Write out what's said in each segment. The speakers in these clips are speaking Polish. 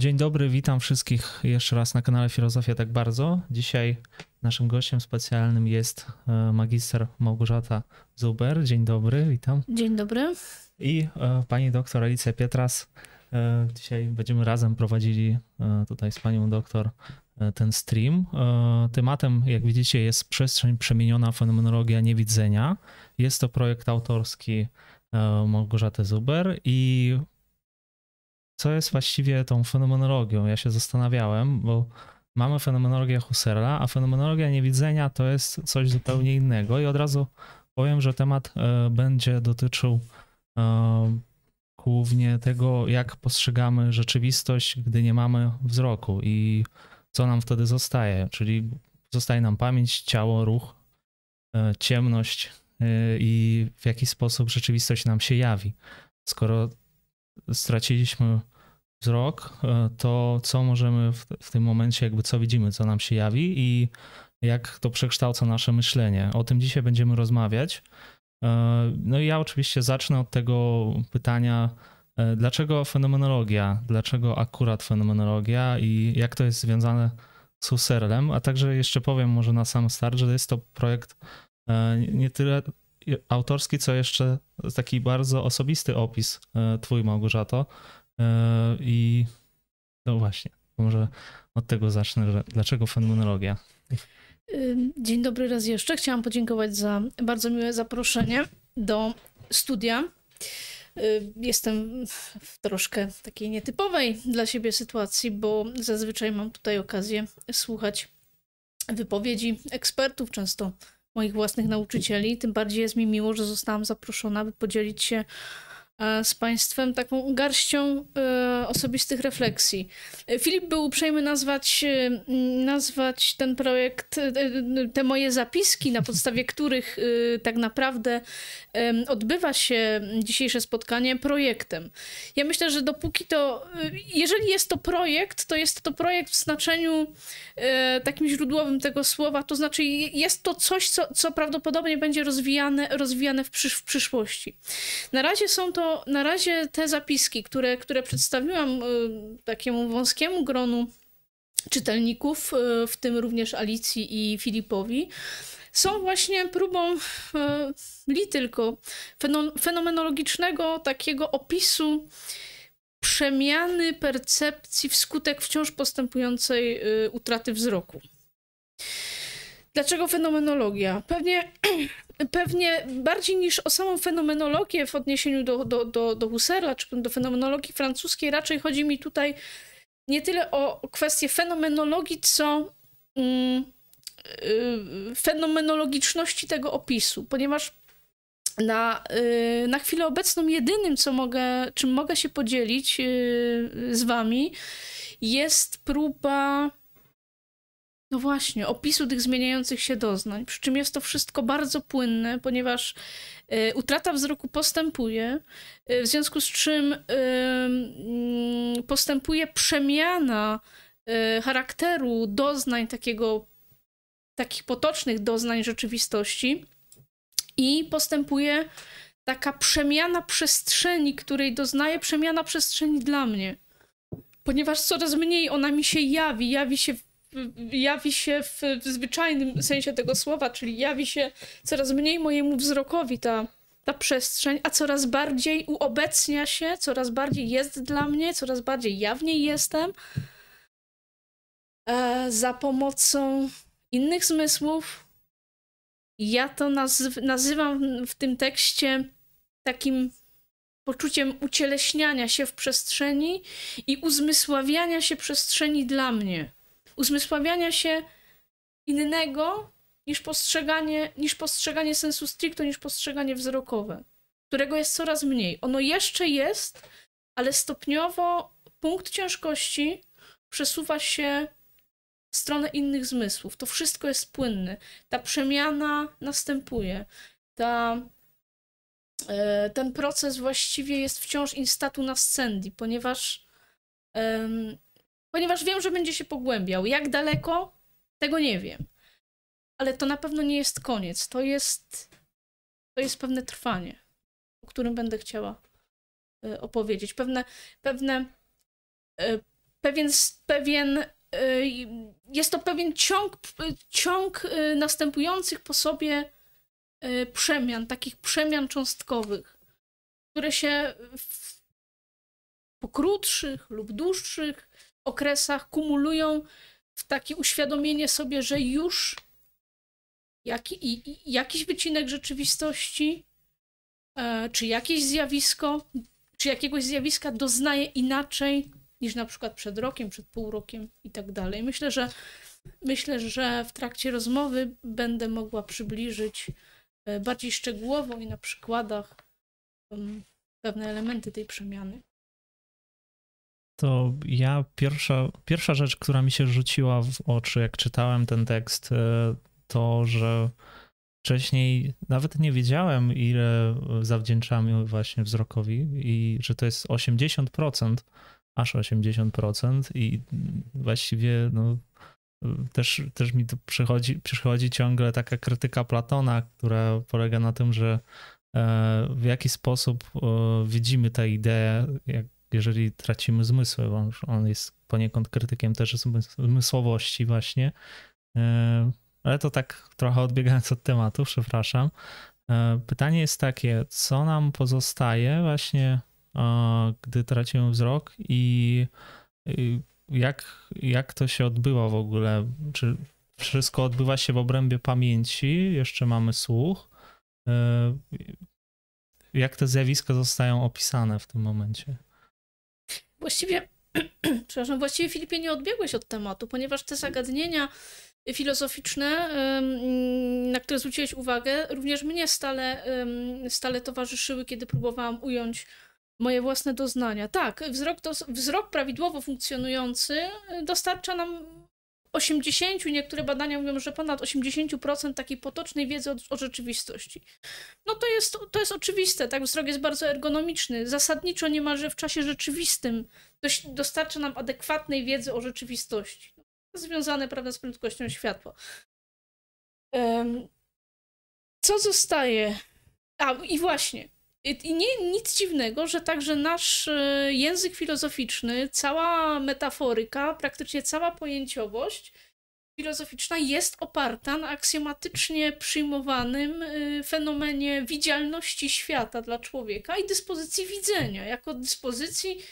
Dzień dobry, witam wszystkich jeszcze raz na kanale Filozofia Tak Bardzo. Dzisiaj naszym gościem specjalnym jest e, magister Małgorzata Zuber. Dzień dobry, witam. Dzień dobry. I e, pani doktor Alicja Pietras. E, dzisiaj będziemy razem prowadzili tutaj z panią doktor ten stream. Tematem, jak widzicie, jest przestrzeń przemieniona fenomenologia niewidzenia. Jest to projekt autorski Małgorzaty Zuber i co jest właściwie tą fenomenologią? Ja się zastanawiałem, bo mamy fenomenologię Husserla, a fenomenologia niewidzenia to jest coś zupełnie innego i od razu powiem, że temat e, będzie dotyczył e, głównie tego, jak postrzegamy rzeczywistość, gdy nie mamy wzroku i co nam wtedy zostaje, czyli zostaje nam pamięć, ciało, ruch, e, ciemność i w jaki sposób rzeczywistość nam się jawi. Skoro straciliśmy wzrok, e, to co możemy w, w, tym momencie, jakby co widzimy, co nam się jawi i jak to przekształca nasze myślenie. O tym dzisiaj będziemy rozmawiać. E, no i ja oczywiście zacznę od tego pytania, e, dlaczego fenomenologia, dlaczego akurat fenomenologia i jak to jest związane z Husserlem, a także jeszcze powiem może na sam start, że jest to projekt nie tyle autorski, co jeszcze taki bardzo osobisty opis twój Małgorzato, E, I no właśnie, może od tego zacznę, że dlaczego fenomenologia? Dzień dobry raz jeszcze. Chciałam podziękować za bardzo miłe zaproszenie do studia. Jestem w troszkę takiej nietypowej dla siebie sytuacji, bo zazwyczaj mam tutaj okazję słuchać wypowiedzi ekspertów, często moich własnych nauczycieli. Tym bardziej jest mi miło, że zostałam zaproszona, by podzielić się z Państwem taką garścią e, osobistych refleksji. E, Filip był uprzejmy nazwać, nazwać ten projekt, te moje zapiski, na podstawie których tak naprawdę odbywa się dzisiejsze spotkanie, projektem. Ja myślę, że dopóki to, jeżeli jest to projekt, to jest to projekt w znaczeniu takim źródłowym tego słowa, to znaczy jest to coś, co, co prawdopodobnie będzie rozwijane, rozwijane w, przysz w przyszłości. Na razie są to na razie te zapiski, które, które przedstawiłam y, takiemu wąskiemu gronu czytelników, y, w tym również Alicji i Filipowi, są właśnie próbą y, li tylko fenomenologicznego takiego opisu przemiany percepcji wskutek wciąż postępującej utraty wzroku. Dlaczego fenomenologia? Pewnie pewnie bardziej niż o samą fenomenologię w odniesieniu do, do, do, do Husserla, czy do fenomenologii francuskiej, raczej chodzi mi tutaj nie tyle o kwestię fenomenologii, co mm, y, fenomenologiczności tego opisu, ponieważ na, y, na chwilę obecną jedynym, co mogę, czym mogę się podzielić y, z wami, jest próba no właśnie, opisu tych zmieniających się doznań. Przy czym jest to wszystko bardzo płynne, ponieważ y, utrata wzroku postępuje, y, w związku z czym y, postępuje przemiana charakteru doznań takiego, takich potocznych doznań rzeczywistości i postępuje taka przemiana przestrzeni, której doznaje przemiana przestrzeni dla mnie. Ponieważ coraz mniej ona mi się jawi, jawi się jawi się w, w zwyczajnym sensie tego słowa, czyli jawi się coraz mniej mojemu wzrokowi ta, ta przestrzeń, a coraz bardziej uobecnia się, coraz bardziej jest dla mnie, coraz bardziej jawniej jestem e, za pomocą innych zmysłów. Ja to naz- nazywam w tym tekście takim poczuciem ucieleśniania się w przestrzeni i uzmysławiania się przestrzeni dla mnie uzmysławiania się innego niż postrzeganie, niż postrzeganie sensu stricto, niż postrzeganie wzrokowe, którego jest coraz mniej. Ono jeszcze jest, ale stopniowo punkt ciężkości przesuwa się w stronę innych zmysłów. To wszystko jest płynne. Ta przemiana następuje. Ta, e, ten proces właściwie jest wciąż in statu nascendi, ponieważ ponieważ wiem, że będzie się pogłębiał. Jak daleko? Tego nie wiem. Ale to na pewno nie jest koniec. To jest, to jest pewne trwanie, o którym będę chciała e, opowiedzieć. Pewne, pewne e, pewien, pewien jest to pewien ciąg, ciąg następujących po sobie przemian, takich przemian cząstkowych, które się w po krótszych lub dłuższych okresach kumulują w takie uświadomienie sobie, że już jaki, jakiś wycinek rzeczywistości, e, czy jakieś zjawisko, czy jakiegoś zjawiska doznaje inaczej niż na przykład przed rokiem, przed pół rokiem i tak dalej. Myślę, że myślę, że w trakcie rozmowy będę mogła przybliżyć e, bardziej szczegółowo i na przykładach pewne elementy tej przemiany to ja pierwsza, pierwsza rzecz, która mi się rzuciła w oczy, jak czytałem ten tekst, e, to, że wcześniej nawet nie wiedziałem, ile zawdzięczamy właśnie wzrokowi i że to jest 80%, aż 80% i właściwie no, też, też mi tu przychodzi, przychodzi ciągle taka krytyka Platona, która polega na tym, że e, w jaki sposób e, widzimy tę ideę, jak jeżeli tracimy zmysły, bo on jest poniekąd krytykiem też zmysłowości właśnie. E, ale to tak trochę odbiegając od tematu, przepraszam. E, pytanie jest takie, co nam pozostaje właśnie, e, gdy tracimy wzrok i jak, jak to się odbywa w ogóle? Czy wszystko odbywa się w obrębie pamięci? Jeszcze mamy słuch? Jak te zjawiska zostają opisane w tym momencie? Właściwie, przepraszam, właściwie Filipie nie odbiegłeś od tematu, ponieważ te zagadnienia filozoficzne, na które zwróciłeś uwagę, również mnie stale, stale towarzyszyły, kiedy próbowałam ująć moje własne doznania. Tak, wzrok, to, wzrok prawidłowo funkcjonujący dostarcza nam 80, niektóre badania mówią, że ponad 80% takiej potocznej wiedzy o, o, rzeczywistości. No to jest, to jest oczywiste, tak? Wzrok jest bardzo ergonomiczny. Zasadniczo niemalże w czasie rzeczywistym dostarcza nam adekwatnej wiedzy o rzeczywistości. Związane, prawda, z prędkością światła. Co zostaje? A, i właśnie, i nie, nic dziwnego, że także nasz e, język filozoficzny, cała metaforyka, praktycznie cała pojęciowość filozoficzna jest oparta na aksjomatycznie przyjmowanym e, fenomenie widzialności świata dla człowieka i dyspozycji widzenia, jako dyspozycji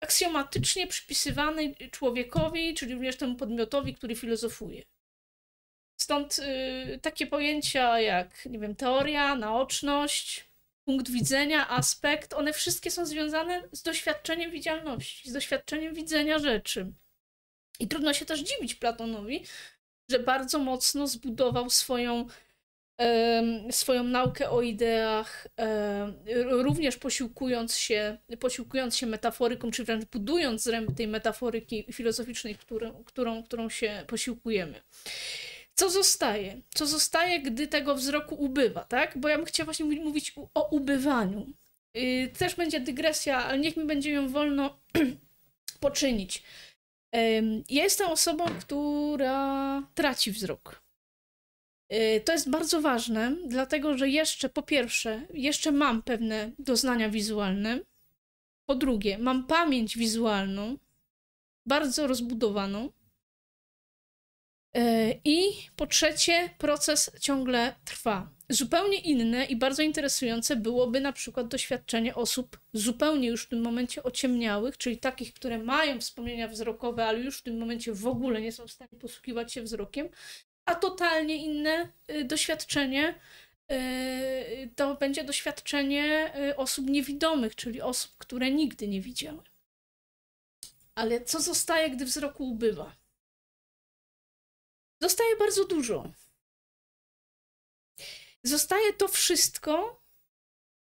aksjomatycznie przypisywanej człowiekowi, czyli również temu podmiotowi, który filozofuje. Stąd y, takie pojęcia jak, nie wiem, teoria, naoczność, punkt widzenia, aspekt, one wszystkie są związane z doświadczeniem widzialności, z doświadczeniem widzenia rzeczy. I trudno się też dziwić Platonowi, że bardzo mocno zbudował swoją, swoją naukę o ideach, również posiłkując się, posiłkując się metaforyką, czy wręcz budując zręby tej metaforyki filozoficznej, którą, którą, którą się posiłkujemy. Co zostaje? Co zostaje, gdy tego wzroku ubywa, tak? Bo ja bym chciała właśnie mówić o ubywaniu. Yy, też będzie dygresja, ale niech mi będzie ją wolno poczynić. Yy, ja jestem osobą, która traci wzrok. Yy, to jest bardzo ważne, dlatego że jeszcze, po pierwsze, jeszcze mam pewne doznania wizualne. Po drugie, mam pamięć wizualną, bardzo rozbudowaną. E, I po trzecie, proces ciągle trwa. Zupełnie inne i bardzo interesujące byłoby na przykład doświadczenie osób zupełnie już w tym momencie ociemniałych, czyli takich, które mają wspomnienia wzrokowe, ale już w tym momencie w ogóle nie są w stanie posługiwać się wzrokiem, a totalnie inne y, doświadczenie y, to będzie doświadczenie y, osób niewidomych, czyli osób, które nigdy nie widziały. Ale co zostaje, gdy wzroku ubywa? Zostaje bardzo dużo. Zostaje to wszystko,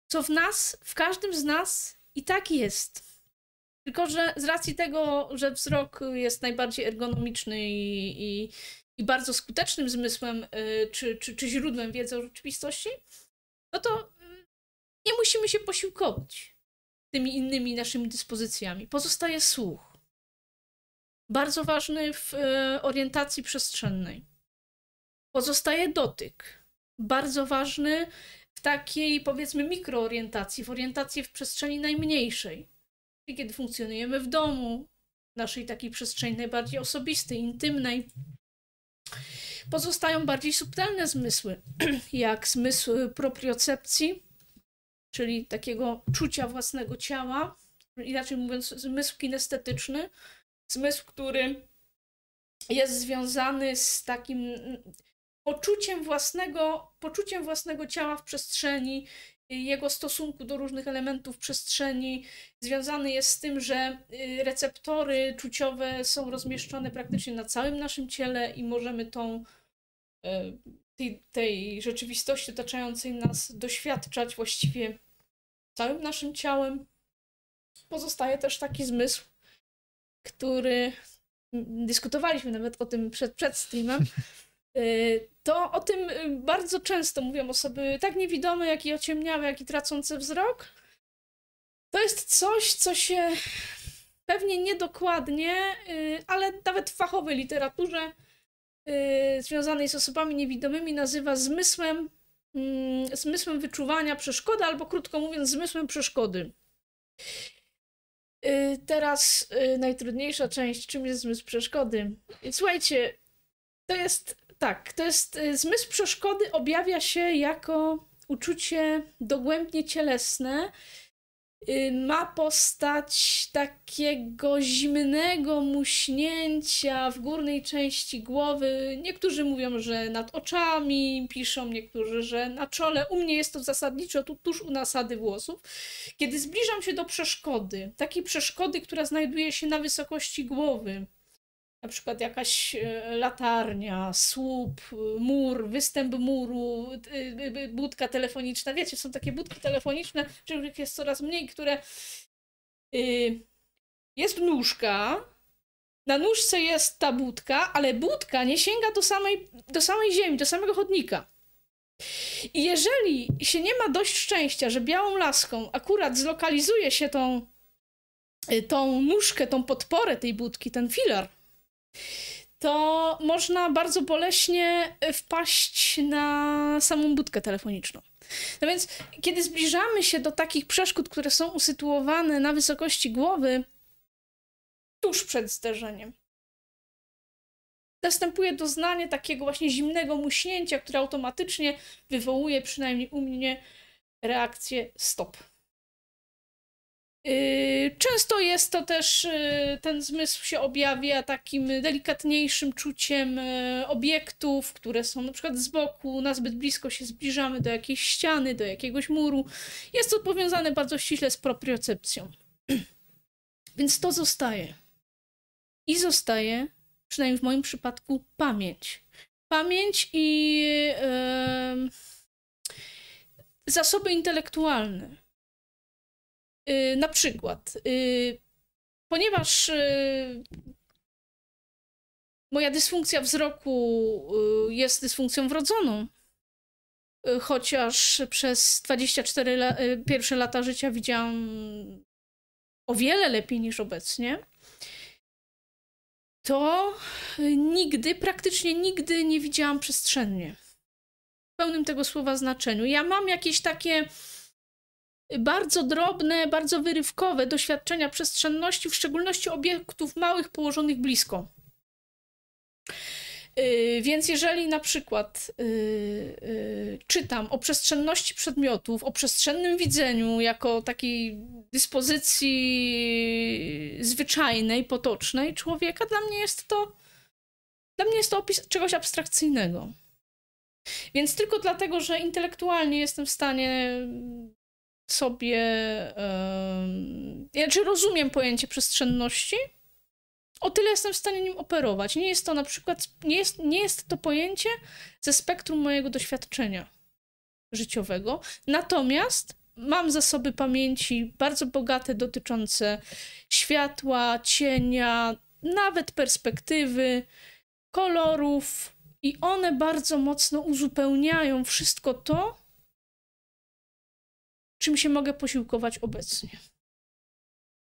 co w nas, w każdym z nas i tak jest. Tylko, że z racji tego, że wzrok jest najbardziej ergonomiczny i, i, i bardzo skutecznym zmysłem y, czy, czy, czy źródłem wiedzy o rzeczywistości, no to y, nie musimy się posiłkować tymi innymi naszymi dyspozycjami. Pozostaje słuch bardzo ważny w e, orientacji przestrzennej. Pozostaje dotyk, bardzo ważny w takiej powiedzmy mikroorientacji, w orientacji w przestrzeni najmniejszej. Kiedy funkcjonujemy w domu, naszej takiej przestrzeni najbardziej osobistej, intymnej, pozostają bardziej subtelne zmysły, jak zmysł propriocepcji, czyli takiego czucia własnego ciała, inaczej mówiąc, zmysł kinestetyczny, zmysł, który jest związany z takim poczuciem własnego, poczuciem własnego ciała w przestrzeni, jego stosunku do różnych elementów przestrzeni, związany jest z tym, że y, receptory czuciowe są rozmieszczone praktycznie na całym naszym ciele i możemy tą y, tej, tej rzeczywistości otaczającej nas doświadczać właściwie całym naszym ciałem. Pozostaje też taki zmysł, który dyskutowaliśmy nawet o tym przed, przed streamem, y, to o tym y, bardzo często mówią osoby tak niewidome, jak i ociemniałe, jak i tracące wzrok. To jest coś, co się pewnie niedokładnie, y, ale nawet w fachowej literaturze związanej z osobami niewidomymi nazywa zmysłem, mm, zmysłem wyczuwania przeszkody, albo krótko mówiąc, zmysłem przeszkody. Y, teraz y, najtrudniejsza część, czym jest zmysł przeszkody. Słuchajcie, to jest tak, to jest y, zmysł przeszkody objawia się jako uczucie dogłębnie cielesne, ma postać takiego zimnego muśnięcia w górnej części głowy. Niektórzy mówią, że nad oczami, piszą niektórzy, że na czole. U mnie jest to zasadniczo tu, tuż u nasady włosów. Kiedy zbliżam się do przeszkody, takiej przeszkody, która znajduje się na wysokości głowy, na przykład jakaś e, latarnia, słup, mur, występ muru, budka telefoniczna. Wiecie, są takie budki telefoniczne, których jest coraz mniej, które y, jest nóżka, na nóżce jest ta budka, ale budka nie sięga do samej, do samej ziemi, do samego chodnika. I jeżeli się nie ma dość szczęścia, że białą laską akurat zlokalizuje się tą, y, tą nóżkę, tą podporę tej budki, ten filar, to można bardzo boleśnie wpaść na samą budkę telefoniczną. No więc, kiedy zbliżamy się do takich przeszkód, które są usytuowane na wysokości głowy, tuż przed zderzeniem, następuje doznanie takiego właśnie zimnego muśnięcia, które automatycznie wywołuje, przynajmniej u mnie, reakcję stop. Yy, często jest to też, yy, ten zmysł się objawia takim delikatniejszym czuciem yy, obiektów, które są na przykład z boku, nazbyt blisko się zbliżamy do jakiejś ściany, do jakiegoś muru. Jest to powiązane bardzo ściśle z propriocepcją. Więc to zostaje. I zostaje, przynajmniej w moim przypadku, pamięć. Pamięć i yy, zasoby intelektualne na przykład, y, ponieważ y, moja dysfunkcja wzroku jest dysfunkcją wrodzoną, chociaż przez 24 la pierwsze lata życia widziałam o wiele lepiej niż obecnie, to nigdy, praktycznie nigdy nie widziałam przestrzennie. W pełnym tego słowa znaczeniu. Ja mam jakieś takie bardzo drobne, bardzo wyrywkowe doświadczenia przestrzenności, w szczególności obiektów małych położonych blisko. Yy, więc jeżeli na przykład yy, yy, czytam o przestrzenności przedmiotów, o przestrzennym widzeniu jako takiej dyspozycji zwyczajnej, potocznej człowieka, dla mnie jest to dla mnie jest to opis czegoś abstrakcyjnego. Więc tylko dlatego, że intelektualnie jestem w stanie sobie. Yy, znaczy, rozumiem pojęcie przestrzenności. O tyle jestem w stanie nim operować. Nie jest to na przykład, nie jest, nie jest to pojęcie ze spektrum mojego doświadczenia życiowego. Natomiast mam zasoby pamięci bardzo bogate dotyczące światła, cienia, nawet perspektywy, kolorów, i one bardzo mocno uzupełniają wszystko to, czym się mogę posiłkować obecnie.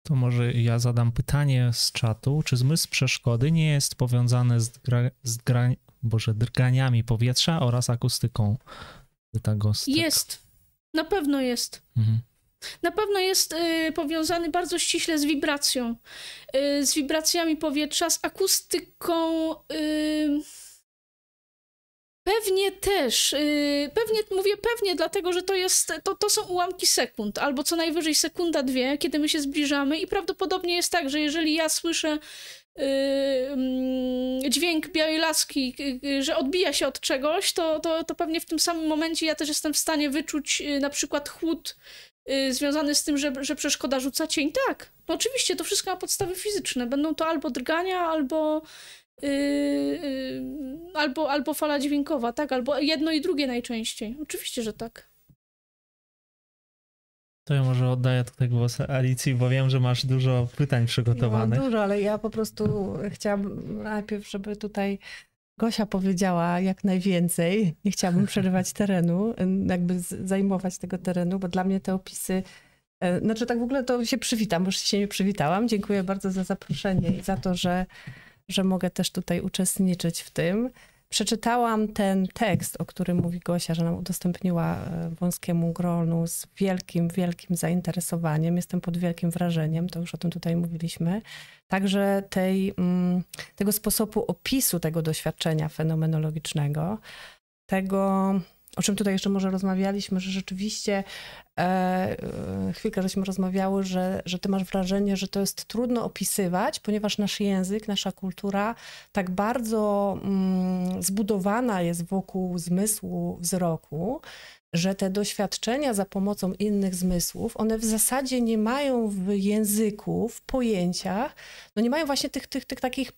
To może ja zadam pytanie z czatu. Czy zmysł przeszkody nie jest powiązany z, gra, z gra, Boże, drganiami powietrza oraz akustyką? Jest. Na pewno jest. Mhm. Na pewno jest y, powiązany bardzo ściśle z wibracją, y, z wibracjami powietrza, z akustyką. Y, Pewnie też. Yy, pewnie, mówię pewnie, dlatego że to, jest, to, to są ułamki sekund, albo co najwyżej sekunda, dwie, kiedy my się zbliżamy, i prawdopodobnie jest tak, że jeżeli ja słyszę yy, dźwięk białej laski, yy, że odbija się od czegoś, to, to, to pewnie w tym samym momencie ja też jestem w stanie wyczuć y, na przykład chłód y, związany z tym, że, że przeszkoda rzuca cień. Tak, no oczywiście, to wszystko ma podstawy fizyczne. Będą to albo drgania, albo Yy, yy, albo, albo fala dźwiękowa, tak? Albo jedno i drugie najczęściej. Oczywiście, że tak. To ja może oddaję tutaj głos Alicji, bo wiem, że masz dużo pytań przygotowanych. No, dużo, ale ja po prostu chciałam najpierw, żeby tutaj Gosia powiedziała jak najwięcej. Nie chciałabym przerywać terenu, jakby zajmować tego terenu, bo dla mnie te opisy e, znaczy tak w ogóle to się przywitam, bo się nie przywitałam. Dziękuję bardzo za zaproszenie i za to, że że mogę też tutaj uczestniczyć w tym. Przeczytałam ten tekst, o którym mówi Gosia, że nam udostępniła e, wąskiemu gronu z wielkim, wielkim zainteresowaniem. Jestem pod wielkim wrażeniem, to już o tym tutaj mówiliśmy. Także tej, mm, tego sposobu opisu tego doświadczenia fenomenologicznego, tego o czym tutaj jeszcze może rozmawialiśmy, że rzeczywiście e, e, chwilkę żeśmy rozmawiały, że, że ty masz wrażenie, że to jest trudno opisywać, ponieważ nasz język, nasza kultura tak bardzo mm, zbudowana jest wokół zmysłu wzroku, że te doświadczenia za pomocą innych zmysłów, one w zasadzie nie mają w języku, w pojęciach, no nie mają właśnie tych, tych, tych takich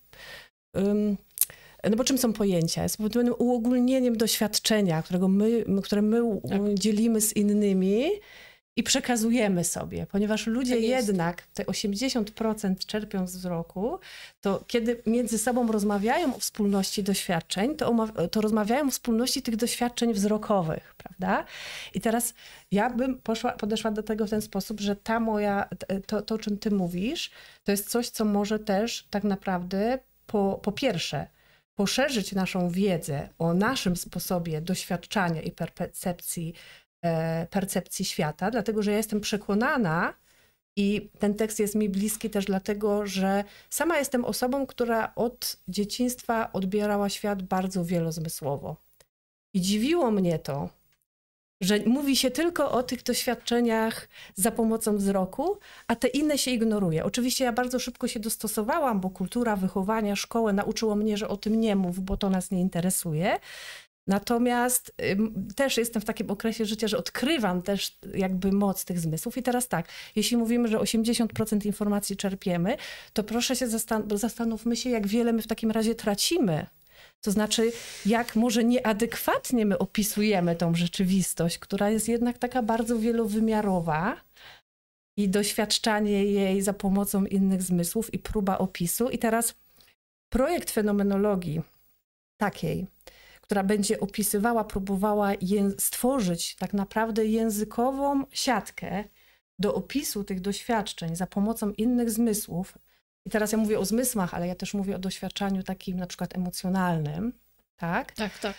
no bo czym są pojęcia? Jest pewnym uogólnieniem doświadczenia, którego my, które my tak. dzielimy z innymi i przekazujemy sobie, ponieważ ludzie tak jednak te 80% czerpią z wzroku, to kiedy między sobą rozmawiają o wspólności doświadczeń, to, to rozmawiają o wspólności tych doświadczeń wzrokowych, prawda? I teraz ja bym poszła, podeszła do tego w ten sposób, że ta moja, to, to o czym ty mówisz, to jest coś, co może też tak naprawdę po, po pierwsze poszerzyć naszą wiedzę o naszym sposobie doświadczania i percepcji, e, percepcji świata, dlatego że ja jestem przekonana, i ten tekst jest mi bliski też dlatego, że sama jestem osobą, która od dzieciństwa odbierała świat bardzo wielozmysłowo. I dziwiło mnie to, że mówi się tylko o tych doświadczeniach za pomocą wzroku, a te inne się ignoruje. Oczywiście ja bardzo szybko się dostosowałam, bo kultura wychowania, szkołę nauczyło mnie, że o tym nie mów, bo to nas nie interesuje. Natomiast też jestem w takim okresie życia, że odkrywam też jakby moc tych zmysłów. I teraz tak, jeśli mówimy, że 80% informacji czerpiemy, to proszę się zastan zastanówmy się, jak wiele my w takim razie tracimy to znaczy, jak może nieadekwatnie my opisujemy tą rzeczywistość, która jest jednak taka bardzo wielowymiarowa i doświadczanie jej za pomocą innych zmysłów i próba opisu. I teraz projekt fenomenologii takiej, która będzie opisywała, próbowała stworzyć tak naprawdę językową siatkę do opisu tych doświadczeń za pomocą innych zmysłów, i teraz ja mówię o zmysłach, ale ja też mówię o doświadczaniu takim na przykład emocjonalnym, tak? Tak, tak.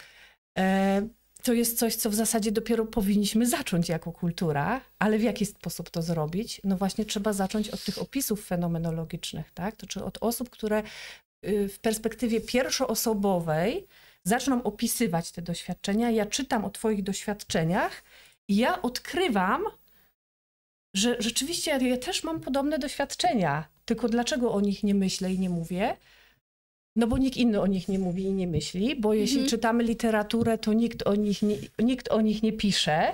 E, to jest coś, co w zasadzie dopiero powinniśmy zacząć jako kultura, ale w jaki sposób to zrobić? No właśnie trzeba zacząć od tych opisów fenomenologicznych, tak? To czy od osób, które y, w perspektywie pierwszoosobowej zaczną opisywać te doświadczenia. Ja czytam o Twoich doświadczeniach i ja odkrywam, że rzeczywiście ja też mam podobne doświadczenia. Tylko dlaczego o nich nie myślę i nie mówię? No bo nikt inny o nich nie mówi i nie myśli, bo jeśli mhm. czytamy literaturę, to nikt o nich nie, nikt o nich nie pisze,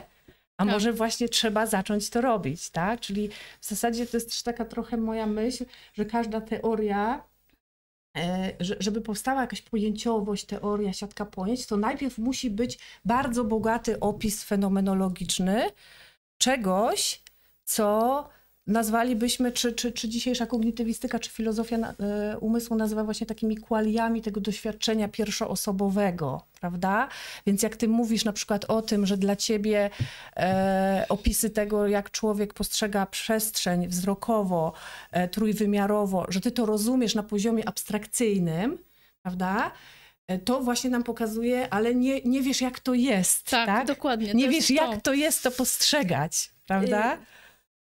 a tak. może właśnie trzeba zacząć to robić, tak? Czyli w zasadzie to jest też taka trochę moja myśl, że każda teoria, e, żeby powstała jakaś pojęciowość, teoria, siatka pojęć, to najpierw musi być bardzo bogaty opis fenomenologiczny czegoś, co nazwalibyśmy, czy, czy, czy dzisiejsza kognitywistyka, czy filozofia na, y, umysłu nazywa właśnie takimi kwaliami tego doświadczenia pierwszoosobowego, prawda? Więc jak ty mówisz na przykład o tym, że dla ciebie e, opisy tego, jak człowiek postrzega przestrzeń wzrokowo, e, trójwymiarowo, że ty to rozumiesz na poziomie abstrakcyjnym, prawda? E, to właśnie nam pokazuje, ale nie, nie wiesz, jak to jest. Tak, tak? dokładnie. Nie wiesz, jak to jest to postrzegać, prawda? Y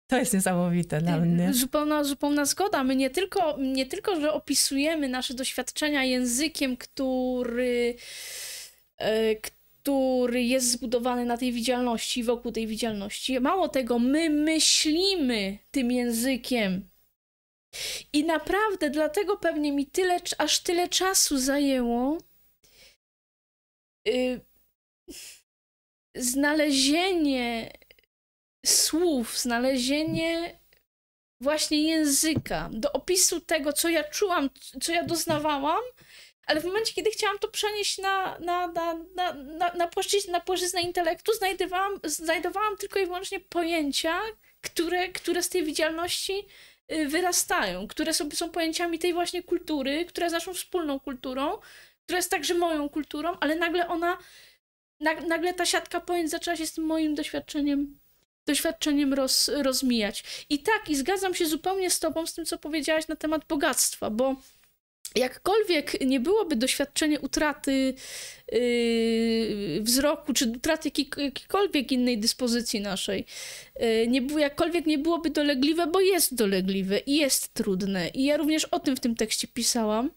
To jest niesamowite dla mnie. Zupełna, zupełna zgoda. My nie tylko, nie tylko, że opisujemy nasze doświadczenia językiem, który, e, który jest zbudowany na tej widzialności, wokół tej widzialności. Mało tego, my myślimy tym językiem. I naprawdę dlatego pewnie mi tyle, aż tyle czasu zajęło y, znalezienie słów, znalezienie właśnie języka do opisu tego, co ja czułam, co ja doznawałam, ale w momencie, kiedy chciałam to przenieść na, na, na, na, na, na, płaszczyznę, na płaszczyznę intelektu, znajdowałam, znajdowałam tylko i wyłącznie pojęcia, które, które z tej widzialności y, wyrastają, które są, są pojęciami tej właśnie kultury, która jest naszą wspólną kulturą, która jest także moją kulturą, ale nagle ona, nagle ta siatka pojęć zaczęła się z tym moim doświadczeniem doświadczeniem roz, rozmijać. I tak, i zgadzam się zupełnie z Tobą, z tym, co powiedziałaś na temat bogactwa, bo jakkolwiek nie byłoby doświadczenie utraty yy, wzroku, czy utraty jakiejkolwiek innej dyspozycji naszej, yy, nie było, jakkolwiek nie byłoby dolegliwe, bo jest dolegliwe i jest trudne. I ja również o tym w tym tekście pisałam.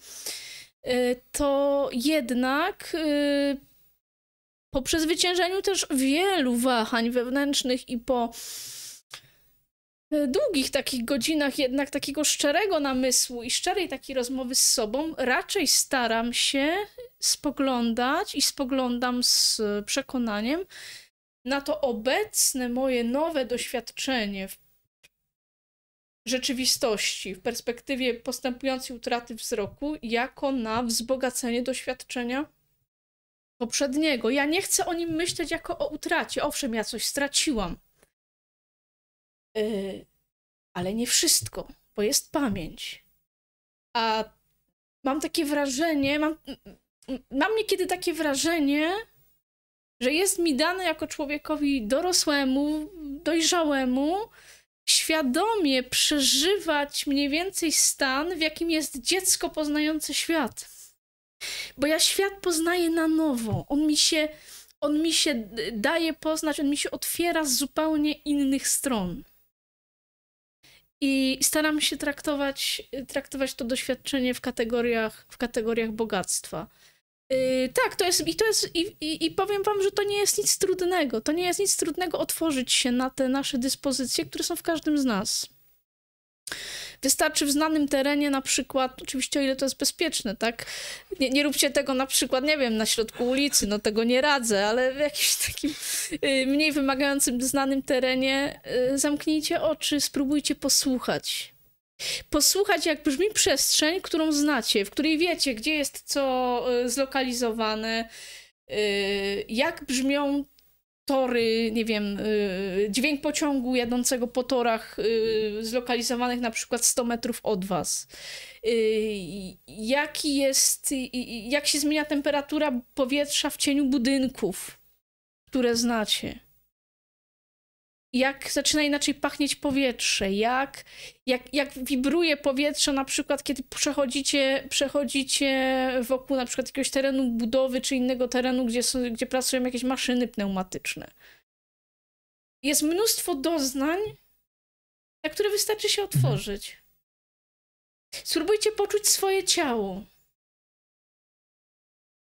Yy, to jednak yy, po przezwyciężeniu też wielu wahań wewnętrznych i po e, długich takich godzinach jednak takiego szczerego namysłu i szczerej takiej rozmowy z sobą, raczej staram się spoglądać i spoglądam z przekonaniem na to obecne moje nowe doświadczenie w rzeczywistości, w perspektywie postępującej utraty wzroku, jako na wzbogacenie doświadczenia poprzedniego. Ja nie chcę o nim myśleć jako o utracie. Owszem, ja coś straciłam. Yy, ale nie wszystko, bo jest pamięć. A mam takie wrażenie, mam, mam niekiedy takie wrażenie, że jest mi dane jako człowiekowi dorosłemu, dojrzałemu, świadomie przeżywać mniej więcej stan, w jakim jest dziecko poznające świat. Bo ja świat poznaję na nowo. On mi się, on mi się daje poznać, on mi się otwiera z zupełnie innych stron. I staram się traktować, traktować to doświadczenie w kategoriach, w kategoriach bogactwa. Yy, tak, to jest, i to jest, i, i, i, powiem wam, że to nie jest nic trudnego. To nie jest nic trudnego otworzyć się na te nasze dyspozycje, które są w każdym z nas. Wystarczy w znanym terenie na przykład, oczywiście o ile to jest bezpieczne, tak? Nie, nie róbcie tego na przykład, nie wiem, na środku ulicy, no tego nie radzę, ale w jakimś takim y, mniej wymagającym, znanym terenie y, zamknijcie oczy, spróbujcie posłuchać. Posłuchać, jak brzmi przestrzeń, którą znacie, w której wiecie, gdzie jest co y, zlokalizowane, jak brzmią tory, nie wiem, y, dźwięk pociągu jadącego po torach y, zlokalizowanych na przykład 100 metrów od was. Y, jaki jest, jak się zmienia temperatura powietrza w cieniu budynków, które znacie jak zaczyna inaczej pachnieć powietrze, jak, jak, jak wibruje powietrze na przykład, kiedy przechodzicie, przechodzicie wokół na przykład jakiegoś terenu budowy czy innego terenu, gdzie, są, gdzie pracują jakieś maszyny pneumatyczne. Jest mnóstwo doznań, na które wystarczy się mhm. otworzyć. Spróbujcie poczuć swoje ciało.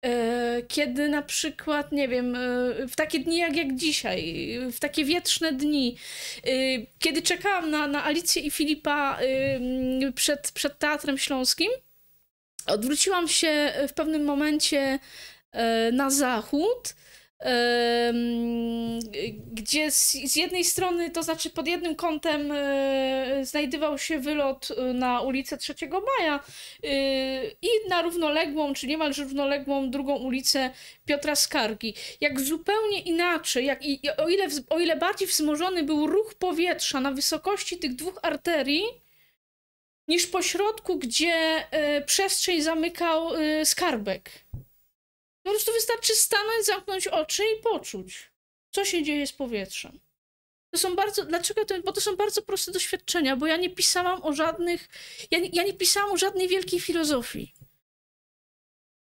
E, kiedy na przykład, nie wiem, e, w takie dni jak, jak dzisiaj, w takie wietrzne dni, e, kiedy czekałam na, na Alicję i Filipa przed, przed Teatrem Śląskim, odwróciłam się w pewnym momencie na zachód gdzie z, z, jednej strony, to znaczy pod jednym kątem e, znajdował się wylot e, na ulicę 3 Maja e, i na równoległą, czy niemalże równoległą drugą ulicę Piotra Skargi. Jak zupełnie inaczej, jak i, o, ile, o ile bardziej wzmożony był ruch powietrza na wysokości tych dwóch arterii, niż po środku, gdzie przestrzeń zamykał skarbek. Po prostu wystarczy stanąć, zamknąć oczy i poczuć, co się dzieje z powietrzem. To są bardzo, dlaczego to, bo to są bardzo proste doświadczenia, bo ja nie pisałam o żadnych, ja ja nie pisałam o żadnej wielkiej filozofii.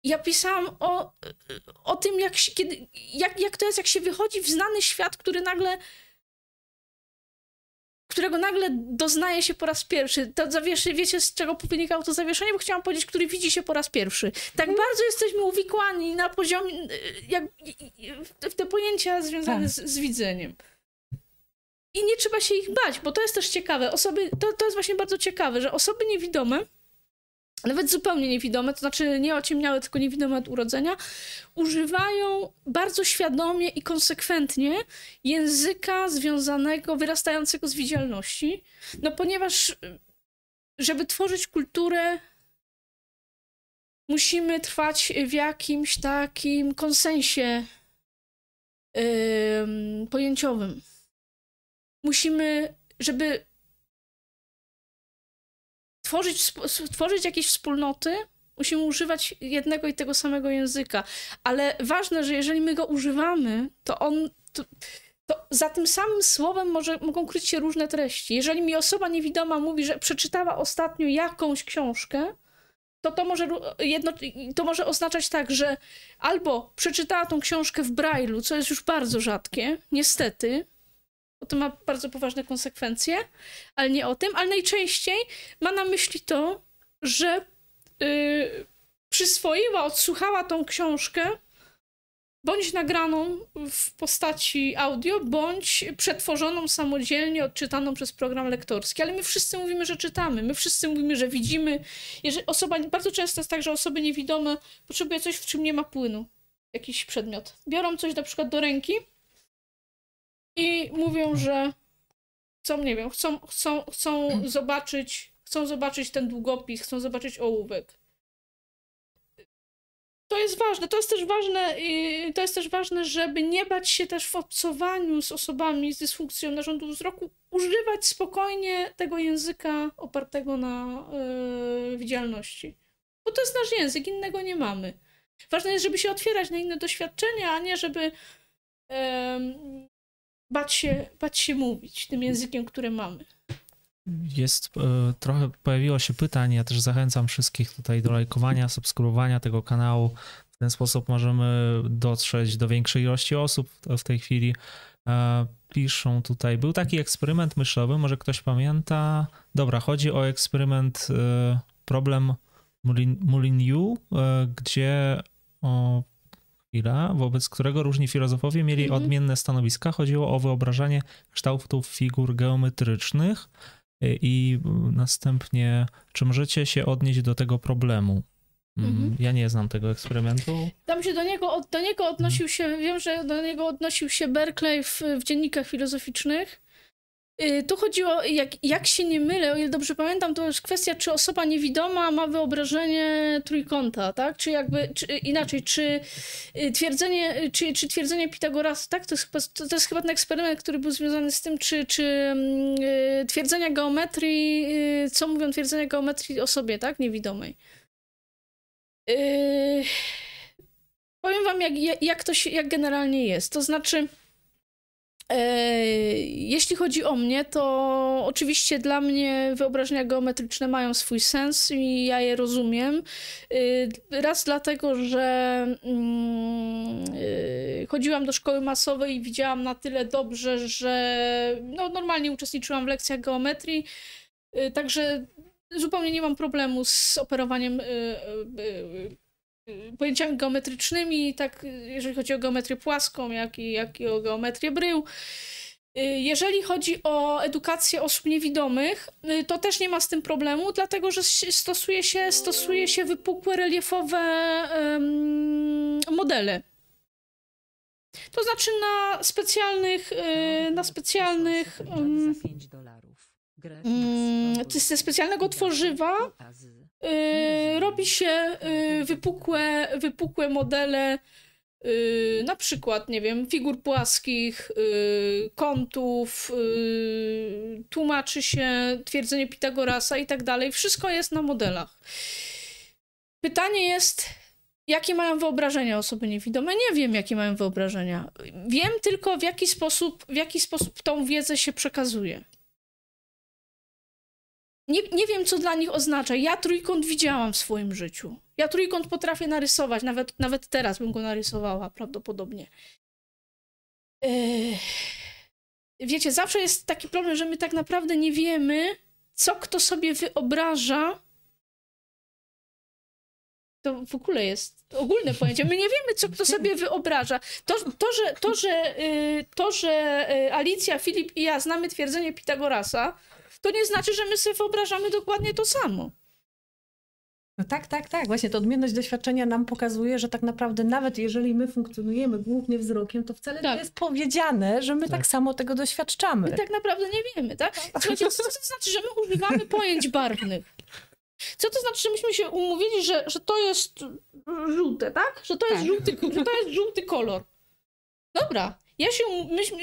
Ja pisałam o, o tym, jak, się, kiedy, jak, jak to jest, jak się wychodzi w znany świat, który nagle którego nagle doznaje się po raz pierwszy. To zawieszenie, wiecie z czego wynikało to zawieszenie? Bo chciałam powiedzieć, który widzi się po raz pierwszy. Tak mhm. bardzo jesteśmy uwikłani na poziomie, jak, w te pojęcia związane tak. z, z widzeniem. I nie trzeba się ich bać, bo to jest też ciekawe. Osoby, to, to jest właśnie bardzo ciekawe, że osoby niewidome nawet zupełnie niewidome, to znaczy nie ociemniałe, tylko niewidome od urodzenia, używają bardzo świadomie i konsekwentnie języka związanego, wyrastającego z widzialności. No ponieważ, żeby tworzyć kulturę, musimy trwać w jakimś takim konsensie yy, pojęciowym. Musimy, żeby tworzyć, tworzyć jakieś wspólnoty, musimy używać jednego i tego samego języka. Ale ważne, że jeżeli my go używamy, to on. To, to za tym samym słowem może, mogą kryć się różne treści. Jeżeli mi osoba niewidoma mówi, że przeczytała ostatnio jakąś książkę, to to może, jedno, to może oznaczać tak, że albo przeczytała tą książkę w Braille'u, co jest już bardzo rzadkie, niestety, bo to ma bardzo poważne konsekwencje, ale nie o tym, ale najczęściej ma na myśli to, że yy, przyswoiła, odsłuchała tą książkę, bądź nagraną w postaci audio, bądź przetworzoną samodzielnie, odczytaną przez program lektorski. Ale my wszyscy mówimy, że czytamy, my wszyscy mówimy, że widzimy. Jeżeli osoba, bardzo często jest tak, że osoby niewidome potrzebują coś, w czym nie ma płynu, jakiś przedmiot. Biorą coś na przykład do ręki, i mówią, że chcą, nie wiem, chcą, chcą, chcą zobaczyć, chcą zobaczyć ten długopis, chcą zobaczyć ołówek. To jest ważne, to jest też ważne, to jest też ważne, żeby nie bać się też w obcowaniu z osobami z dysfunkcją narządu wzroku, używać spokojnie tego języka opartego na yy, widzialności. Bo to jest nasz język, innego nie mamy. Ważne jest, żeby się otwierać na inne doświadczenia, a nie żeby bać się, bać się mówić tym językiem, który mamy. Jest e, trochę, pojawiło się pytań, ja też zachęcam wszystkich tutaj do lajkowania, subskrybowania tego kanału. W ten sposób możemy dotrzeć do większej ilości osób w tej chwili. E, piszą tutaj, był taki eksperyment myślowy, może ktoś pamięta. Dobra, chodzi o eksperyment e, problem Moulin, gdzie o, chwila, wobec którego różni filozofowie mieli mhm. odmienne stanowiska. Chodziło o wyobrażanie kształtów figur geometrycznych i następnie, czy możecie się odnieść do tego problemu? Mm, mhm. Ja nie znam tego eksperymentu. Tam się do niego, do niego odnosił się, wiem, że do niego odnosił się Berkeley w, w dziennikach filozoficznych. Y, tu chodziło, jak, jak się nie mylę, o ile dobrze pamiętam, to jest kwestia, czy osoba niewidoma ma wyobrażenie trójkąta, tak? Czy jakby, czy, inaczej, czy y, twierdzenie, czy, czy twierdzenie Pitagorasa, tak? To jest, chyba, to jest chyba ten eksperyment, który był związany z tym, czy, czy yy, twierdzenia geometrii, co mówią twierdzenia geometrii o sobie, tak? Niewidomej. Yy, powiem wam, jak, jak to się, jak generalnie jest. To znaczy... E, jeśli chodzi o mnie, to oczywiście dla mnie wyobrażenia geometryczne mają swój sens i ja je rozumiem. E, raz dlatego, że mm, e, chodziłam do szkoły masowej i widziałam na tyle dobrze, że no, normalnie uczestniczyłam w lekcjach geometrii, także zupełnie nie mam problemu z operowaniem pojęciami geometrycznymi, tak jeżeli chodzi o geometrię płaską, jak i, jak i o geometrię brył. Y, jeżeli chodzi o edukację osób niewidomych, y, to też nie ma z tym problemu, dlatego że stosuje się, stosuje się wypukłe, reliefowe um, modele. To znaczy na specjalnych, y, na specjalnych um, ze specjalnego tworzywa Yy, robi się yy, wypukłe, wypukłe modele yy, na przykład, nie wiem, figur płaskich, kątów, tłumaczy się twierdzenie Pitagorasa i tak dalej. Wszystko jest na modelach. Pytanie jest, jakie mają wyobrażenia osoby niewidome? Nie wiem, jakie mają wyobrażenia. Wiem tylko, w jaki sposób, w jaki sposób tą wiedzę się przekazuje. Nie, nie wiem, co dla nich oznacza. Ja trójkąt widziałam w swoim życiu. Ja trójkąt potrafię narysować, nawet, nawet teraz bym go narysowała prawdopodobnie. wiecie, zawsze jest taki problem, że my tak naprawdę nie wiemy, co kto sobie wyobraża. To w ogóle jest ogólne pojęcie. My nie wiemy, co kto sobie wyobraża. To, to, że, to, że, y, to, że y, Alicja, Filip i ja znamy twierdzenie Pitagorasa, to nie znaczy, że my sobie wyobrażamy dokładnie to samo. No tak, tak, tak. Właśnie to odmienność doświadczenia nam pokazuje, że tak naprawdę nawet jeżeli my funkcjonujemy głównie wzrokiem, to wcale Tak. nie jest powiedziane, że my tak, Tak. samo tego doświadczamy. My tak naprawdę nie wiemy, tak? Słuchajcie, co to znaczy, że my używamy pojęć barwnych? Co to znaczy, że myśmy się umówili, że, że to jest żółte, tak? Że to jest, Tak. żółty, że to jest żółty kolor. Dobra. Ja się, um- myśmy,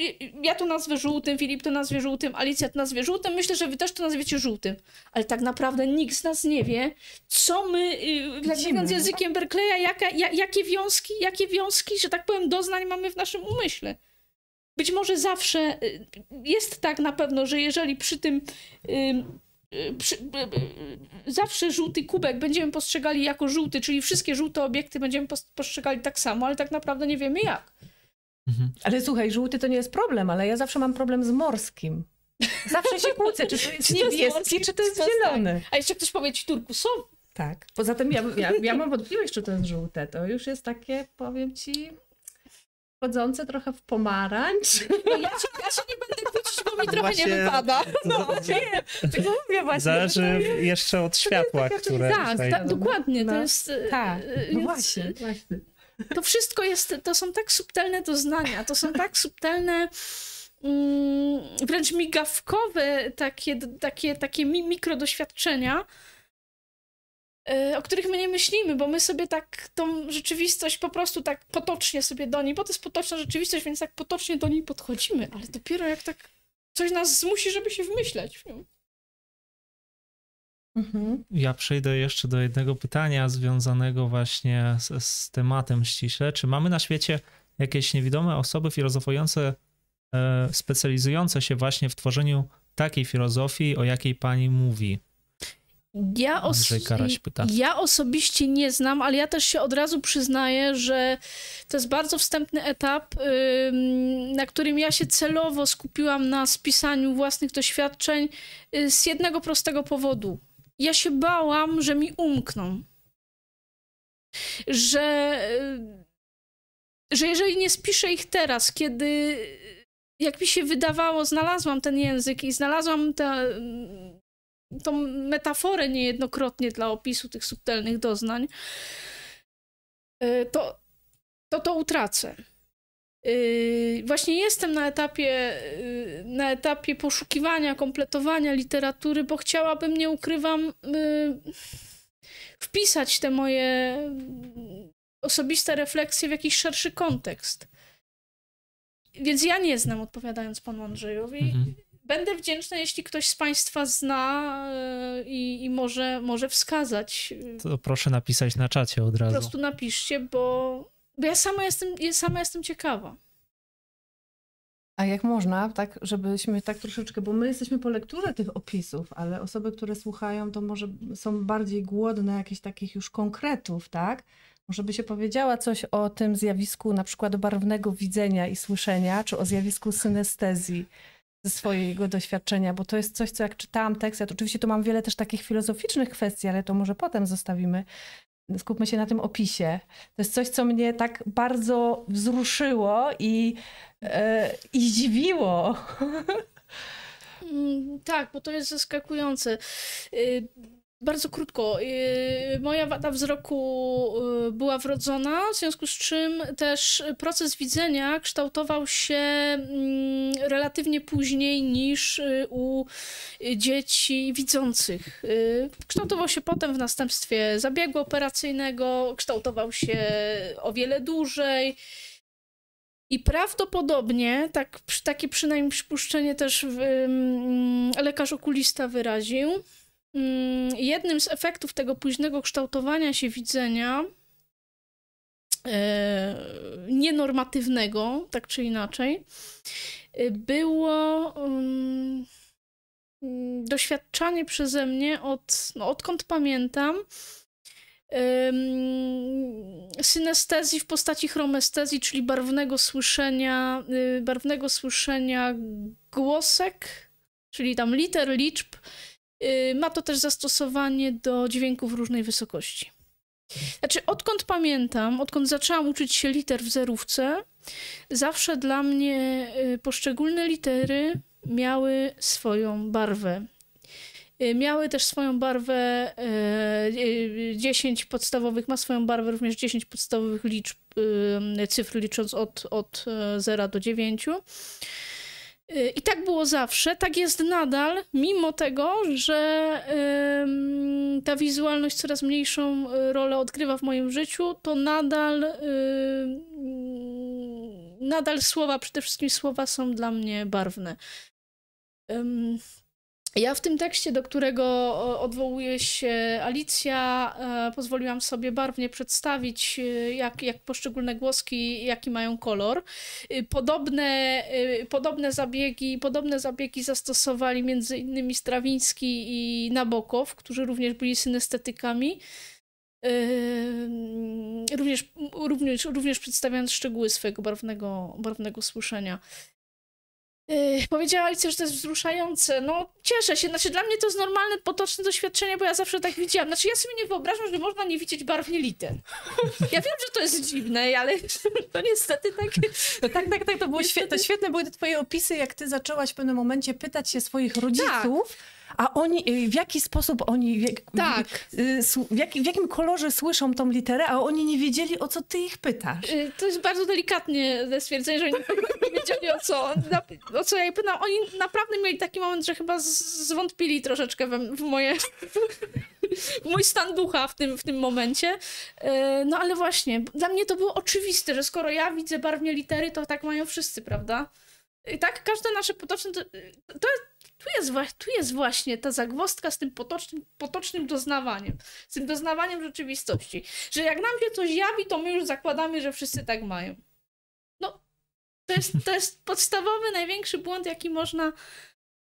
ja to nazwę żółtym, Filip to nazwie żółtym, Alicja to nazwie żółtym, myślę, że wy też to nazwiecie żółtym. Ale tak naprawdę nikt z nas nie wie, co my, y, Widzimy. mówiąc językiem Berkeleya, jaka, ja, jakie wiązki, jakie wiązki, że tak powiem, doznań mamy w naszym umyśle. Być może zawsze y, jest tak na pewno, że jeżeli przy tym y, przy, zawsze żółty kubek będziemy postrzegali jako żółty, czyli wszystkie żółte obiekty będziemy pos- postrzegali tak samo, ale tak naprawdę nie wiemy jak. Mhm. Ale słuchaj, żółty to nie jest problem, ale ja zawsze mam problem z morskim. Zawsze się kłócę, czy to jest niebieski, czy to jest zielony. A jeszcze ktoś powie ci turkusowy. Tak. Poza tym ja, ja, ja mam wątpliwość, czy to jest żółte. To już jest takie, powiem ci, wchodzące trochę w pomarańcz. No ja, się, ja się nie będę kłócić, bo mi trochę Właśnie- nie wypada. No, nie, tego mówię właśnie. Zależy jeszcze od światła, które Tak, tak, dokładnie. To No, jest. y, Tak, y, no właśnie, właśnie. To wszystko jest, to są tak subtelne doznania, to są tak subtelne, mm, wręcz migawkowe takie, takie, takie mi, mikrodoświadczenia, y, o których my nie myślimy, bo my sobie tak tą rzeczywistość po prostu tak potocznie sobie do niej, bo to jest potoczna rzeczywistość, więc tak potocznie do niej podchodzimy, ale dopiero jak tak coś nas zmusi, żeby się wmyśleć w nią. Mhm. Ja przejdę jeszcze do jednego pytania związanego właśnie z, z tematem ściśle. Czy mamy na świecie jakieś niewidome osoby filozofujące, e, specjalizujące się właśnie w tworzeniu takiej filozofii, o jakiej pani mówi? Ja, os- ja osobiście nie znam, ale ja też się od razu przyznaję, że to jest bardzo wstępny etap, na którym ja się celowo skupiłam na spisaniu własnych doświadczeń y, z jednego prostego powodu. Ja się bałam, że mi umkną. Że, y, że jeżeli nie spiszę ich teraz, kiedy, jak mi się wydawało, znalazłam ten język i znalazłam te, tą metaforę niejednokrotnie dla opisu tych subtelnych doznań, y, to to, to utracę. Y, Właśnie jestem na etapie, y, na etapie poszukiwania, kompletowania literatury, bo chciałabym, nie ukrywam, y, wpisać te moje osobiste refleksje w jakiś szerszy kontekst. Więc ja nie znam, odpowiadając panu Andrzejowi. Mhm. Będę wdzięczna, jeśli ktoś z Państwa zna i, i może, może wskazać. To proszę napisać na czacie od Po razu. prostu napiszcie, bo, bo ja sama jestem, sama jestem ciekawa. A jak można, tak, żebyśmy tak troszeczkę, bo my jesteśmy po lekturze tych opisów, ale osoby, które słuchają, to może są bardziej głodne jakichś takich już konkretów, tak? Może by się powiedziała coś o tym zjawisku na przykład barwnego widzenia i słyszenia, czy o zjawisku synestezji ze swojego doświadczenia, bo to jest coś, co jak czytałam tekst, ja to oczywiście tu mam wiele też takich filozoficznych kwestii, ale to może potem zostawimy. Skupmy się na tym opisie. To jest coś, co mnie tak bardzo wzruszyło i, e, i zdziwiło. Mm, Tak, bo to jest zaskakujące. Y, Bardzo krótko. Moja wada wzroku y, była wrodzona, w związku z czym też proces widzenia kształtował się mm, relatywnie później niż y, u dzieci widzących. Y, Kształtował się potem w następstwie zabiegu operacyjnego, kształtował się o wiele dłużej. I prawdopodobnie, tak, takie przynajmniej przypuszczenie też lekarz okulista wyraził, jednym z efektów tego późnego kształtowania się widzenia e, nienormatywnego, tak czy inaczej, y, było ym, ym, doświadczanie przeze mnie od, no, odkąd pamiętam, ym, synestezji w postaci chromestezji, czyli barwnego słyszenia, barwnego słyszenia głosek, czyli tam liter, liczb. Y, ma to też zastosowanie do dźwięków różnej wysokości. Znaczy, odkąd pamiętam, odkąd zaczęłam uczyć się liter w zerówce, zawsze dla mnie y, poszczególne litery miały swoją barwę. Y, miały też swoją barwę, 10 podstawowych, ma swoją barwę również 10 podstawowych liczb, cyfr licząc od, od 0 do 9. Y, I tak było zawsze, tak jest nadal, mimo tego, że ta wizualność coraz mniejszą y, rolę odgrywa w moim życiu, to nadal, nadal słowa, przede wszystkim słowa są dla mnie barwne. Ja w tym tekście, do którego odwołuje się Alicja, e, pozwoliłam sobie barwnie przedstawić, e, jak, jak poszczególne głoski, jaki mają kolor. E, podobne, podobne, zabiegi, podobne zabiegi zastosowali innymi Strawiński i Nabokow, którzy również byli synestetykami. Również, również, również przedstawiając szczegóły swojego barwnego, barwnego słyszenia. Yy, powiedziała Alicja, że to jest wzruszające. No, cieszę się. Znaczy, dla mnie to jest normalne, potoczne doświadczenie, bo ja zawsze tak widziałam. Znaczy, ja sobie nie wyobrażam, że można nie widzieć barwnie liter. Ja wiem, że to jest dziwne, ale to niestety tak... No tak, tak, tak. To było niestety... świetne. Świetne były te twoje opisy, jak ty zaczęłaś w pewnym momencie pytać się swoich rodziców, tak a oni, y, w jaki sposób oni, w, tak. w, y, w, jak, w jakim kolorze słyszą tą literę, a oni nie wiedzieli, o co ty ich pytasz. Y, to jest bardzo delikatnie stwierdzenie, że oni nie wiedzieli, o co, o co ja ich pytam. Oni naprawdę mieli taki moment, że chyba zwątpili troszeczkę w, w moje... w mój stan ducha w tym, w tym momencie. No ale właśnie, dla mnie to było oczywiste, że skoro ja widzę barwnie litery, to tak mają wszyscy, prawda? I tak każde nasze potoczne... To, to tu jest, tu jest właśnie ta zagwozdka z tym potocznym, potocznym doznawaniem, z tym doznawaniem rzeczywistości, że jak nam się coś jawi, to my już zakładamy, że wszyscy tak mają. No, to jest, to jest podstawowy, największy błąd, jaki można,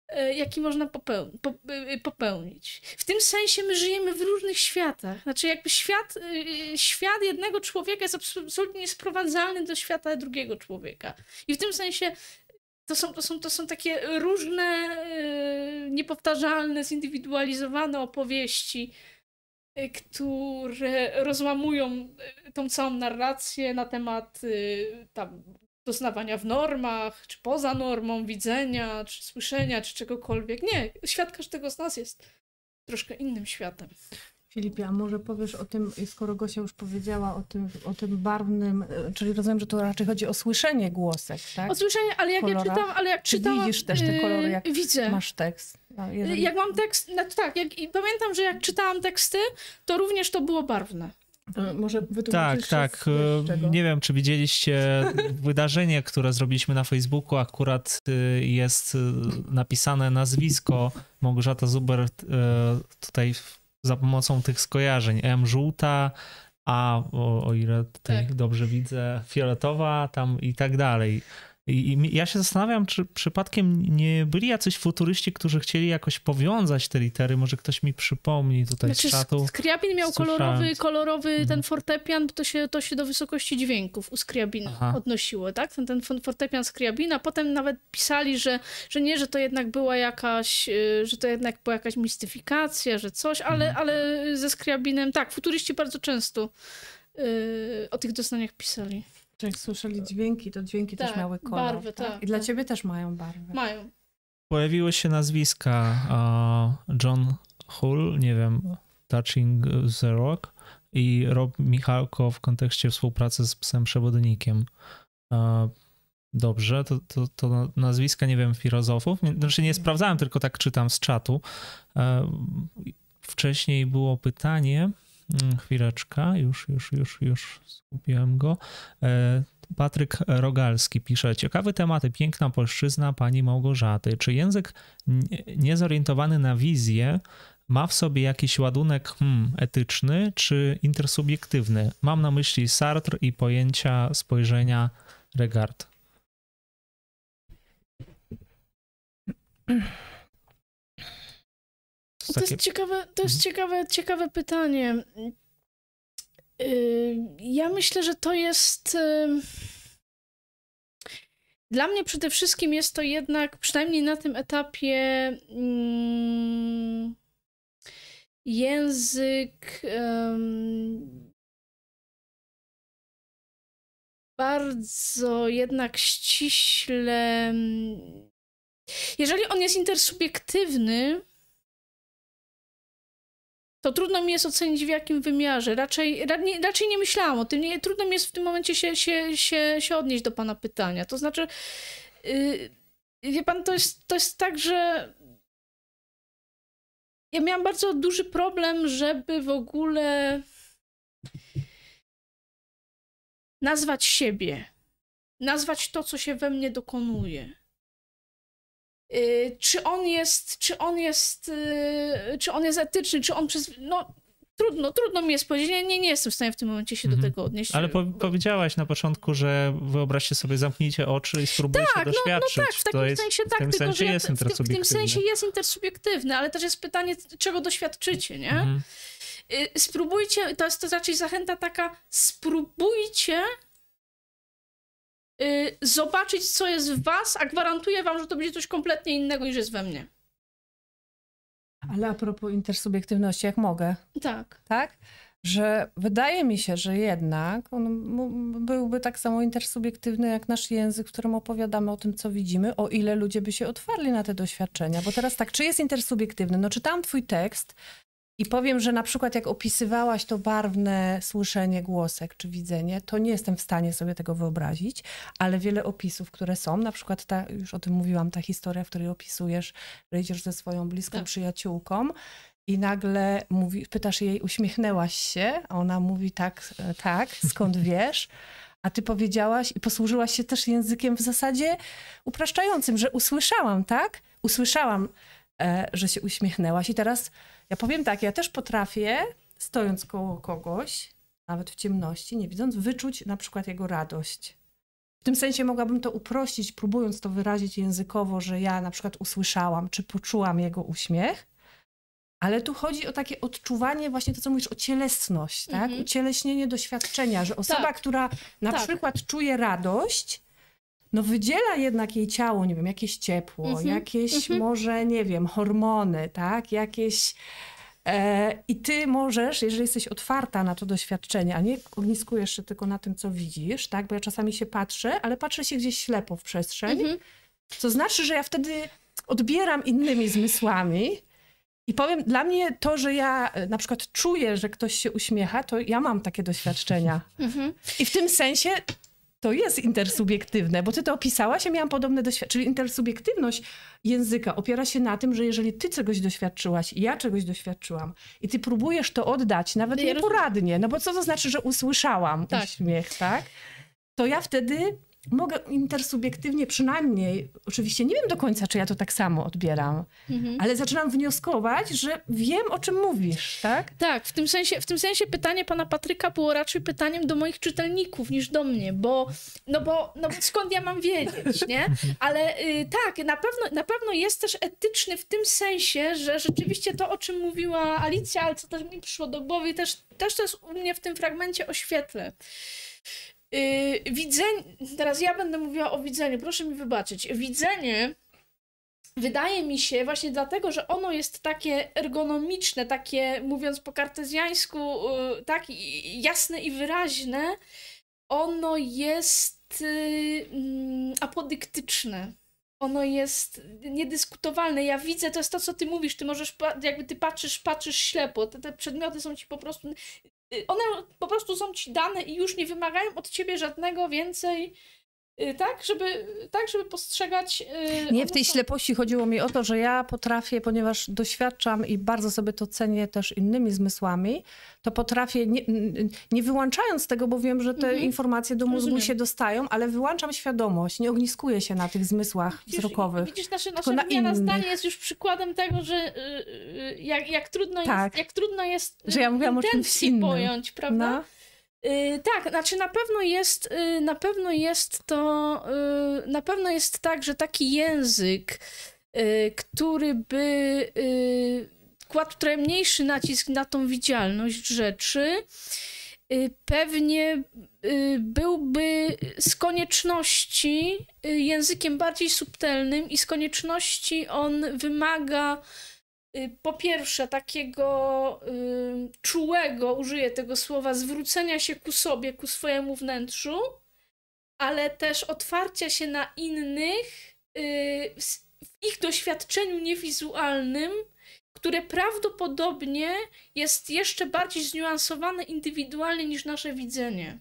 e, jaki można e, popełnić. W tym sensie my żyjemy w różnych światach. Znaczy jakby świat, e, świat jednego człowieka jest absolutnie niesprowadzalny do świata drugiego człowieka. I w tym sensie to są, to są, to są takie różne, e, niepowtarzalne, zindywidualizowane opowieści, e, które rozłamują e, tą całą narrację na temat tam, doznawania w normach, czy poza normą, widzenia, czy słyszenia, czy czegokolwiek. Nie, świat każdego z nas jest troszkę innym światem. Filipie, a może powiesz o tym, skoro Gosia już powiedziała o tym, o tym barwnym, czyli rozumiem, że to raczej chodzi o słyszenie głosek, tak? O słyszenie, ale jak ja czytam, ale jak Czy czytam... widzisz też te kolory, jak yy, widzę. masz tekst? No, jeżeli... Jak mam tekst, no tak, jak, i pamiętam, że jak czytałam teksty, to również to było barwne. Może Tak, tak. E, nie wiem, czy widzieliście wydarzenie, które zrobiliśmy na Facebooku. Akurat y, jest y, napisane nazwisko Małgorzata Zuber tutaj za pomocą tych skojarzeń. M żółta, a o, o ile tutaj tak. dobrze widzę, fioletowa tam i tak dalej. I, I, ja się zastanawiam, czy przypadkiem nie byli jacyś futuryści, którzy chcieli jakoś powiązać te litery. Może ktoś mi przypomni tutaj znaczy, z czatu. Skriabin miał kolorowy, kolorowy mhm. ten fortepian, to się, to się do wysokości dźwięków u Skriabina Aha. odnosiło, tak? Ten, ten fortepian Skriabina. Potem nawet pisali, że, że nie, że to jednak była jakaś, y, że to jednak była jakaś mistyfikacja, że coś, ale, mhm. ale ze Skriabinem, tak, futuryści bardzo często yy, o tych doznaniach pisali. Jak słyszeli dźwięki, to dźwięki tak, też miały kolor. Barwy, tak? tak I dla tak. ciebie też mają barwę. Mają. Pojawiły się nazwiska uh, John Hull, nie wiem, Touching the Rock i Rob Michalko w kontekście współpracy z psem przewodnikiem. Uh, dobrze, to, to, to, nazwiska, nie wiem, filozofów. Znaczy nie sprawdzałem, tylko tak czytam z czatu. Uh, wcześniej było pytanie, chwileczka, już, już, już, już skupiłem go. E, Patryk Rogalski pisze, ciekawe tematy, piękna polszczyzna pani Małgorzaty. Czy język niezorientowany na wizję ma w sobie jakiś ładunek hmm, etyczny czy intersubiektywny? Mam na myśli Sartre i pojęcia spojrzenia regard. To, takie... jest ciekawe, to jest mhm. ciekawe, ciekawe pytanie. Y, ja myślę, że to jest. Y, Dla mnie przede wszystkim jest to jednak, przynajmniej na tym etapie, mm, język bardzo jednak ściśle. Mm, jeżeli on jest intersubiektywny, to trudno mi jest ocenić w jakim wymiarze. Raczej, raczej nie myślałam o tym. Nie, trudno mi jest w tym momencie się, się, się, się odnieść do pana pytania. To znaczy, yy, wie pan, to jest, to jest tak, że ja miałam bardzo duży problem, żeby w ogóle nazwać siebie, nazwać to, co się we mnie dokonuje. Y, czy on jest, czy on jest, y, czy on jest etyczny, czy on przez, no trudno, trudno mi jest powiedzieć, nie, nie, nie jestem w stanie w tym momencie się do mhm. tego odnieść. Ale po, powiedziałaś na początku, że wyobraźcie sobie, zamknijcie oczy i spróbujcie tak, doświadczyć. No, no tak, w takim to jest, sensie tak, w tym tylko sensie jest w, w, tym sensie jest intersubiektywny, ale też jest pytanie, czego doświadczycie, nie? Mhm. Y, spróbujcie, to jest to raczej zachęta taka, spróbujcie Y, zobaczyć, co jest w was, a gwarantuję wam, że to będzie coś kompletnie innego niż jest we mnie. Ale a propos intersubiektywności, jak mogę? Tak. Tak? Że wydaje mi się, że jednak on byłby tak samo intersubiektywny jak nasz język, w którym opowiadamy o tym, co widzimy, o ile ludzie by się otwarli na te doświadczenia. Bo teraz tak, czy jest intersubiektywny? No czytałam twój tekst i powiem, że na przykład jak opisywałaś to barwne słyszenie głosek czy widzenie, to nie jestem w stanie sobie tego wyobrazić, ale wiele opisów, które są, na przykład ta, już o tym mówiłam, ta historia, w której opisujesz, że idziesz ze swoją bliską tak. przyjaciółką i nagle mówi, pytasz jej, uśmiechnęłaś się, a ona mówi tak, e, tak, skąd wiesz? A ty powiedziałaś i posłużyłaś się też językiem w zasadzie upraszczającym, że usłyszałam, tak? Usłyszałam, że się uśmiechnęłaś i teraz ja powiem tak, ja też potrafię, stojąc koło kogoś, nawet w ciemności, nie widząc, wyczuć na przykład jego radość. W tym sensie mogłabym to uprościć, próbując to wyrazić językowo, że ja na przykład usłyszałam, czy poczułam jego uśmiech, ale tu chodzi o takie odczuwanie, właśnie to, co mówisz, o cielesność, tak? Mhm. Ucieleśnienie doświadczenia, że osoba, tak. która na tak. przykład czuje radość, no wydziela jednak jej ciało, nie wiem, jakieś ciepło, mhm. jakieś mhm. może, nie wiem, hormony, tak? Jakieś... E, I ty możesz, jeżeli jesteś otwarta na to doświadczenie, a nie ogniskujesz się tylko na tym, co widzisz, tak? Bo ja czasami się patrzę, ale patrzę się gdzieś ślepo w przestrzeń, mhm. co znaczy, że ja wtedy odbieram innymi zmysłami. I powiem, dla mnie to, że ja e, na przykład czuję, że ktoś się uśmiecha, to ja mam takie doświadczenia. Mhm. I w tym sensie to jest intersubiektywne, bo ty to opisałaś, ja miałam podobne doświadczenie. Czyli intersubiektywność języka opiera się na tym, że jeżeli ty czegoś doświadczyłaś i ja czegoś doświadczyłam i ty próbujesz to oddać, nawet ja nieporadnie, no bo co to znaczy, że usłyszałam tak. uśmiech, tak? To ja wtedy mogę intersubiektywnie przynajmniej, oczywiście nie wiem do końca, czy ja to tak samo odbieram, mhm. ale zaczynam wnioskować, że wiem, o czym mówisz, tak? Tak, w tym, sensie, w tym sensie pytanie pana Patryka było raczej pytaniem do moich czytelników niż do mnie, bo no bo, no bo skąd ja mam wiedzieć, nie? Ale y, tak, na pewno, na pewno jest też etyczny w tym sensie, że rzeczywiście to, o czym mówiła Alicja, ale co też mi przyszło do głowy, też, też to jest u mnie w tym fragmencie oświetlę. Yy, widzenie, teraz ja będę mówiła o widzeniu, proszę mi wybaczyć. Widzenie wydaje mi się właśnie dlatego, że ono jest takie ergonomiczne, takie mówiąc po kartezjańsku, yy, tak jasne i wyraźne, ono jest yy, apodyktyczne. Ono jest niedyskutowalne. Ja widzę, to jest to, co ty mówisz. Ty możesz, jakby ty patrzysz, patrzysz ślepo. Te, te przedmioty są ci po prostu Y, one po prostu są ci dane i już nie wymagają od ciebie żadnego więcej tak, żeby, tak, żeby postrzegać. Yy, nie, w tej ślepości chodziło mi o to, że ja potrafię, ponieważ doświadczam i bardzo sobie to cenię też innymi zmysłami, to potrafię, nie, nie wyłączając tego, bo wiem, że te mhm. informacje do mózgu Rozumiem. się dostają, ale wyłączam świadomość, nie ogniskuję się na tych zmysłach widzisz, wzrokowych. Widzisz, nasze, nasze na zdań jest już przykładem tego, że yy, jak, jak, trudno tak. jest, jak trudno jest że ja mówiłam o czymś innym. pojąć, prawda? No. Yy, tak, znaczy na pewno jest, yy, na pewno jest to, yy, na pewno jest tak, że taki język, y, który by y, kładł trochę mniejszy nacisk na tą widzialność rzeczy, y, pewnie byłby z konieczności językiem bardziej subtelnym i z konieczności on wymaga po pierwsze takiego czułego, użyję tego słowa, zwrócenia się ku sobie, ku swojemu wnętrzu, ale też otwarcia się na innych w ich doświadczeniu niewizualnym, które prawdopodobnie jest jeszcze bardziej zniuansowane indywidualnie niż nasze widzenie.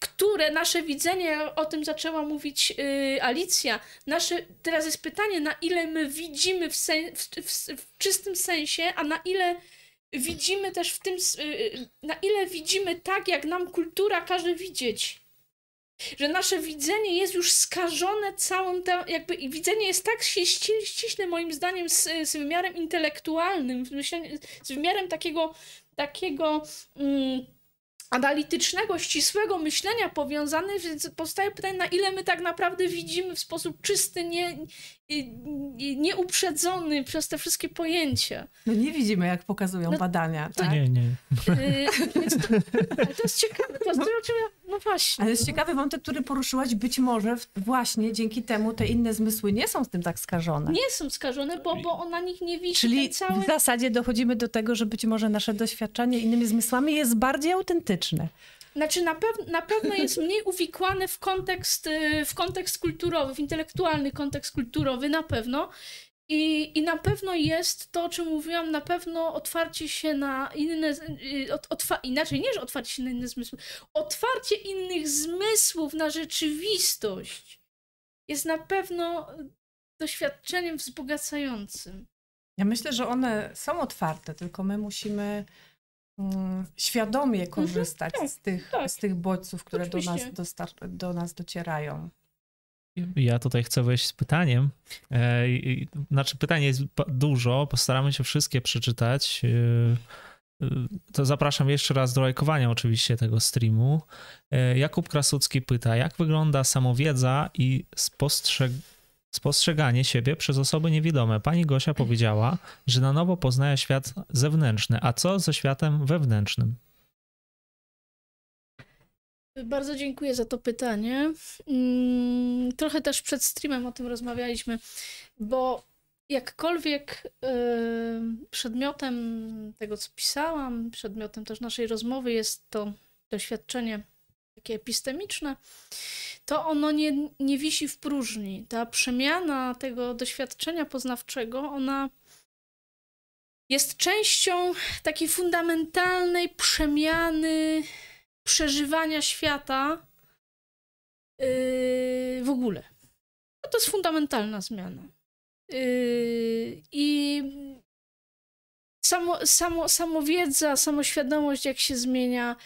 Które nasze widzenie, o tym zaczęła mówić yy, Alicja, nasze, teraz jest pytanie, na ile my widzimy w, sen, w, w, w czystym sensie, a na ile widzimy też w tym, yy, na ile widzimy tak, jak nam kultura każe widzieć. Że nasze widzenie jest już skażone całym, te, jakby widzenie jest tak ściśle moim zdaniem z, z wymiarem intelektualnym, z wymiarem takiego, takiego mm, analitycznego, ścisłego myślenia powiązane, więc powstaje pytanie, na ile my tak naprawdę widzimy w sposób czysty, nie, nieuprzedzony przez te wszystkie pojęcia. No nie widzimy, jak pokazują no, badania. Tak? Nie, nie. Yy, to, to, jest ciekawe. To jest, no, no właśnie. Ale jest ciekawy wątek, który poruszyłaś. Być może właśnie dzięki temu te inne zmysły nie są z tym tak skażone. Nie są skażone, bo, bo on na nich nie wisi Czyli cały... w zasadzie dochodzimy do tego, że być może nasze doświadczenie innymi zmysłami jest bardziej autentyczne. Znaczy na, pew na pewno jest mniej uwikłane w kontekst, y, w kontekst kulturowy, w intelektualny kontekst kulturowy na pewno. I, I na pewno jest to, o czym mówiłam, na pewno otwarcie się na inne, y, otwa inaczej nie, że otwarcie się na inne zmysły, otwarcie innych zmysłów na rzeczywistość jest na pewno doświadczeniem wzbogacającym. Ja myślę, że one są otwarte, tylko my musimy świadomie mhm. korzystać mhm, z, tych, tak. z tych bodźców, które do nas, do nas docierają. Ja tutaj chcę wejść z pytaniem. E, znaczy, pytanie jest dużo, postaramy się wszystkie przeczytać. E, e, to zapraszam jeszcze raz do lajkowania oczywiście tego streamu. Jakub Krasucki pyta, jak wygląda samowiedza i spostrzeg Spostrzeganie siebie przez osoby niewidome. Pani Gosia powiedziała, że na nowo poznaje świat zewnętrzny. A co ze światem wewnętrznym? Bardzo dziękuję za to pytanie. Mm, trochę też przed streamem o tym rozmawialiśmy, bo jakkolwiek y, przedmiotem tego, co pisałam, przedmiotem też naszej rozmowy jest to doświadczenie takie epistemiczne, to ono nie, nie wisi w próżni. Ta przemiana tego doświadczenia poznawczego, ona jest częścią takiej fundamentalnej przemiany przeżywania świata yy, w ogóle. No to jest fundamentalna zmiana. Yy, I samo, samo, samowiedza, samoświadomość, jak się zmienia,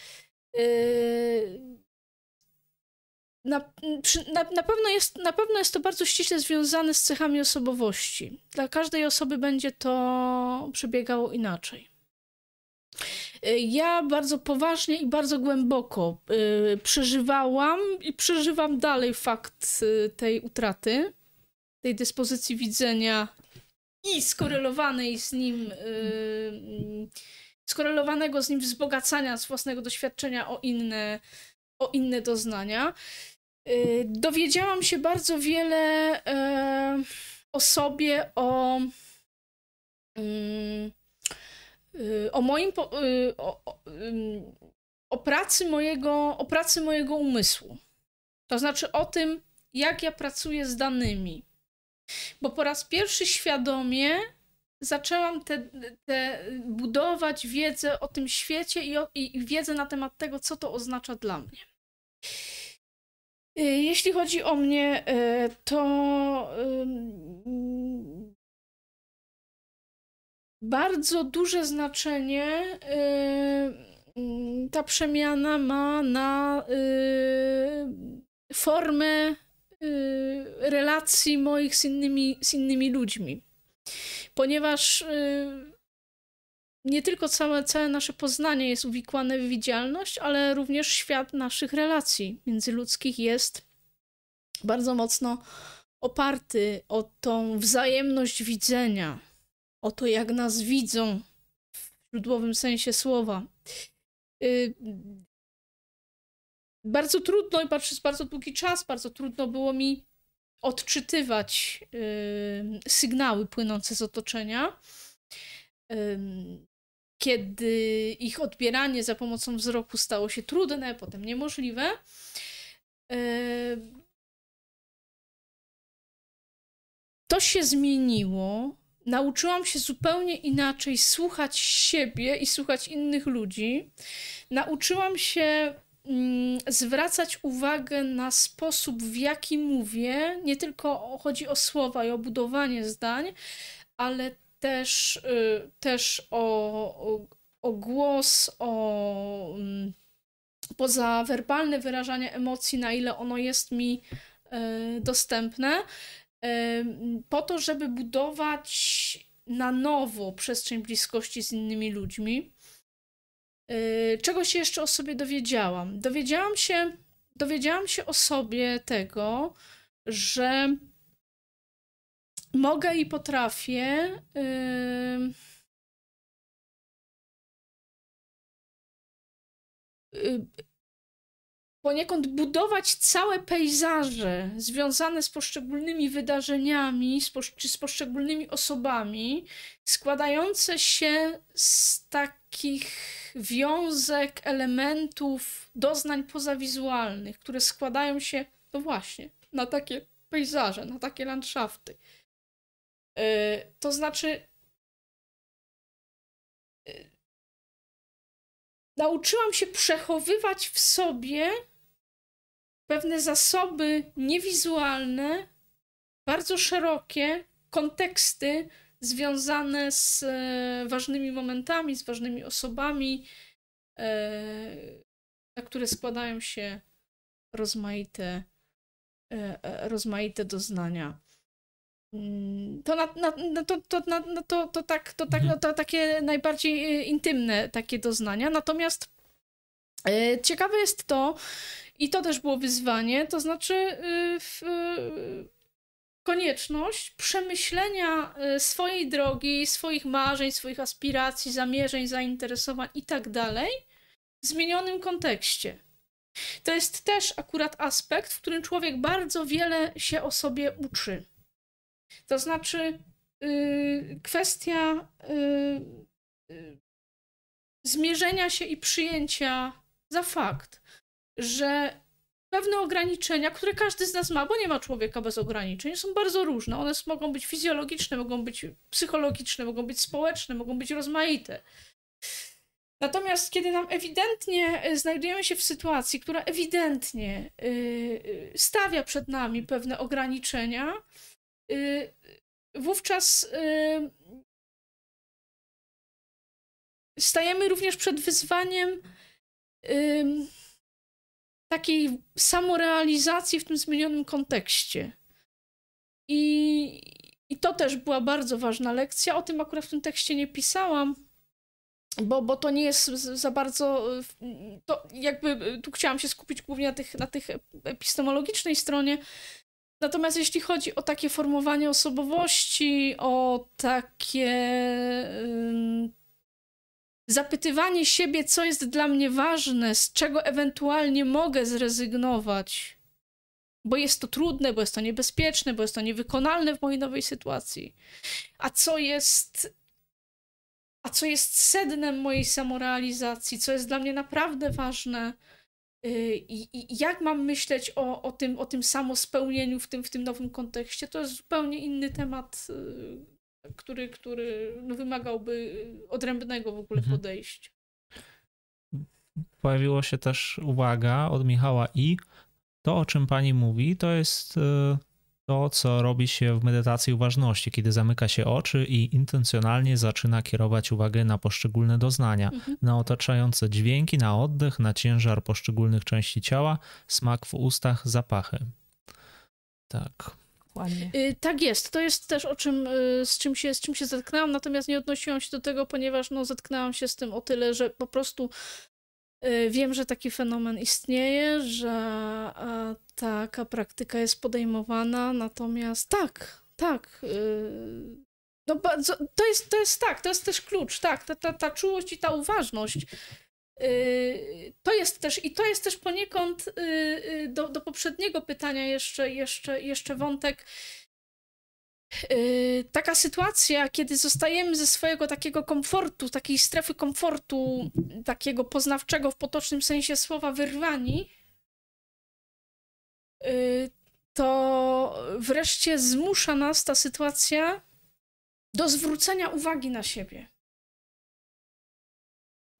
yy, na, na, na, pewno jest, na pewno jest to bardzo ściśle związane z cechami osobowości. Dla każdej osoby będzie to przebiegało inaczej. Y, ja bardzo poważnie i bardzo głęboko y, przeżywałam i przeżywam dalej fakt y, tej utraty, tej dyspozycji widzenia i skorelowanej z nim, skorelowanego z nim wzbogacania z własnego doświadczenia o inne, o inne doznania. Y, dowiedziałam się bardzo wiele e, o sobie, o, mm, y, o moim, y, o, o, o, pracy mojego, o pracy mojego umysłu. To znaczy o tym, jak ja pracuję z danymi. Bo po raz pierwszy świadomie zaczęłam te, te budować wiedzę o tym świecie i, o, i wiedzę na temat tego, co to oznacza dla mnie. Y, jeśli chodzi o mnie, y, to bardzo duże znaczenie y, ta przemiana ma na formę relacji moich z innymi, z innymi ludźmi. Ponieważ nie tylko całe, całe nasze poznanie jest uwikłane w widzialność, ale również świat naszych relacji międzyludzkich jest bardzo mocno oparty o tą wzajemność widzenia, o to, jak nas widzą w źródłowym sensie słowa. Y, bardzo trudno i przez bardzo długi czas bardzo trudno było mi odczytywać sygnały płynące z otoczenia. Kiedy ich odbieranie za pomocą wzroku stało się trudne, potem niemożliwe, to się zmieniło. Nauczyłam się zupełnie inaczej słuchać siebie i słuchać innych ludzi. Nauczyłam się mm, zwracać uwagę na sposób, w jaki mówię. Nie tylko chodzi o słowa i o budowanie zdań, ale też, y, też o, o, głos, o mm, pozawerbalne wyrażanie emocji, na ile ono jest mi y, dostępne po to, żeby budować na nowo przestrzeń bliskości z innymi ludźmi. Czego się jeszcze o sobie dowiedziałam? Dowiedziałam się, dowiedziałam się o sobie tego, że mogę i potrafię yy, yy, poniekąd budować całe pejzaże związane z poszczególnymi wydarzeniami, czy z poszczególnymi osobami, składające się z takich wiązek, elementów, doznań pozawizualnych, które składają się, no właśnie, na takie pejzaże, na takie landszafty. Yy, to znaczy, yy, nauczyłam się przechowywać w sobie pewne zasoby niewizualne, bardzo szerokie, konteksty związane z e, ważnymi momentami, z ważnymi osobami, e, na które składają się rozmaite, e, rozmaite doznania. Mm, to, na, na, to, to, na, to, to, tak, to, tak, no, to takie najbardziej intymne takie doznania. Natomiast ciekawe jest to, i to też było wyzwanie, to znaczy yy, konieczność przemyślenia y, swojej drogi, swoich marzeń, swoich aspiracji, zamierzeń, zainteresowań i tak dalej w zmienionym kontekście. To jest też akurat aspekt, w którym człowiek bardzo wiele się o sobie uczy. To znaczy, yy, kwestia yy, zmierzenia się i przyjęcia za fakt, że pewne ograniczenia, które każdy z nas ma, bo nie ma człowieka bez ograniczeń, są bardzo różne. One mogą być fizjologiczne, mogą być psychologiczne, mogą być społeczne, mogą być rozmaite. Natomiast kiedy nam ewidentnie e, znajdujemy się w sytuacji, która ewidentnie yy, stawia przed nami pewne ograniczenia, wówczas yy, stajemy również przed wyzwaniem takiej samorealizacji w tym zmienionym kontekście. I, I to też była bardzo ważna lekcja. O tym akurat w tym tekście nie pisałam, bo, bo to nie jest za bardzo. To jakby tu chciałam się skupić głównie na tych, na tych epistemologicznej stronie. Natomiast jeśli chodzi o takie formowanie osobowości, o takie zapytywanie siebie, co jest dla mnie ważne, z czego ewentualnie mogę zrezygnować, bo jest to trudne, bo jest to niebezpieczne, bo jest to niewykonalne w mojej nowej sytuacji. A co jest. A co jest sednem mojej samorealizacji, co jest dla mnie naprawdę ważne, i, i, jak mam myśleć o, o, tym, o tym samospełnieniu w tym, w tym nowym kontekście, to jest zupełnie inny temat, y, który, który no, wymagałby odrębnego w ogóle mhm. podejścia. Pojawiło się też uwaga od Michała i to, o czym pani mówi, to jest e, to, co robi się w medytacji uważności, kiedy zamyka się oczy i intencjonalnie zaczyna kierować uwagę na poszczególne doznania, mhm. na otaczające dźwięki, na oddech, na ciężar poszczególnych części ciała, smak w ustach, zapachy. Tak. Dokładnie. Y, tak jest. To jest też o czym, y, z czym, się, z czym się zetknęłam, natomiast nie odnosiłam się do tego, ponieważ no, zetknęłam się z tym o tyle, że po prostu wiem, że taki fenomen istnieje, że taka praktyka jest podejmowana, natomiast tak, tak. No bardzo, to jest, to jest tak, to jest też klucz, tak, ta, ta, ta czułość i ta uważność Y, to jest też, i to jest też poniekąd y, y, do, do poprzedniego pytania jeszcze, jeszcze, jeszcze wątek. Taka sytuacja, kiedy zostajemy ze swojego takiego komfortu, takiej strefy komfortu, takiego poznawczego w potocznym sensie słowa, wyrwani, to wreszcie zmusza nas ta sytuacja do zwrócenia uwagi na siebie.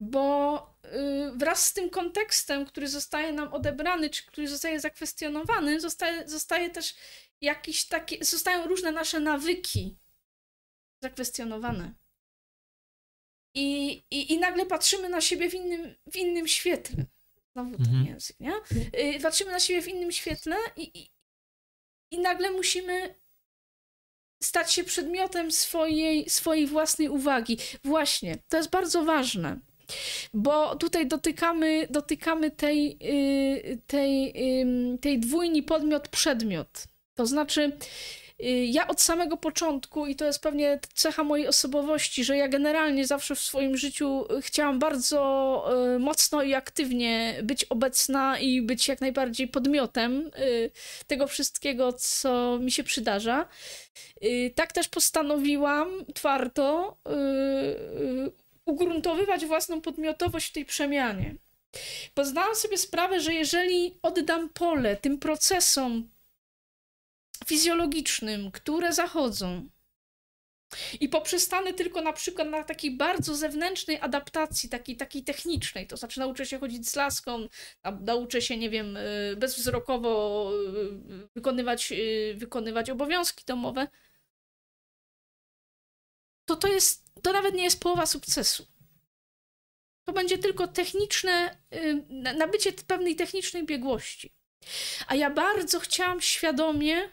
Bo Y, wraz z tym kontekstem, który zostaje nam odebrany, czy który zostaje zakwestionowany, zostaje, zostaje też jakiś taki, zostają różne nasze nawyki zakwestionowane. I, i, I nagle patrzymy na siebie w innym, w innym świetle. Znowu ten mhm. język, nie? Y, patrzymy na siebie w innym świetle i, i, i nagle musimy stać się przedmiotem swojej, swojej własnej uwagi. Właśnie, to jest bardzo ważne bo tutaj dotykamy, dotykamy tej, y, tej, tej dwójni podmiot-przedmiot. To znaczy, y, ja od samego początku, i to jest pewnie cecha mojej osobowości, że ja generalnie zawsze w swoim życiu chciałam bardzo y, mocno i aktywnie być obecna i być jak najbardziej podmiotem tego wszystkiego, co mi się przydarza. Tak też postanowiłam twardo ugruntowywać własną podmiotowość w tej przemianie. Poznałam sobie sprawę, że jeżeli oddam pole tym procesom fizjologicznym, które zachodzą, i poprzestanę tylko na przykład na takiej bardzo zewnętrznej adaptacji, takiej, takiej technicznej, to znaczy nauczę się chodzić z laską, nauczę się, nie wiem, y, bezwzrokowo y, wykonywać, y, wykonywać obowiązki domowe, to to jest to nawet nie jest połowa sukcesu. To będzie tylko techniczne, nabycie pewnej technicznej biegłości. A ja bardzo chciałam świadomie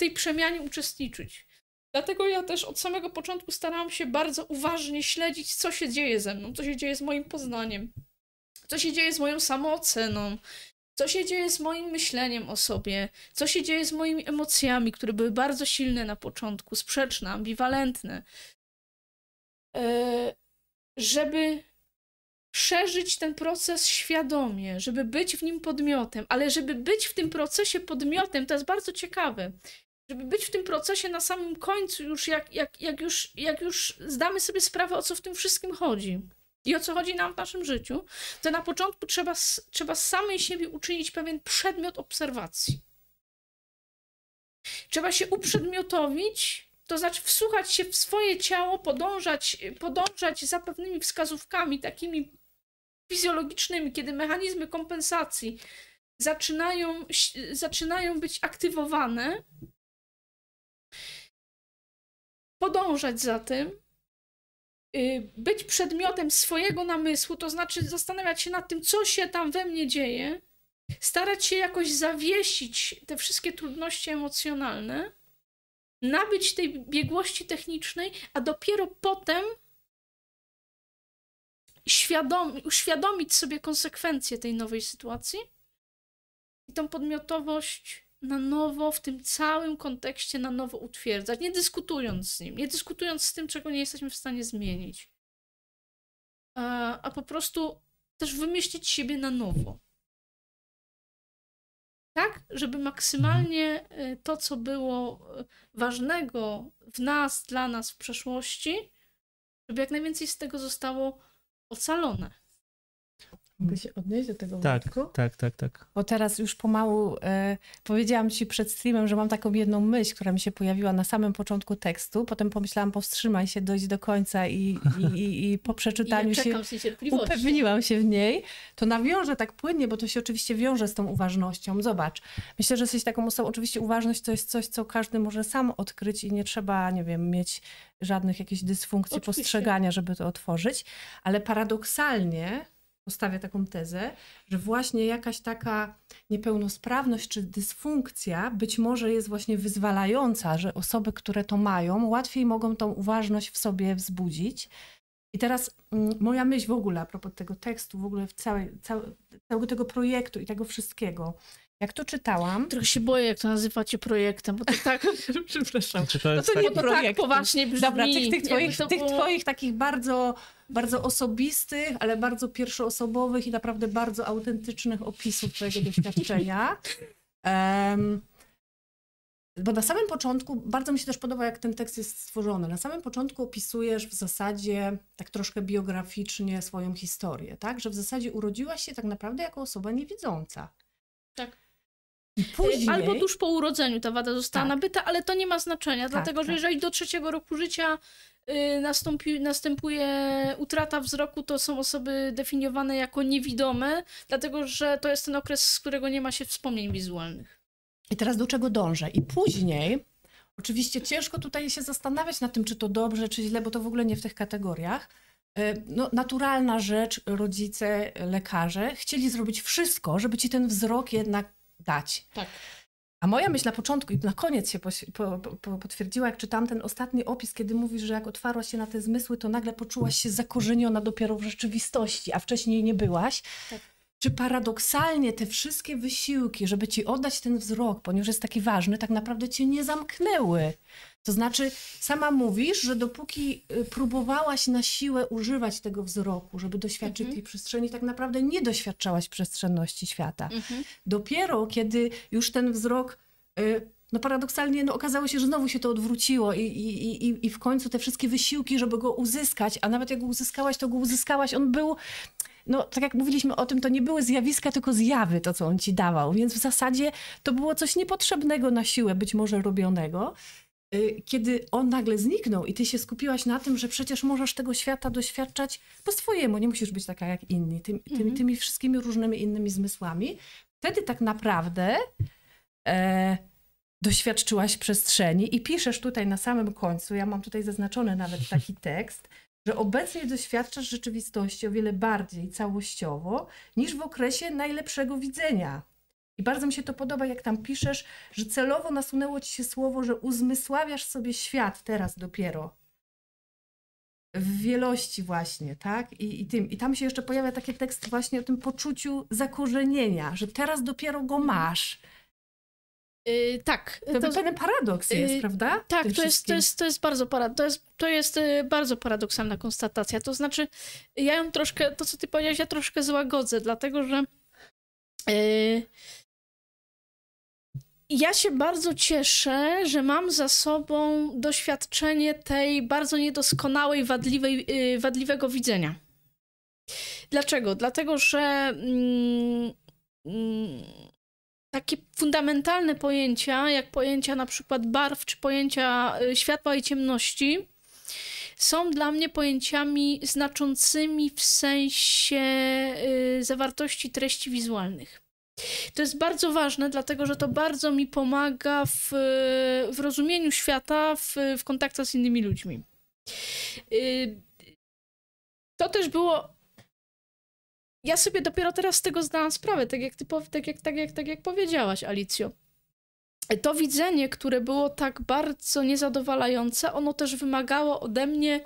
tej przemianie uczestniczyć. Dlatego ja też od samego początku starałam się bardzo uważnie śledzić, co się dzieje ze mną, co się dzieje z moim poznaniem, co się dzieje z moją samooceną, co się dzieje z moim myśleniem o sobie, co się dzieje z moimi emocjami, które były bardzo silne na początku, sprzeczne, ambiwalentne, E, żeby przeżyć ten proces świadomie, żeby być w nim podmiotem, ale żeby być w tym procesie podmiotem, to jest bardzo ciekawe. Żeby być w tym procesie na samym końcu, już jak, jak, jak, już, jak już zdamy sobie sprawę, o co w tym wszystkim chodzi i o co chodzi nam w naszym życiu, to na początku trzeba, trzeba z samej siebie uczynić pewien przedmiot obserwacji. Trzeba się uprzedmiotowić to znaczy wsłuchać się w swoje ciało, podążać, podążać za pewnymi wskazówkami takimi fizjologicznymi, kiedy mechanizmy kompensacji zaczynają, zaczynają być aktywowane, podążać za tym, y, być przedmiotem swojego namysłu, to znaczy zastanawiać się nad tym, co się tam we mnie dzieje, starać się jakoś zawiesić te wszystkie trudności emocjonalne nabyć tej biegłości technicznej, a dopiero potem świadom, uświadomić sobie konsekwencje tej nowej sytuacji i tą podmiotowość na nowo w tym całym kontekście na nowo utwierdzać, nie dyskutując z nim, nie dyskutując z tym, czego nie jesteśmy w stanie zmienić, a, a po prostu też wymyślić siebie na nowo tak, żeby maksymalnie y, to, co było y, ważnego w nas, dla nas w przeszłości, żeby jak najwięcej z tego zostało ocalone. Mogę się odnieść do tego tak, wątku? Tak, tak, tak. Bo teraz już pomału e, powiedziałam ci przed streamem, że mam taką jedną myśl, która mi się pojawiła na samym początku tekstu. Potem pomyślałam, powstrzymaj się, dojść do końca i, i, i, i po przeczytaniu się upewniłam się w niej. To nawiążę tak płynnie, bo to się oczywiście wiąże z tą uważnością. Zobacz, myślę, że jesteś taką osobą, oczywiście uważność to jest coś, co każdy może sam odkryć i nie trzeba, nie wiem, mieć żadnych jakichś dysfunkcji oczywiście. postrzegania, żeby to otworzyć, ale paradoksalnie postawię taką tezę, że właśnie jakaś taka niepełnosprawność czy dysfunkcja być może jest właśnie wyzwalająca, że osoby, które to mają, łatwiej mogą tą uważność w sobie wzbudzić. I teraz mm, moja myśl w ogóle a propos tego tekstu, w ogóle w całej, całe, całego tego projektu i tego wszystkiego, jak to czytałam. Trochę się boję, jak to nazywacie projektem, bo to tak. Przepraszam. Czy to, jest no to nie projekt. Tak poważnie brzmi. Dobra, tych, tych, twoich, tych twoich takich bardzo bardzo osobistych, ale bardzo pierwszoosobowych i naprawdę bardzo autentycznych opisów twojego doświadczenia. Um, bo na samym początku, bardzo mi się też podoba, jak ten tekst jest stworzony. Na samym początku opisujesz w zasadzie tak troszkę biograficznie swoją historię, tak? Że w zasadzie urodziłaś się tak naprawdę jako osoba niewidząca. Tak. I później... Albo tuż po urodzeniu ta wada została Tak. nabyta, ale to nie ma znaczenia, dlatego że tak. jeżeli do trzeciego roku życia y, nastąpi, następuje utrata wzroku, to są osoby definiowane jako niewidome, dlatego że to jest ten okres, z którego nie ma się wspomnień wizualnych. I teraz do czego dążę? I później, oczywiście ciężko tutaj się zastanawiać nad tym, czy to dobrze, czy źle, bo to w ogóle nie w tych kategoriach. E, No, naturalna rzecz, rodzice, lekarze chcieli zrobić wszystko, żeby ci ten wzrok jednak dać. Tak. A moja myśl na początku i na koniec się poś- po, po, potwierdziła, jak czytam ten ostatni opis, kiedy mówisz, że jak otwarłaś się na te zmysły, to nagle poczułaś się zakorzeniona dopiero w rzeczywistości, a wcześniej nie byłaś. Tak. Czy paradoksalnie te wszystkie wysiłki, żeby ci oddać ten wzrok, ponieważ jest taki ważny, tak naprawdę cię nie zamknęły? To znaczy, sama mówisz, że dopóki y, próbowałaś na siłę używać tego wzroku, żeby doświadczyć Mhm. tej przestrzeni, tak naprawdę nie doświadczałaś przestrzenności świata. Mhm. Dopiero kiedy już ten wzrok, y, no paradoksalnie, no okazało się, że znowu się to odwróciło i, i, i, i w końcu te wszystkie wysiłki, żeby go uzyskać, a nawet jak go uzyskałaś, to go uzyskałaś, on był, no tak jak mówiliśmy o tym, to nie były zjawiska, tylko zjawy to, co on ci dawał, więc w zasadzie to było coś niepotrzebnego na siłę, być może robionego. Y, Kiedy on nagle zniknął i ty się skupiłaś na tym, że przecież możesz tego świata doświadczać po swojemu, nie musisz być taka jak inni, tym, tymi, Mhm. tymi wszystkimi różnymi innymi zmysłami, wtedy tak naprawdę e, doświadczyłaś przestrzeni i piszesz tutaj na samym końcu, ja mam tutaj zaznaczony nawet taki tekst, że obecnie doświadczasz rzeczywistości o wiele bardziej całościowo niż w okresie najlepszego widzenia. I bardzo mi się to podoba, jak tam piszesz, że celowo nasunęło ci się słowo, że uzmysławiasz sobie świat teraz dopiero. W wielości właśnie, tak? I, i, tym. I tam się jeszcze pojawia taki tekst właśnie o tym poczuciu zakorzenienia, że teraz dopiero go masz. Y, tak. To, to- pewien paradoks jest, y, prawda? Tak, to jest, to, jest, to jest bardzo para, to jest, to jest bardzo paradoksalna konstatacja. To znaczy, ja ją troszkę, to co ty powiedziałeś, ja troszkę złagodzę, dlatego że y, ja się bardzo cieszę, że mam za sobą doświadczenie tej bardzo niedoskonałej, wadliwej, y, wadliwego widzenia. Dlaczego? Dlatego, że mm, mm, takie fundamentalne pojęcia, jak pojęcia na przykład barw, czy pojęcia y, światła i ciemności, są dla mnie pojęciami znaczącymi w sensie y, zawartości treści wizualnych. To jest bardzo ważne, dlatego że to bardzo mi pomaga w, w rozumieniu świata, w, w kontaktach z innymi ludźmi. Y, To też było ja sobie dopiero teraz z tego zdałam sprawę, tak jak, ty, tak jak, tak jak, tak jak powiedziałaś, Alicjo. To widzenie, które było tak bardzo niezadowalające, ono też wymagało ode mnie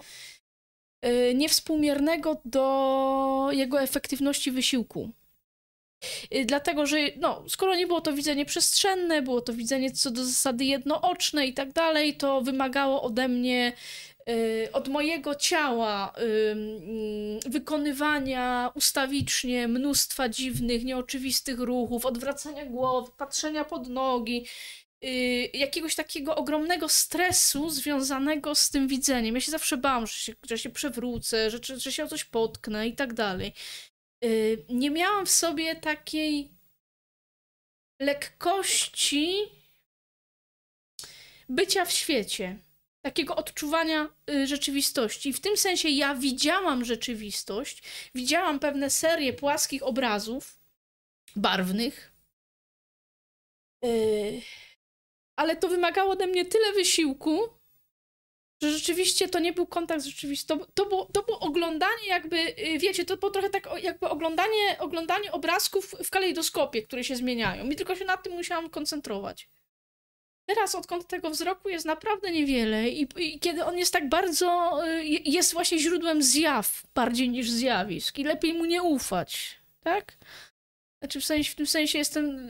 y, niewspółmiernego do jego efektywności wysiłku. Y, Dlatego, że no, skoro nie było to widzenie przestrzenne, było to widzenie co do zasady jednooczne i tak dalej, to wymagało ode mnie y, od mojego ciała mm, wykonywania ustawicznie mnóstwa dziwnych, nieoczywistych ruchów, odwracania głowy, patrzenia pod nogi, y, jakiegoś takiego ogromnego stresu związanego z tym widzeniem. Ja się zawsze bałam, że się, że się przewrócę, że, że się o coś potknę i tak dalej. Y, Nie miałam w sobie takiej lekkości bycia w świecie takiego odczuwania y, rzeczywistości. W tym sensie ja widziałam rzeczywistość, widziałam pewne serie płaskich obrazów, barwnych, y, ale to wymagało ode mnie tyle wysiłku, że rzeczywiście to nie był kontakt z rzeczywistością. To było, to było oglądanie jakby, y, wiecie, to było trochę tak jakby oglądanie, oglądanie obrazków w kalejdoskopie, które się zmieniają. I tylko się nad tym musiałam koncentrować. Teraz odkąd tego wzroku jest naprawdę niewiele i, i kiedy on jest tak bardzo, y, jest właśnie źródłem zjaw bardziej niż zjawisk i lepiej mu nie ufać, tak? Znaczy w, sensie, w tym sensie jestem,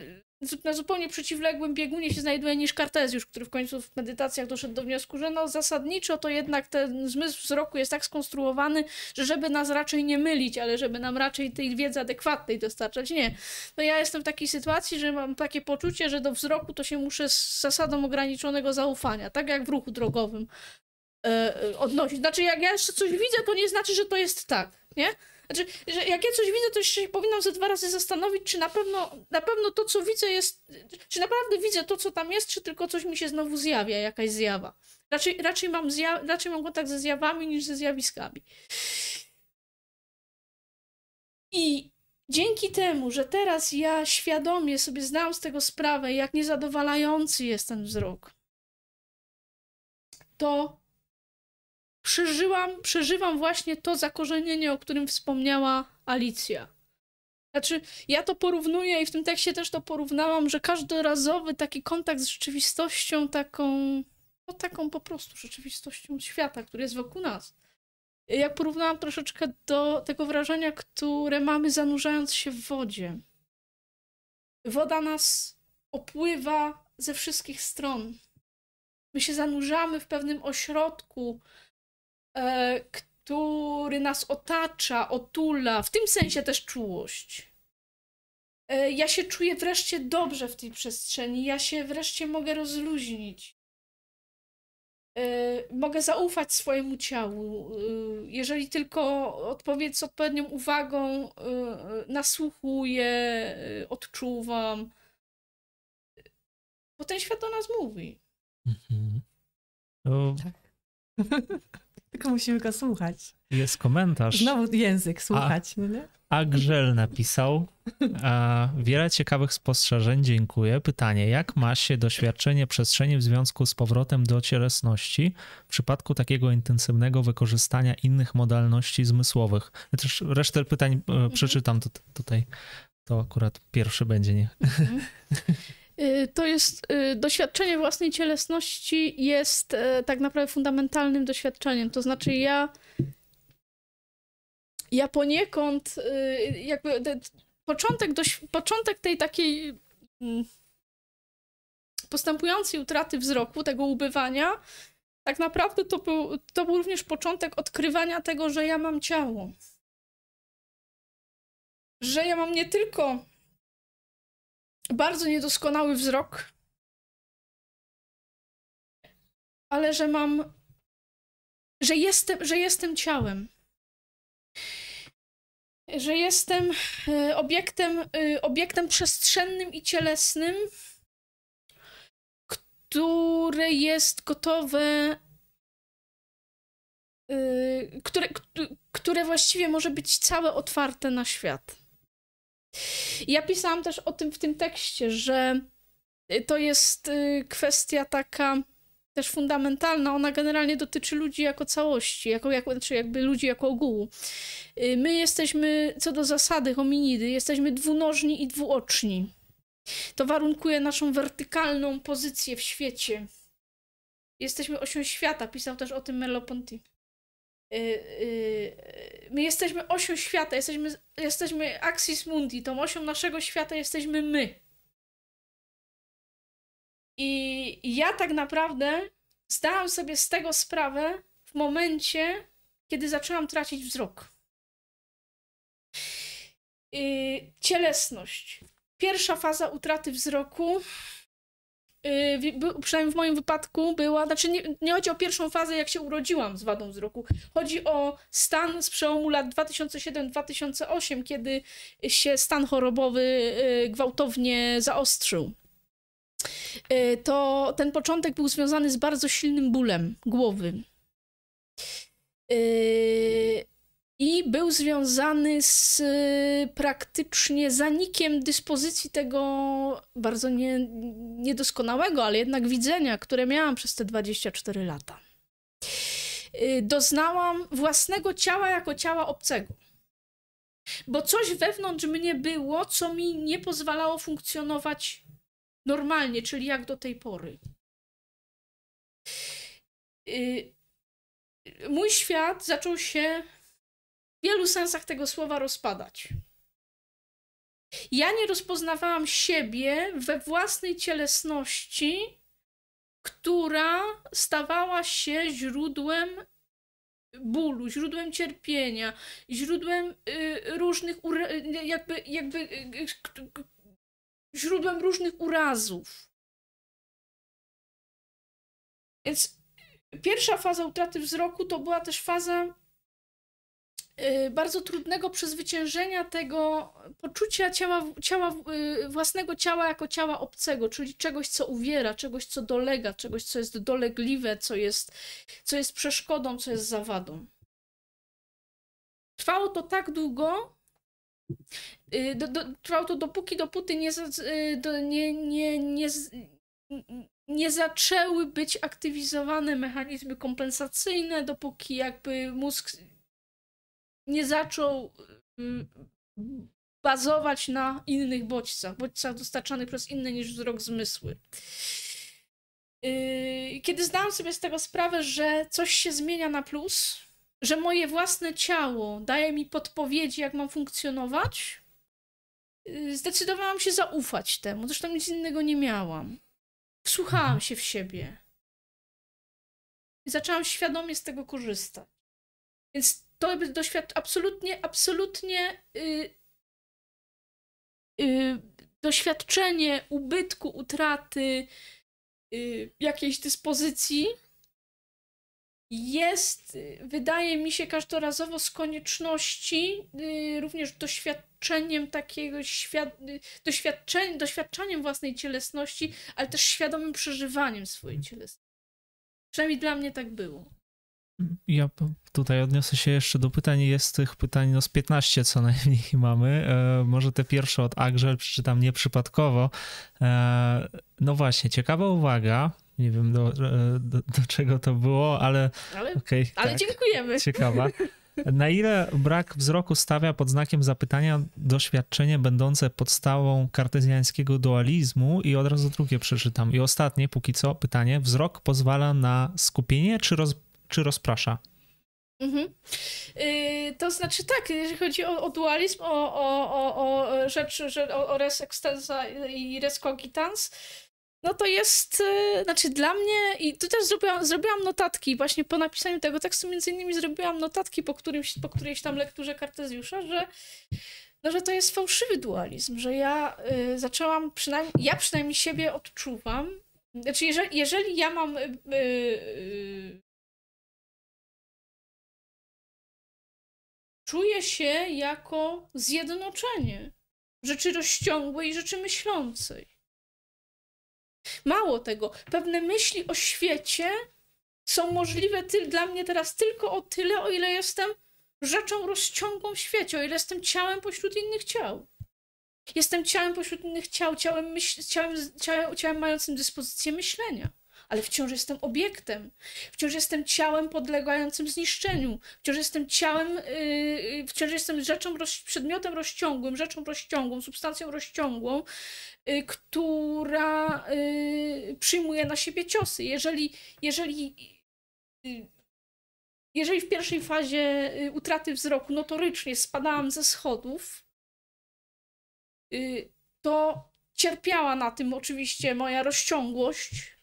na zupełnie przeciwległym biegunie się znajduje niż Kartezjusz, który w końcu w medytacjach doszedł do wniosku, że no zasadniczo to jednak ten zmysł wzroku jest tak skonstruowany, że żeby nas raczej nie mylić, ale żeby nam raczej tej wiedzy adekwatnej dostarczać. Nie. No ja jestem w takiej sytuacji, że mam takie poczucie, że do wzroku to się muszę z zasadą ograniczonego zaufania, tak jak w ruchu drogowym yy, odnosić. Znaczy jak ja jeszcze coś widzę, to nie znaczy, że to jest tak, nie? Znaczy, że jak ja coś widzę, to się powinnam ze dwa razy zastanowić, czy na pewno, na pewno to, co widzę jest, czy naprawdę widzę to, co tam jest, czy tylko coś mi się znowu zjawia, jakaś zjawa. Raczej, raczej, mam, zja raczej mam kontakt ze zjawami niż ze zjawiskami. I dzięki temu, że teraz ja świadomie sobie zdałam z tego sprawę, jak niezadowalający jest ten wzrok, to przeżyłam, przeżywam właśnie to zakorzenienie, o którym wspomniała Alicja. Znaczy, ja to porównuję i w tym tekście też to porównałam, że każdorazowy taki kontakt z rzeczywistością, taką, no taką po prostu rzeczywistością świata, który jest wokół nas. Jak porównałam troszeczkę do tego wrażenia, które mamy zanurzając się w wodzie. Woda nas opływa ze wszystkich stron. My się zanurzamy w pewnym ośrodku, który nas otacza, otula, w tym sensie też czułość. E, ja się czuję wreszcie dobrze w tej przestrzeni, ja się wreszcie mogę rozluźnić. E, mogę zaufać swojemu ciału. Jeżeli tylko odpowiedz z odpowiednią uwagą, nasłuchuję, odczuwam. Bo ten świat do nas mówi. Mhm. No. Tak. Tylko musimy go słuchać. Jest komentarz. Znowu język słuchać. A, no nie? Agrzel napisał, a, wiele ciekawych spostrzeżeń, dziękuję. Pytanie, jak ma się doświadczenie przestrzeni w związku z powrotem do cielesności w przypadku takiego intensywnego wykorzystania innych modalności zmysłowych? Ja też resztę pytań e, przeczytam tutaj. To akurat pierwszy będzie, nie? Mhm. Y, to jest y, doświadczenie własnej cielesności jest y, tak naprawdę fundamentalnym doświadczeniem. To znaczy ja ja poniekąd jakby początek, początek tej takiej mm, postępującej utraty wzroku, tego ubywania, tak naprawdę to był, to był również początek odkrywania tego, że ja mam ciało. Że ja mam nie tylko bardzo niedoskonały wzrok, ale że mam, że jestem, że jestem ciałem. Że jestem e, obiektem, e, obiektem przestrzennym i cielesnym, które jest gotowe, e, które, które właściwie może być całe otwarte na świat. Ja pisałam też o tym w tym tekście, że to jest y, kwestia taka też fundamentalna. Ona generalnie dotyczy ludzi jako całości, jako, jako, znaczy jakby ludzi jako ogółu. Y, my jesteśmy, co do zasady hominidy, jesteśmy dwunożni i dwuoczni. To warunkuje naszą wertykalną pozycję w świecie. Jesteśmy osią świata, pisał też o tym Merleau-Ponty. Y, y, my jesteśmy osią świata, jesteśmy, jesteśmy axis mundi, tą osią naszego świata jesteśmy my. I ja tak naprawdę zdałam sobie z tego sprawę w momencie, kiedy zaczęłam tracić wzrok. Y, cielesność. Pierwsza faza utraty wzroku yy, przynajmniej w moim wypadku była, znaczy nie, nie, chodzi o pierwszą fazę, jak się urodziłam z wadą wzroku. Chodzi o stan z przełomu lat 2007-2008, kiedy się stan chorobowy yy, gwałtownie zaostrzył. Yy, to ten początek był związany z bardzo silnym bólem głowy. Yy, i był związany z y, praktycznie zanikiem dyspozycji tego bardzo nie, niedoskonałego, ale jednak widzenia, które miałam przez te 24 lata. Y, doznałam własnego ciała jako ciała obcego. Bo coś wewnątrz mnie było, co mi nie pozwalało funkcjonować normalnie, czyli jak do tej pory. Y, mój świat zaczął się wielu sensach tego słowa rozpadać. Ja nie rozpoznawałam siebie we własnej cielesności, która stawała się źródłem bólu, źródłem cierpienia, źródłem y, różnych, jakby, jakby y, źródłem różnych urazów. Więc pierwsza faza utraty wzroku to była też faza y, bardzo trudnego przezwyciężenia tego poczucia ciała, ciała, y, własnego ciała jako ciała obcego, czyli czegoś, co uwiera, czegoś, co dolega, czegoś, co jest dolegliwe, co jest, co jest przeszkodą, co jest zawadą. Trwało to tak długo, y, do, do, trwało to dopóki, dopóty nie, do, nie, nie, nie, nie zaczęły być aktywizowane mechanizmy kompensacyjne, dopóki jakby mózg nie zaczął y, bazować na innych bodźcach, bodźcach dostarczanych przez inne niż wzrok zmysły. Y, kiedy zdałam sobie z tego sprawę, że coś się zmienia na plus, że moje własne ciało daje mi podpowiedzi, jak mam funkcjonować, y, zdecydowałam się zaufać temu. Zresztą nic innego nie miałam. Wsłuchałam mhm. się w siebie. I zaczęłam świadomie z tego korzystać. Więc to doświad absolutnie, absolutnie yy, yy, doświadczenie ubytku, utraty yy, jakiejś dyspozycji jest, wydaje mi się, każdorazowo z konieczności y, również doświadczeniem takiego świad... doświadczeniem, doświadczaniem własnej cielesności, ale też świadomym przeżywaniem swojej cielesności. Przynajmniej dla mnie tak było. Ja tutaj odniosę się jeszcze do pytań. Jest tych pytań no z 15 co najmniej mamy. E, może te pierwsze od Agrzel przeczytam nieprzypadkowo. E, no właśnie, ciekawa uwaga. Nie wiem do, do, do czego to było, ale. Ale, okay, ale tak, dziękujemy. Ciekawa. Na ile brak wzroku stawia pod znakiem zapytania doświadczenie będące podstawą kartezjańskiego dualizmu? I od razu drugie przeczytam. I ostatnie, póki co, pytanie. Wzrok pozwala na skupienie, czy, roz, czy rozprasza? Mhm. Yy, to znaczy tak, jeżeli chodzi o, o dualizm, o, o, o, o rzecz, że, o, o res extensa i res cogitans, no to jest, yy, znaczy dla mnie, i tu też zrobiłam, zrobiłam notatki, właśnie po napisaniu tego tekstu między innymi zrobiłam notatki po, którymś, po którejś tam lekturze Kartezjusza, że no, że to jest fałszywy dualizm, że ja y, zaczęłam, przynajmniej, ja przynajmniej siebie odczuwam, znaczy jeżeli, jeżeli ja mam czuję się jako zjednoczenie rzeczy rozciągłej rzeczy myślącej. Mało tego, pewne myśli o świecie są możliwe ty- dla mnie teraz tylko o tyle, o ile jestem rzeczą rozciągłą w świecie, o ile jestem ciałem pośród innych ciał. Jestem ciałem pośród innych ciał, ciałem, myśl- ciałem, ciałem, ciałem mającym dyspozycję myślenia ale wciąż jestem obiektem, wciąż jestem ciałem podlegającym zniszczeniu, wciąż jestem ciałem, yy, wciąż jestem rzeczą, roz, przedmiotem rozciągłym, rzeczą rozciągłą, substancją rozciągłą, yy, która yy, przyjmuje na siebie ciosy. Jeżeli, jeżeli y, jeżeli w pierwszej fazie y, utraty wzroku notorycznie spadałam ze schodów, to cierpiała na tym oczywiście moja rozciągłość,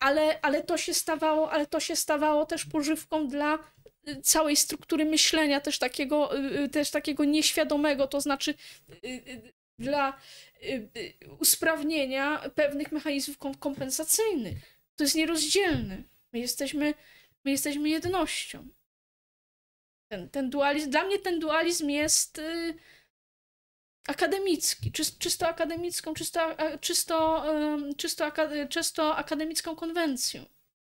ale, ale, to się stawało, ale to się stawało też pożywką dla y, całej struktury myślenia, też takiego, y, y, też takiego nieświadomego, to znaczy dla usprawnienia pewnych mechanizmów kompensacyjnych. To jest nierozdzielne. My jesteśmy, my jesteśmy jednością. Ten, ten dualizm, dla mnie ten dualizm jest akademicki, czysto akademicką, czysto, czysto, czysto, czysto akademicką konwencją.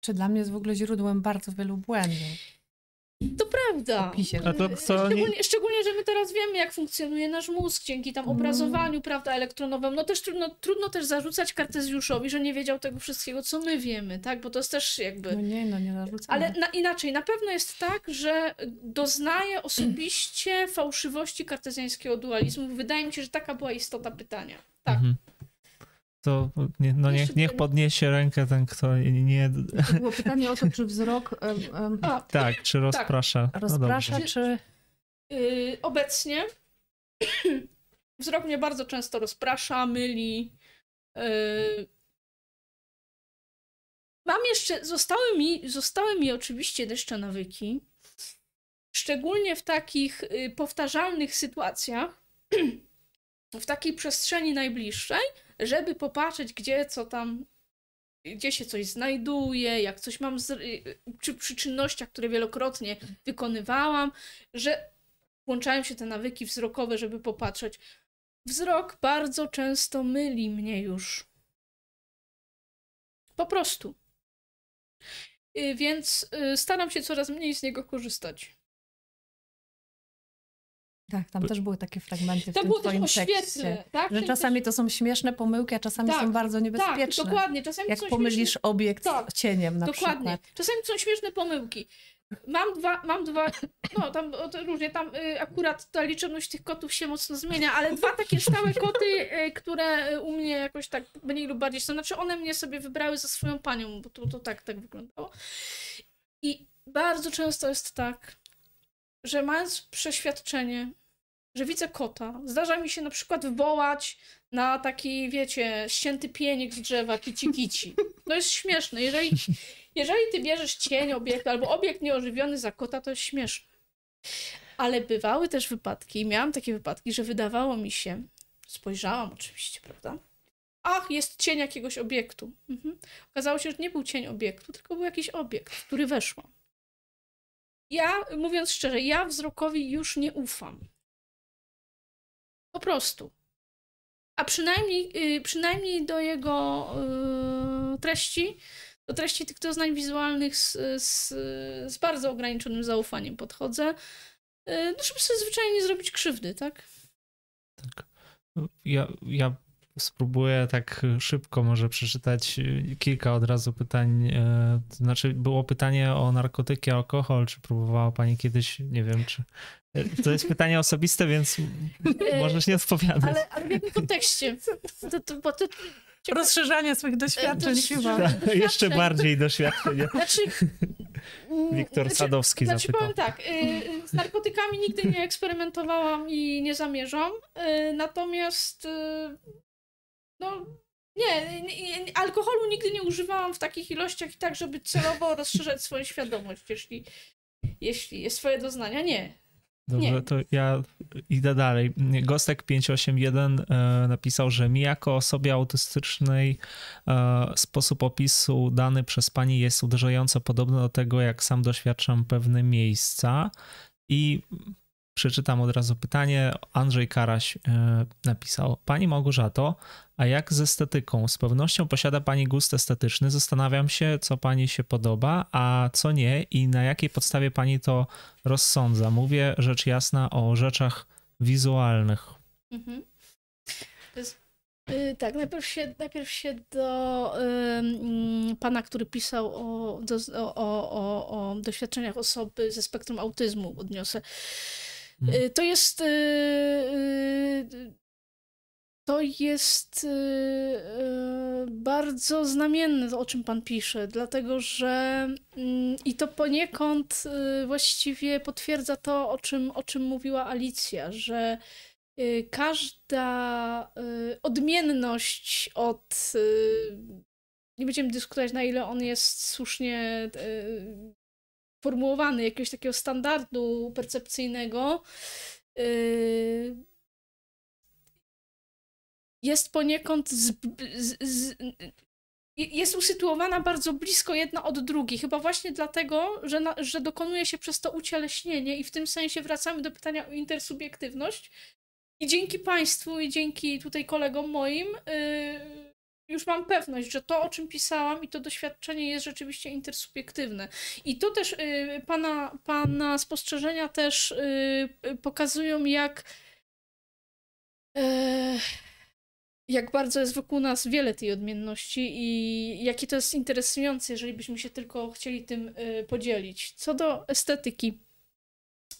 Czy dla mnie jest w ogóle źródłem bardzo wielu błędów. To prawda. A to, szczególnie, szczególnie, że my teraz wiemy, jak funkcjonuje nasz mózg dzięki tam mhm. obrazowaniu, mm. prawda, elektronowemu. No też trudno, trudno też zarzucać Kartezjuszowi, że nie wiedział tego wszystkiego, co my wiemy, tak? Bo to jest też jakby... No nie, no nie zarzucamy. Ale na, inaczej, na pewno jest tak, że doznaje osobiście fałszywości kartezjańskiego dualizmu. Wydaje mi się, że taka była istota pytania. Tak. Mhm to nie, no niech, niech podniesie rękę ten, kto nie... To było pytanie o to, czy wzrok... Um, um... A, tak, czy rozprasza. Tak. Rozprasza, no czy... Yy, obecnie Wzrok mnie bardzo często rozprasza, myli. Yy. Mam jeszcze, zostały mi, zostały mi oczywiście jeszcze nawyki, szczególnie w takich y, powtarzalnych sytuacjach, w takiej przestrzeni najbliższej, żeby popatrzeć, gdzie co tam, gdzie się coś znajduje, jak coś mam, z, y, czy przy czynnościach, które wielokrotnie wykonywałam, że włączają się te nawyki wzrokowe, żeby popatrzeć. Wzrok bardzo często myli mnie już. Po prostu. Y, więc staram się coraz mniej z niego korzystać. Tak, tam też były takie fragmenty w to tym było twoim też tekście. tak? Że czasami to są śmieszne pomyłki, a czasami tak, są bardzo niebezpieczne. Tak, dokładnie. Czasami Jak są pomylisz śmieszne... obiekt tak, z cieniem na dokładnie. przykład. Czasami są śmieszne pomyłki. Mam dwa, mam dwa, no tam różnie, tam y, akurat ta liczebność tych kotów się mocno zmienia, ale dwa takie stałe koty, y, które u mnie jakoś tak mniej lub bardziej są, znaczy one mnie sobie wybrały za swoją panią, bo to, to tak, tak wyglądało. I bardzo często jest tak, że mając przeświadczenie, że widzę kota. Zdarza mi się na przykład wołać na taki, wiecie, ścięty pieniek z drzewa, kici kici. To jest śmieszne. Jeżeli, jeżeli ty bierzesz cień obiektu albo obiekt nieożywiony za kota, to jest śmieszne. Ale bywały też wypadki, miałam takie wypadki, że wydawało mi się, spojrzałam oczywiście, prawda? Ach, jest cień jakiegoś obiektu. Mhm. Okazało się, że nie był cień obiektu, tylko był jakiś obiekt, który weszłam. Ja, mówiąc szczerze, ja wzrokowi już nie ufam. Po prostu. A przynajmniej, yy, przynajmniej do jego yy, treści, do treści tych doznań wizualnych z, z, z bardzo ograniczonym zaufaniem podchodzę, yy, no żeby sobie zwyczajnie nie zrobić krzywdy, tak? Tak. Ja, ja spróbuję tak szybko może przeczytać kilka od razu pytań. To znaczy, było pytanie o narkotyki, alkohol. Czy próbowała pani kiedyś, nie wiem, czy. To jest pytanie osobiste, więc możesz nie odpowiadać. Ale, ale w jakim kontekście? To, to, bo to, Rozszerzanie swoich doświadczeń chyba. doświadczeń. Jeszcze bardziej doświadczenie. Znaczy, Wiktor znaczy, Sadowski znaczy, zapytał. powiem tak, y, z narkotykami nigdy nie eksperymentowałam i nie zamierzam, y, natomiast y, no nie, nie, alkoholu nigdy nie używałam w takich ilościach i tak, żeby celowo rozszerzać swoją świadomość, jeśli, jeśli jest swoje doznania, nie. Dobrze, Nie. to ja idę dalej. Gostek581 e, napisał, że mi jako osobie autystycznej e, sposób opisu dany przez pani jest uderzająco podobny do tego, jak sam doświadczam pewne miejsca i przeczytam od razu pytanie. Andrzej Karaś e, napisał: Pani Małgorzato, a jak z estetyką? Z pewnością posiada Pani gust estetyczny. Zastanawiam się, co Pani się podoba, a co nie i na jakiej podstawie Pani to rozsądza. Mówię rzecz jasna o rzeczach wizualnych. Mhm. Jest, y, tak, najpierw się, najpierw się do y, pana, który pisał o, do, o, o, o doświadczeniach osoby ze spektrum autyzmu odniosę. Mhm. Y, To jest. y, y, To jest bardzo znamienne, o czym pan pisze, dlatego że mm, i to poniekąd właściwie potwierdza to, o czym, o czym mówiła Alicja, że każda odmienność od. Nie będziemy dyskutować, na ile on jest słusznie formułowany, jakiegoś takiego standardu percepcyjnego, y, jest poniekąd z, z, z, jest usytuowana bardzo blisko jedna od drugiej. Chyba właśnie dlatego, że, na, że dokonuje się przez to ucieleśnienie i w tym sensie wracamy do pytania o intersubiektywność. I dzięki Państwu i dzięki tutaj kolegom moim yy, już mam pewność, że to, o czym pisałam i to doświadczenie jest rzeczywiście intersubiektywne. I tu też y, pana, pana spostrzeżenia też y, y, pokazują, jak e, jak bardzo jest wokół nas wiele tej odmienności i jakie to jest interesujące, jeżeli byśmy się tylko chcieli tym y, podzielić. Co do estetyki,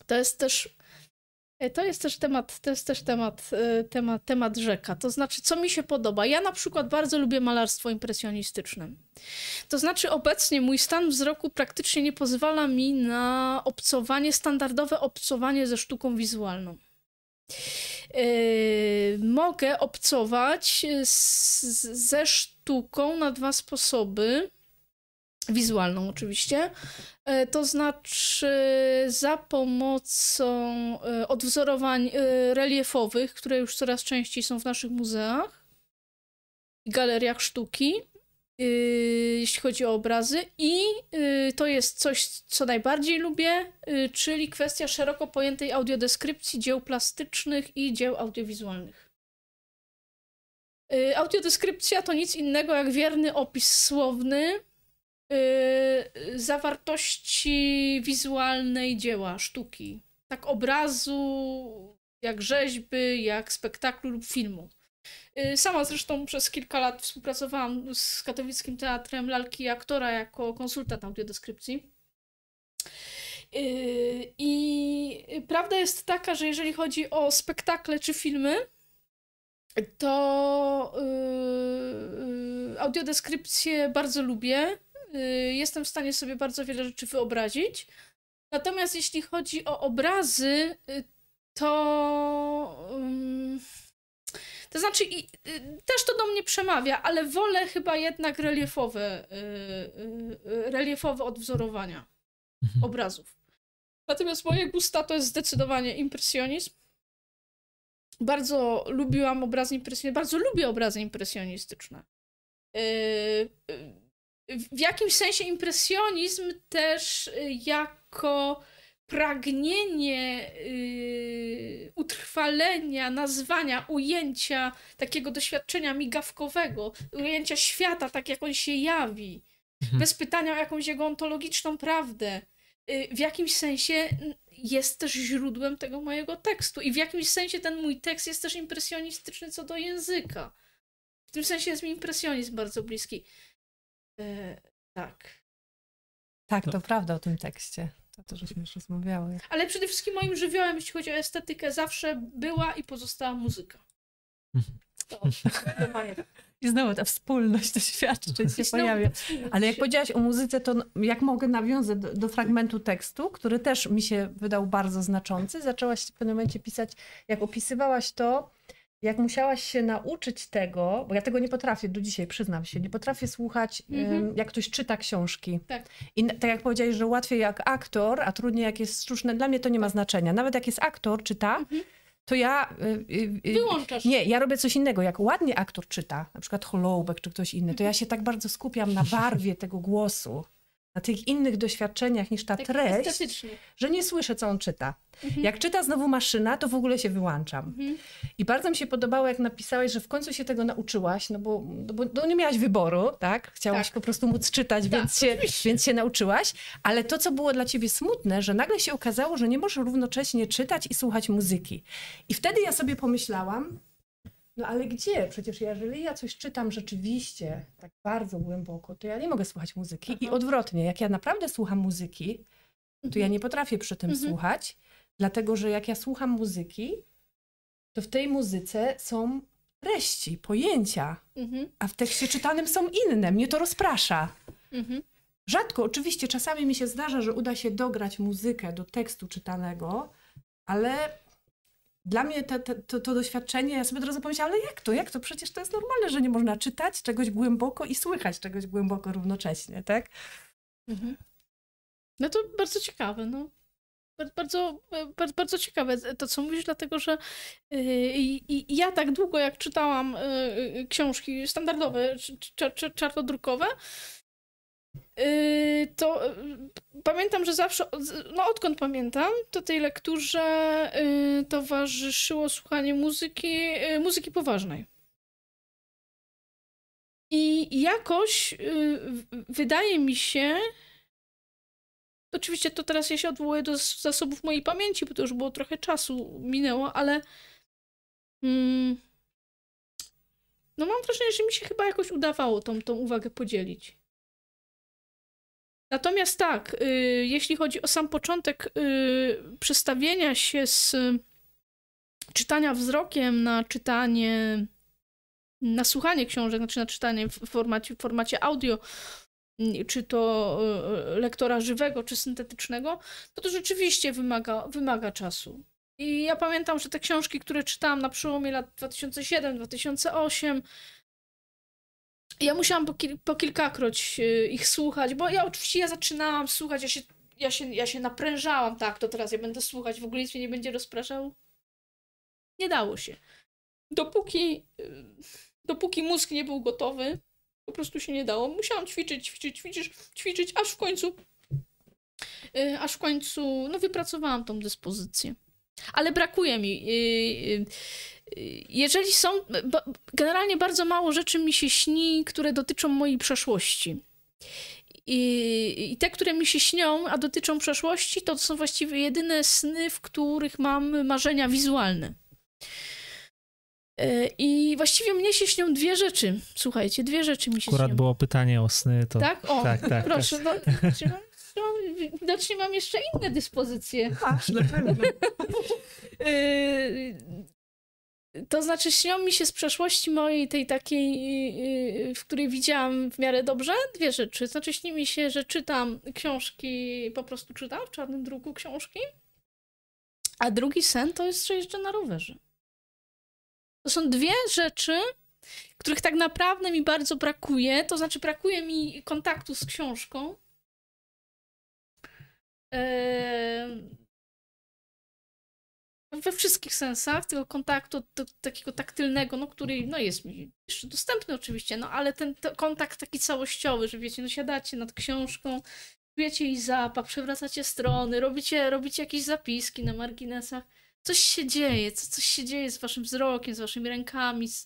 to jest też to jest też temat, to jest też temat, e, temat, temat rzeka. To znaczy, co mi się podoba. Ja na przykład bardzo lubię malarstwo impresjonistyczne. To znaczy, obecnie mój stan wzroku praktycznie nie pozwala mi na obcowanie, standardowe obcowanie ze sztuką wizualną. mogę obcować z, ze sztuką na dwa sposoby. Wizualną oczywiście. To znaczy za pomocą odwzorowań reliefowych, które już coraz częściej są w naszych muzeach i galeriach sztuki jeśli chodzi o obrazy, i to jest coś, co najbardziej lubię, czyli kwestia szeroko pojętej audiodeskrypcji dzieł plastycznych i dzieł audiowizualnych. Audiodeskrypcja to nic innego jak wierny opis słowny zawartości wizualnej dzieła, sztuki. Tak obrazu, jak rzeźby, jak spektaklu lub filmu. Y, sama zresztą przez kilka lat współpracowałam z katowickim teatrem lalki aktora jako konsultant audiodeskrypcji. Y, I prawda jest taka, że jeżeli chodzi o spektakle czy filmy, to yy, audiodeskrypcję bardzo lubię. Yy, jestem w stanie sobie bardzo wiele rzeczy wyobrazić. Natomiast jeśli chodzi o obrazy, yy, to. To znaczy, y, też to do mnie przemawia, ale wolę chyba jednak reliefowe, y, y, reliefowe odwzorowania mhm. obrazów. Natomiast moje gusta to jest zdecydowanie impresjonizm. Bardzo lubiłam obrazy impresjonistyczne, bardzo lubię obrazy impresjonistyczne. W jakimś sensie impresjonizm też jako pragnienie yy, utrwalenia, nazwania, ujęcia takiego doświadczenia migawkowego, ujęcia świata tak, jak on się jawi, mhm. bez pytania o jakąś jego ontologiczną prawdę, yy, w jakimś sensie jest też źródłem tego mojego tekstu i w jakimś sensie ten mój tekst jest też impresjonistyczny co do języka. W tym sensie jest mi impresjonizm bardzo bliski. Yy, tak. Tak, to prawda o tym tekście. To, to żeśmy już rozmawiały. Ale przede wszystkim moim żywiołem, jeśli chodzi o estetykę, zawsze była i pozostała muzyka. To, I znowu ta wspólność doświadczeń się pojawia. Ale jak powiedziałaś o muzyce, to jak mogę nawiązać do, do, fragmentu tekstu, który też mi się wydał bardzo znaczący. Zaczęłaś w pewnym momencie pisać, jak opisywałaś to, jak musiałaś się nauczyć tego, bo ja tego nie potrafię, do dzisiaj przyznam się, nie potrafię słuchać, mm-hmm. jak ktoś czyta książki. Tak. I tak jak powiedziałeś, że łatwiej jak aktor, a trudniej jak jest sztuczne, dla mnie to nie ma znaczenia. Nawet jak jest aktor, czyta, mm-hmm. to ja... Y, y, Wyłączasz. Nie, ja robię coś innego. Jak ładnie aktor czyta, na przykład Holoubek czy ktoś inny, to ja mhm. się tak bardzo skupiam na barwie tego głosu na tych innych doświadczeniach niż ta tak treść, że nie słyszę, co on czyta. Mhm. Jak czyta znowu maszyna, to w ogóle się wyłączam. Mhm. I bardzo mi się podobało, jak napisałeś, że w końcu się tego nauczyłaś, no bo, no bo no nie miałaś wyboru, tak? Chciałaś tak. po prostu móc czytać, tak, więc, się, więc się nauczyłaś. Ale to, co było dla ciebie smutne, że nagle się okazało, że nie możesz równocześnie czytać i słuchać muzyki. I wtedy ja sobie pomyślałam, no ale gdzie? Przecież jeżeli ja coś czytam rzeczywiście tak bardzo głęboko, to ja nie mogę słuchać muzyki. Aha. I odwrotnie, jak ja naprawdę słucham muzyki, to mhm. ja nie potrafię przy tym mhm. słuchać, dlatego że jak ja słucham muzyki, to w tej muzyce są treści, pojęcia, mhm. a w tekście czytanym są inne. Mnie to rozprasza. Mhm. Rzadko, oczywiście, czasami mi się zdarza, że uda się dograć muzykę do tekstu czytanego, ale dla mnie te, te, to, to, doświadczenie, ja sobie od razu pomyślałam, ale jak to, jak to? Przecież to jest normalne, że nie można czytać czegoś głęboko i słychać czegoś głęboko równocześnie, tak? Mhm. No to bardzo ciekawe, no. Bardzo, bardzo, bardzo ciekawe to, co mówisz, dlatego że yy, ja tak długo, jak czytałam książki standardowe, czarnodrukowe, to yy, pamiętam, że zawsze, no odkąd pamiętam, to tej lekturze yy, towarzyszyło słuchanie muzyki, muzyki poważnej. I jakoś wydaje mi się, oczywiście to teraz ja się odwołuję do zasobów mojej pamięci, bo to już było trochę czasu minęło, ale mm, no mam wrażenie, że mi się chyba jakoś udawało tą, tą uwagę podzielić. Natomiast tak, y, jeśli chodzi o sam początek y, przestawienia się z czytania wzrokiem na czytanie, na słuchanie książek, znaczy na czytanie w formacie, w formacie audio, y, czy to lektora żywego, czy syntetycznego, to to rzeczywiście wymaga, wymaga czasu. I ja pamiętam, że te książki, które czytałam na przełomie lat 2007-2008, ja musiałam po, kil po kilkakroć y, ich słuchać, bo ja oczywiście ja zaczynałam słuchać, ja się, ja, się, ja się naprężałam, tak, to teraz ja będę słuchać, w ogóle nic mnie nie będzie rozpraszał. Nie dało się. Dopóki, y, dopóki mózg nie był gotowy, po prostu się nie dało. Musiałam ćwiczyć, ćwiczyć, ćwiczyć, ćwiczyć, aż w końcu, y, aż w końcu, no wypracowałam tą dyspozycję. Ale brakuje mi. Jeżeli są. Generalnie bardzo mało rzeczy mi się śni, które dotyczą mojej przeszłości. I, I, te, które mi się śnią, a dotyczą przeszłości, to są właściwie jedyne sny, w których mam marzenia wizualne. E, I właściwie mnie się śnią dwie rzeczy. Słuchajcie, dwie rzeczy mi się Akurat śnią. było pytanie o sny, to... Tak? O, tak, tak, proszę. No, widocznie mam jeszcze inne dyspozycje. Masz, na pewno. Y, to znaczy, śnią mi się z przeszłości mojej, tej takiej, y, w której widziałam w miarę dobrze, dwie rzeczy. Znaczy, śni mi się, że czytam książki, po prostu czytam w czarnym druku książki. A drugi sen to jest, że jeżdżę na rowerze. To są dwie rzeczy, których tak naprawdę mi bardzo brakuje. To znaczy, brakuje mi kontaktu z książką. Eee we wszystkich sensach tego kontaktu takiego taktylnego, no, który no, jest mi jeszcze dostępny oczywiście, no ale ten kontakt taki całościowy, że wiecie, no siadacie nad książką, czujecie jej zapach, przewracacie strony, robicie, robicie jakieś zapiski na marginesach, coś się dzieje, co, coś się dzieje z waszym wzrokiem, z waszymi rękami, z...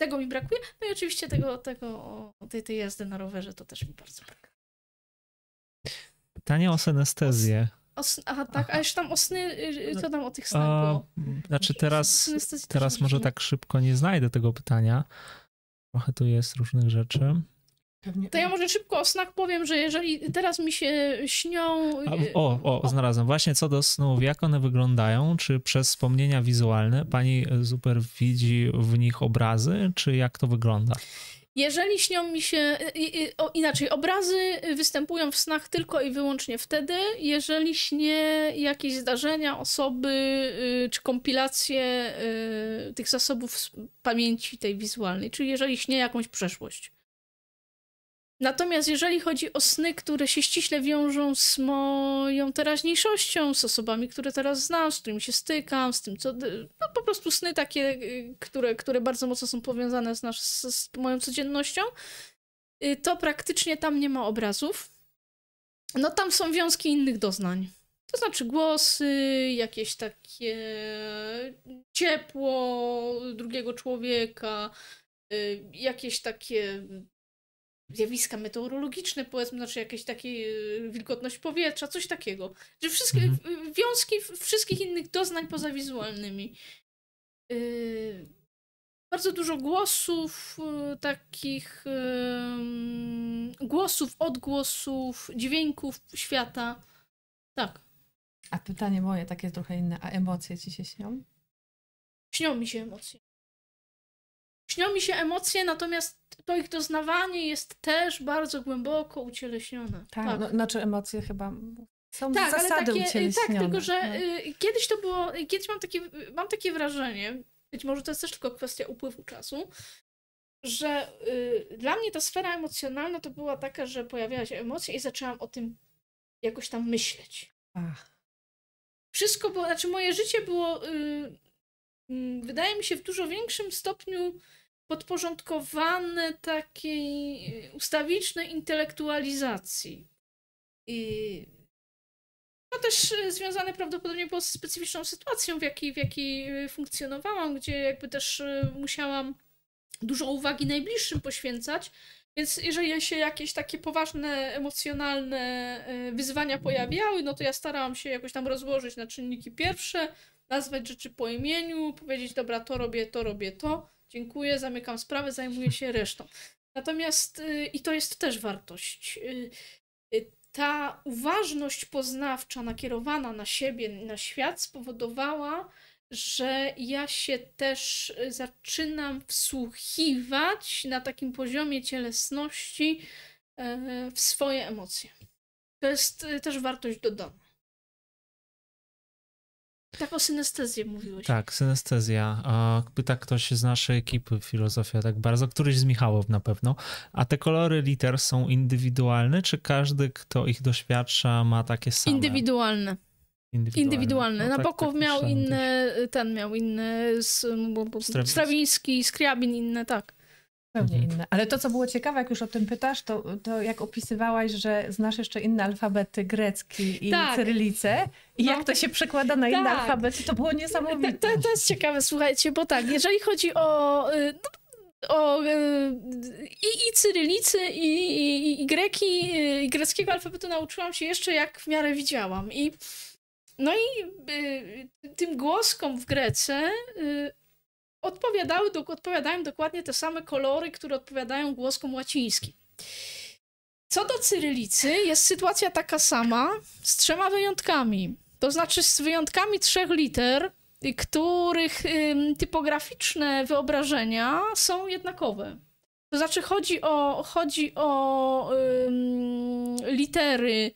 tego mi brakuje, no i oczywiście tego, tego tej, tej jazdy na rowerze to też mi bardzo brakuje. Pytanie o synestezję. Os, aha, tak, aha. a jeszcze tam o sny, y, y, co tam o tych snach a, było? Znaczy teraz, teraz może tak szybko nie znajdę tego pytania. Trochę tu jest różnych rzeczy. To ja może szybko o snach powiem, że jeżeli teraz mi się śnią... A, y, o, o, o, znalazłem. Właśnie co do snów, jak one wyglądają? Czy przez wspomnienia wizualne pani super widzi w nich obrazy, czy jak to wygląda? Jeżeli śnią mi się, inaczej, obrazy występują w snach tylko i wyłącznie wtedy, jeżeli śnię jakieś zdarzenia, osoby y, czy kompilacje y, tych zasobów pamięci tej wizualnej, czyli jeżeli śnię jakąś przeszłość. Natomiast jeżeli chodzi o sny, które się ściśle wiążą z moją teraźniejszością, z osobami, które teraz znam, z którymi się stykam, z tym, co. No, po prostu sny takie, y, które, które bardzo mocno są powiązane z, nasz, z, z moją codziennością, y, to praktycznie tam nie ma obrazów. No tam są wiązki innych doznań. To znaczy głosy, jakieś takie ciepło drugiego człowieka, y, jakieś takie zjawiska meteorologiczne, powiedzmy, znaczy jakieś takie y, wilgotność powietrza, coś takiego. Że wszystkie mhm. wiązki wszystkich innych doznań poza wizualnymi. Yy, bardzo dużo głosów, yy, takich yy, głosów, odgłosów, dźwięków świata. Tak. A pytanie moje takie trochę inne, a emocje ci się śnią? Śnią mi się emocje. Śnią mi się emocje, natomiast to ich doznawanie jest też bardzo głęboko ucieleśnione. Tak, tak. No, znaczy emocje chyba są tak, zasady ale takie, Tak, tylko że no. Y, kiedyś to było, kiedyś mam takie, mam takie wrażenie, być może to jest też tylko kwestia upływu czasu, że y, dla mnie ta sfera emocjonalna to była taka, że pojawiała się emocja i zaczęłam o tym jakoś tam myśleć. Ach. Wszystko było, znaczy moje życie było, y, mm, wydaje mi się, w dużo większym stopniu podporządkowane takiej ustawicznej intelektualizacji. I to też związane prawdopodobnie było z specyficzną sytuacją, w jakiej, w jakiej y, funkcjonowałam, gdzie jakby też musiałam dużo uwagi najbliższym poświęcać. Więc jeżeli się jakieś takie poważne, emocjonalne wyzwania pojawiały, no to ja starałam się jakoś tam rozłożyć na czynniki pierwsze, nazwać rzeczy po imieniu, powiedzieć, dobra, to robię, to robię, to dziękuję, zamykam sprawę, zajmuję się resztą. Natomiast, y, i to jest też wartość, y, y, ta uważność poznawcza nakierowana na siebie, na świat spowodowała, że ja się też zaczynam wsłuchiwać na takim poziomie cielesności w swoje emocje. To jest też wartość dodana. Tak o synestezję mówiłeś. Tak, synestezja. A pyta ktoś z naszej ekipy filozofia, tak bardzo, któryś z Michałow na pewno. A te kolory liter są indywidualne, czy każdy, kto ich doświadcza, ma takie same? Indywidualne. Indywidualne. Indywidualne. No, Nabokow tak miał myślałem inne, ten miał inne. Strawiński, Skriabin inne, tak. Zupełnie Mhm. inne. Ale to, co było ciekawe, jak już o tym pytasz, to, to jak opisywałaś, że znasz jeszcze inne alfabety, grecki i Tak. cyrylicę i No. jak to się przekłada na inne Tak. alfabety, to było niesamowite. To, to, jest ciekawe, słuchajcie, bo tak, jeżeli chodzi o, y, no, o y, i, i cyrylicy, i, i, i greki, y, i greckiego alfabetu nauczyłam się jeszcze jak w miarę widziałam. I, no i tym głoskom w Grece odpowiadały, do, odpowiadają dokładnie te same kolory, które odpowiadają głoskom łacińskim. Co do cyrylicy, jest sytuacja taka sama, z trzema wyjątkami. To znaczy z wyjątkami trzech liter, y, których ym, typograficzne wyobrażenia są jednakowe. To znaczy chodzi o, chodzi o ym, litery,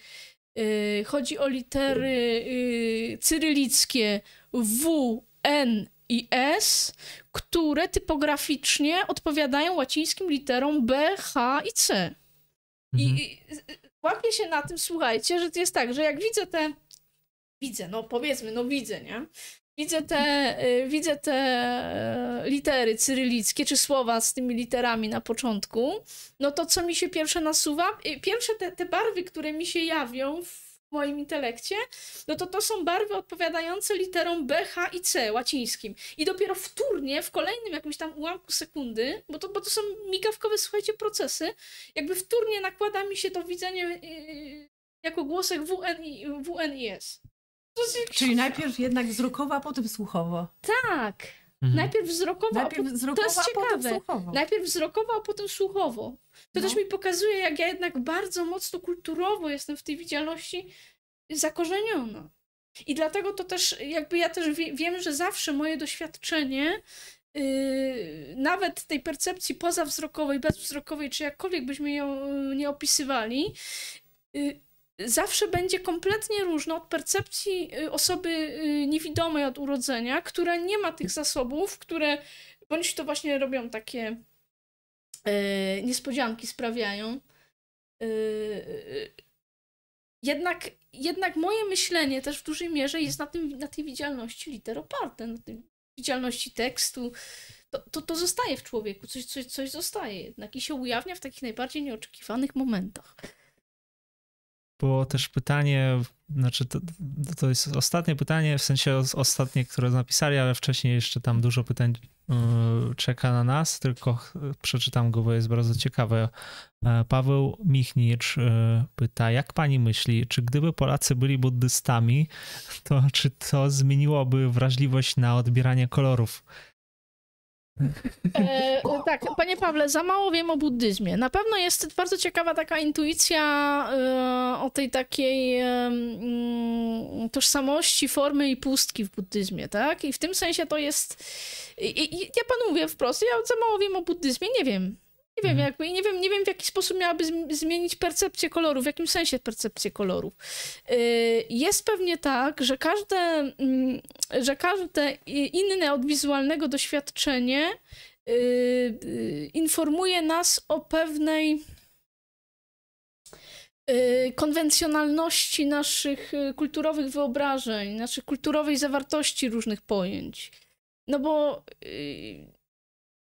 y, chodzi o litery y, cyrylickie W, N i S, które typograficznie odpowiadają łacińskim literom B, H i C. I, Mhm. i y, łapię się na tym, słuchajcie, że to jest tak, że jak widzę te. Widzę, no powiedzmy, no widzę, nie? Widzę te, y, widzę te litery cyrylickie, czy słowa z tymi literami na początku, no to co mi się pierwsze nasuwa? Y, Pierwsze te, te barwy, które mi się jawią w moim intelekcie, no to to są barwy odpowiadające literom B, H i C łacińskim. I dopiero wtórnie, w kolejnym jakimś tam ułamku sekundy, bo to, bo to są migawkowe, słuchajcie, procesy, jakby wtórnie nakłada mi się to widzenie yy, jako głosek WN i, WN i S. Czyli najpierw jednak wzrokowo, a potem słuchowo. tak. Mhm. Najpierw wzrokowo, a Najpierw wzrokowo, jest a potem ciekawe. słuchowo. najpierw wzrokowo, a potem słuchowo. To No. też mi pokazuje, jak ja jednak bardzo mocno kulturowo jestem w tej widzialności zakorzeniona. I dlatego to też, jakby ja też wie, wiem, że zawsze moje doświadczenie, yy, nawet tej percepcji pozawzrokowej, bezwzrokowej, czy jakkolwiek byśmy ją yy, nie opisywali, yy, zawsze będzie kompletnie różna od percepcji yy, osoby yy, niewidomej od urodzenia, która nie ma tych zasobów, które bądź to właśnie robią takie yy, niespodzianki, sprawiają. Yy, jednak, jednak moje myślenie też w dużej mierze jest na, tym, na tej widzialności liter oparte, na tej widzialności tekstu. To, to, to zostaje w człowieku, coś, coś, coś zostaje jednak i się ujawnia w takich najbardziej nieoczekiwanych momentach. Było też pytanie, znaczy to, to jest ostatnie pytanie, w sensie os- ostatnie, które napisali, ale wcześniej jeszcze tam dużo pytań yy, czeka na nas, tylko przeczytam go, bo jest bardzo ciekawe. E, Paweł Michnicz yy, pyta, jak pani myśli, czy gdyby Polacy byli buddystami, to czy to zmieniłoby wrażliwość na odbieranie kolorów? E, tak, panie Pawle, za mało wiem o buddyzmie. Na pewno jest bardzo ciekawa taka intuicja e, o tej takiej e, mm, tożsamości, formy i pustki w buddyzmie, tak? I w tym sensie to jest. I, i, ja panu mówię wprost, ja za mało wiem o buddyzmie, nie wiem. Nie wiem, Mhm. jakby, nie wiem, nie wiem, w jaki sposób miałaby zm- zmienić percepcję koloru, w jakim sensie percepcję kolorów. Y, Jest pewnie tak, że każde, mm, że każde inne od wizualnego doświadczenie y, y, informuje nas o pewnej konwencjonalności naszych kulturowych wyobrażeń, naszych kulturowej zawartości różnych pojęć. No bo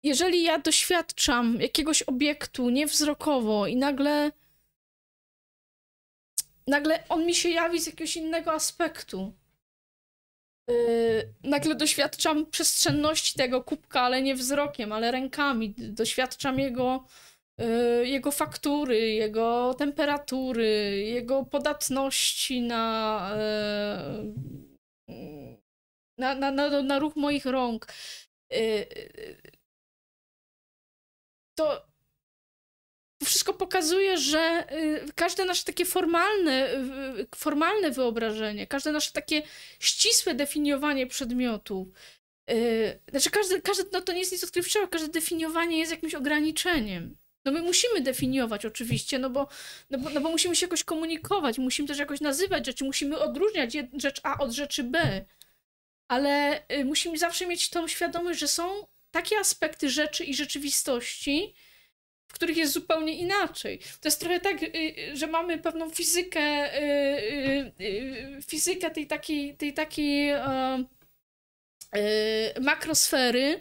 jeżeli ja doświadczam jakiegoś obiektu niewzrokowo i nagle nagle on mi się jawi z jakiegoś innego aspektu. Yy, nagle doświadczam przestrzenności tego kubka, ale nie wzrokiem, ale rękami. Doświadczam jego, yy, jego faktury, jego temperatury, jego podatności na, yy, na, na, na, na ruch moich rąk. To wszystko pokazuje, że y, każde nasze takie formalne, y, formalne wyobrażenie, każde nasze takie ścisłe definiowanie przedmiotu, y, znaczy każde, każde no to nie jest nic odkrywczego, każde definiowanie jest jakimś ograniczeniem. No my musimy definiować oczywiście, no bo, no bo, no bo musimy się jakoś komunikować, musimy też jakoś nazywać rzeczy, musimy odróżniać rzecz A od rzeczy B. ale musimy zawsze mieć tą świadomość, że są takie aspekty rzeczy i rzeczywistości, w których jest zupełnie inaczej. To jest trochę tak, że mamy pewną fizykę, fizykę tej takiej, tej takiej makrosfery,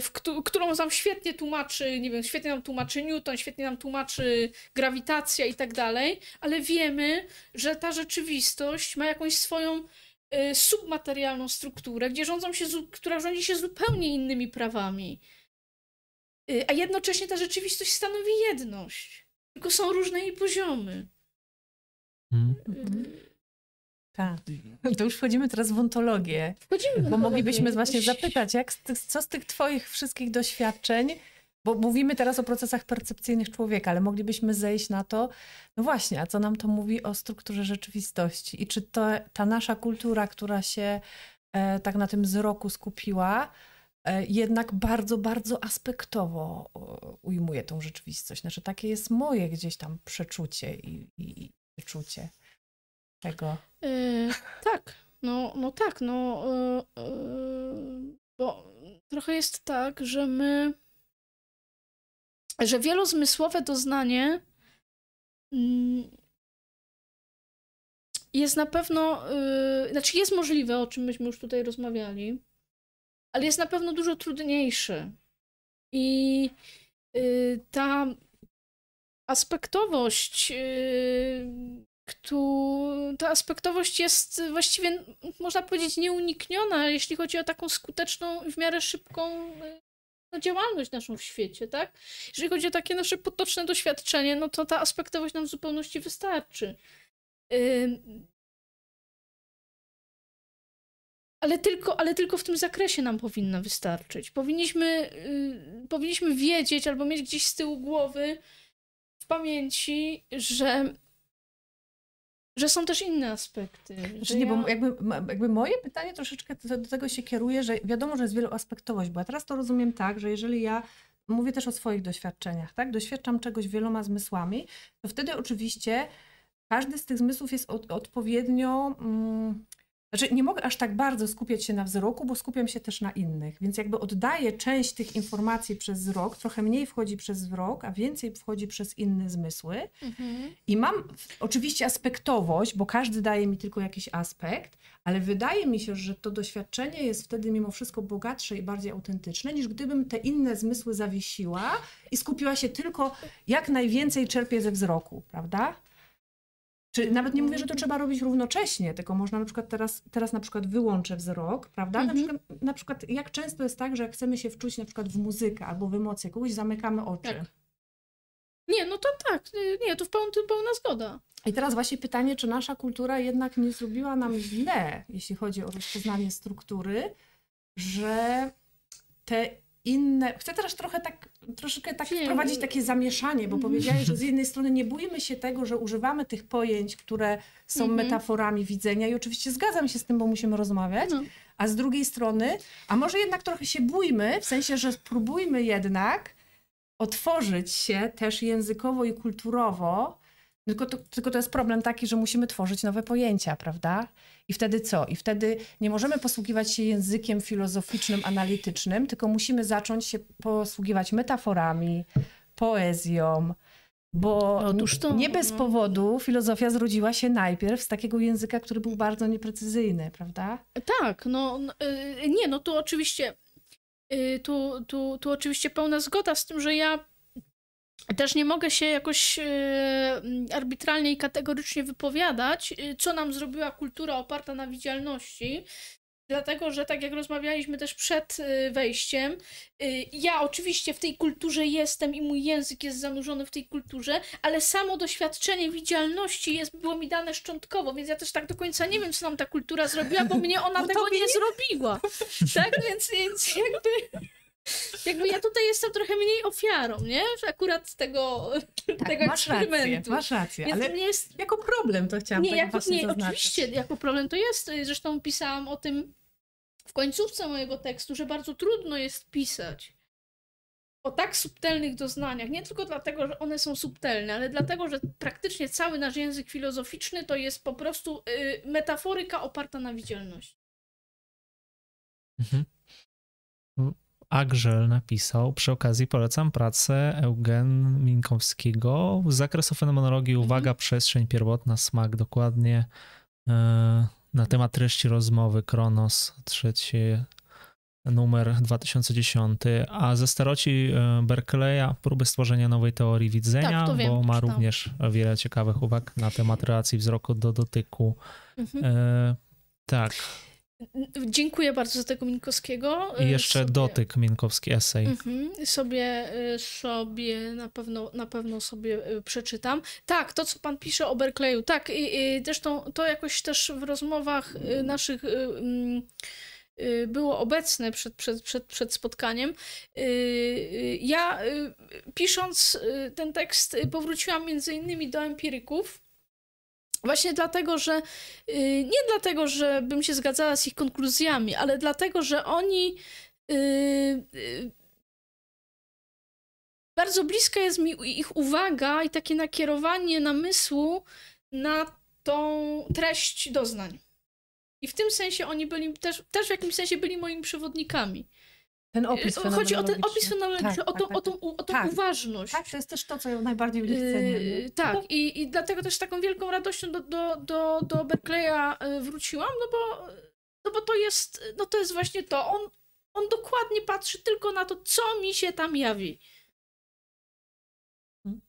w, którą nam świetnie tłumaczy, nie wiem, świetnie nam tłumaczy Newton, świetnie nam tłumaczy grawitacja i tak dalej, ale wiemy, że ta rzeczywistość ma jakąś swoją y, submaterialną strukturę, gdzie rządzą się, która rządzi się zupełnie innymi prawami. Y, a jednocześnie ta rzeczywistość stanowi jedność. Tylko są różne jej poziomy. Hmm. Tak. To już wchodzimy teraz w ontologię. Wchodzimy bo moglibyśmy właśnie zapytać, jak, co z tych twoich wszystkich doświadczeń, bo mówimy teraz o procesach percepcyjnych człowieka, ale moglibyśmy zejść na to, no właśnie, a co nam to mówi o strukturze rzeczywistości i czy to, ta nasza kultura, która się e, tak na tym wzroku skupiła, e, jednak bardzo, bardzo aspektowo ujmuje tą rzeczywistość. Znaczy takie jest moje gdzieś tam przeczucie i, i, i wyczucie tego. Yy, tak, no, no tak, no yy, yy, bo trochę jest tak, że my, że wielozmysłowe doznanie mm, jest na pewno, znaczy jest możliwe, o czym myśmy już tutaj rozmawiali, ale jest na pewno dużo trudniejsze. I ta aspektowość ta aspektowość jest właściwie, można powiedzieć, nieunikniona, jeśli chodzi o taką skuteczną i w miarę szybką no, działalność naszą w świecie, tak? Jeżeli chodzi o takie nasze potoczne doświadczenie, no to ta aspektowość nam w zupełności wystarczy. Ale tylko, ale tylko w tym zakresie nam powinna wystarczyć. Powinniśmy, yy, powinniśmy wiedzieć albo mieć gdzieś z tyłu głowy w pamięci, że że są też inne aspekty. Znaczy nie, ja... bo jakby, jakby moje pytanie troszeczkę do tego się kieruje, że wiadomo, że jest wieloaspektowość, bo ja teraz to rozumiem tak, że jeżeli ja mówię też o swoich doświadczeniach, tak? Doświadczam czegoś wieloma zmysłami, to wtedy oczywiście każdy z tych zmysłów jest od, odpowiednio. Mm, znaczy, nie mogę aż tak bardzo skupiać się na wzroku, bo skupiam się też na innych, więc jakby oddaję część tych informacji przez wzrok, trochę mniej wchodzi przez wzrok, a więcej wchodzi przez inne zmysły. Mhm. I mam oczywiście aspektowość, bo każdy daje mi tylko jakiś aspekt, ale wydaje mi się, że to doświadczenie jest wtedy mimo wszystko bogatsze i bardziej autentyczne, niż gdybym te inne zmysły zawiesiła i skupiła się tylko, jak najwięcej czerpię ze wzroku, prawda? Czy nawet nie mówię, że to trzeba robić równocześnie, tylko można na przykład teraz, teraz na przykład wyłączę wzrok, prawda? Mhm. Na, przykład, na przykład jak często jest tak, że jak chcemy się wczuć na przykład w muzykę albo w emocje kogoś, zamykamy oczy. Tak. Nie, no to tak, nie, to w pełni, pełna zgoda. I teraz właśnie pytanie, czy nasza kultura jednak nie zrobiła nam źle, jeśli chodzi o rozpoznanie struktury, że te inne. Chcę teraz trochę tak, troszeczkę tak wprowadzić takie zamieszanie, bo powiedziałeś, że z jednej strony nie bójmy się tego, że używamy tych pojęć, które są mm -hmm. metaforami widzenia i oczywiście zgadzam się z tym, bo musimy rozmawiać, no. a z drugiej strony, a może jednak trochę się bójmy, w sensie, że spróbujmy jednak otworzyć się też językowo i kulturowo tylko to, tylko to jest problem taki, że musimy tworzyć nowe pojęcia, prawda? I wtedy co? I wtedy nie możemy posługiwać się językiem filozoficznym, analitycznym, tylko musimy zacząć się posługiwać metaforami, poezją, bo nie bez no. powodu filozofia zrodziła się najpierw z takiego języka, który był bardzo nieprecyzyjny, prawda? Tak, no, no y, nie, no tu oczywiście y, tu, tu, tu oczywiście pełna zgoda z tym, że ja też nie mogę się jakoś e, arbitralnie i kategorycznie wypowiadać, e, co nam zrobiła kultura oparta na widzialności. Dlatego, że tak jak rozmawialiśmy też przed e, wejściem, ja oczywiście w tej kulturze jestem i mój język jest zanurzony w tej kulturze, ale samo doświadczenie widzialności jest, było mi dane szczątkowo, więc ja też tak do końca nie wiem, co nam ta kultura zrobiła, bo mnie ona no tego nie, nie zrobiła. Tak, więc, więc jakby jakby ja tutaj jestem trochę mniej ofiarą, nie? Akurat tego, tak, tego masz eksperymentu. Rację, masz rację, ale jest... jako problem to chciałam nie, tak jako, nie, oczywiście, jako problem to jest. Zresztą pisałam o tym w końcówce mojego tekstu, że bardzo trudno jest pisać o tak subtelnych doznaniach, nie tylko dlatego, że one są subtelne, ale dlatego, że praktycznie cały nasz język filozoficzny to jest po prostu y, metaforyka oparta na widzialności. Mhm. Agrzel napisał, przy okazji polecam pracę Eugen Minkowskiego z zakresu fenomenologii mhm. Uwaga, przestrzeń pierwotna, smak, dokładnie e, na temat treści rozmowy, Kronos, trzeci numer 2010, a ze staroci e, Berkeleya próby stworzenia nowej teorii widzenia, tak, bo ma również wiele ciekawych uwag na temat relacji wzroku do dotyku. Mhm. E, tak. Dziękuję bardzo za tego Minkowskiego. I jeszcze sobie... dotyk Minkowski esej. Mhm. Sobie, y, sobie na pewno, na pewno sobie y, przeczytam. Tak, to co pan pisze o Berkeleyu, tak, i, i zresztą to jakoś też w rozmowach y, naszych mm, było obecne przed, przed, przed, przed spotkaniem. Ja pisząc ten tekst powróciłam między innymi do empiryków, Właśnie dlatego, że yy, nie dlatego, że bym się zgadzała z ich konkluzjami, ale dlatego, że oni yy, yy, bardzo bliska jest mi ich uwaga i takie nakierowanie namysłu na tą treść doznań. I w tym sensie oni byli też, też w jakimś sensie byli moimi przewodnikami. Ten opis y, Chodzi o ten opis fenomenologiczny, tak, o, tą, tak, o tą, o tą tak, uważność. Tak, to jest też to, co ja najbardziej nich cenię. Yy, tak, i, i dlatego też taką wielką radością do, do, do, do Berkeleya y, wróciłam, no bo, no bo to jest, no to jest właśnie to. On, on dokładnie patrzy tylko na to, co mi się tam jawi. Hmm.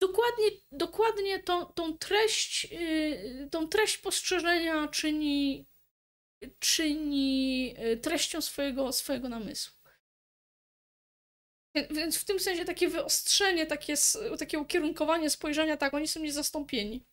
Dokładnie, dokładnie tą, tą, treść, yy, tą treść postrzeżenia czyni, czyni treścią swojego, swojego namysłu. Więc w tym sensie takie wyostrzenie, takie, takie ukierunkowanie spojrzenia, tak, oni są niezastąpieni.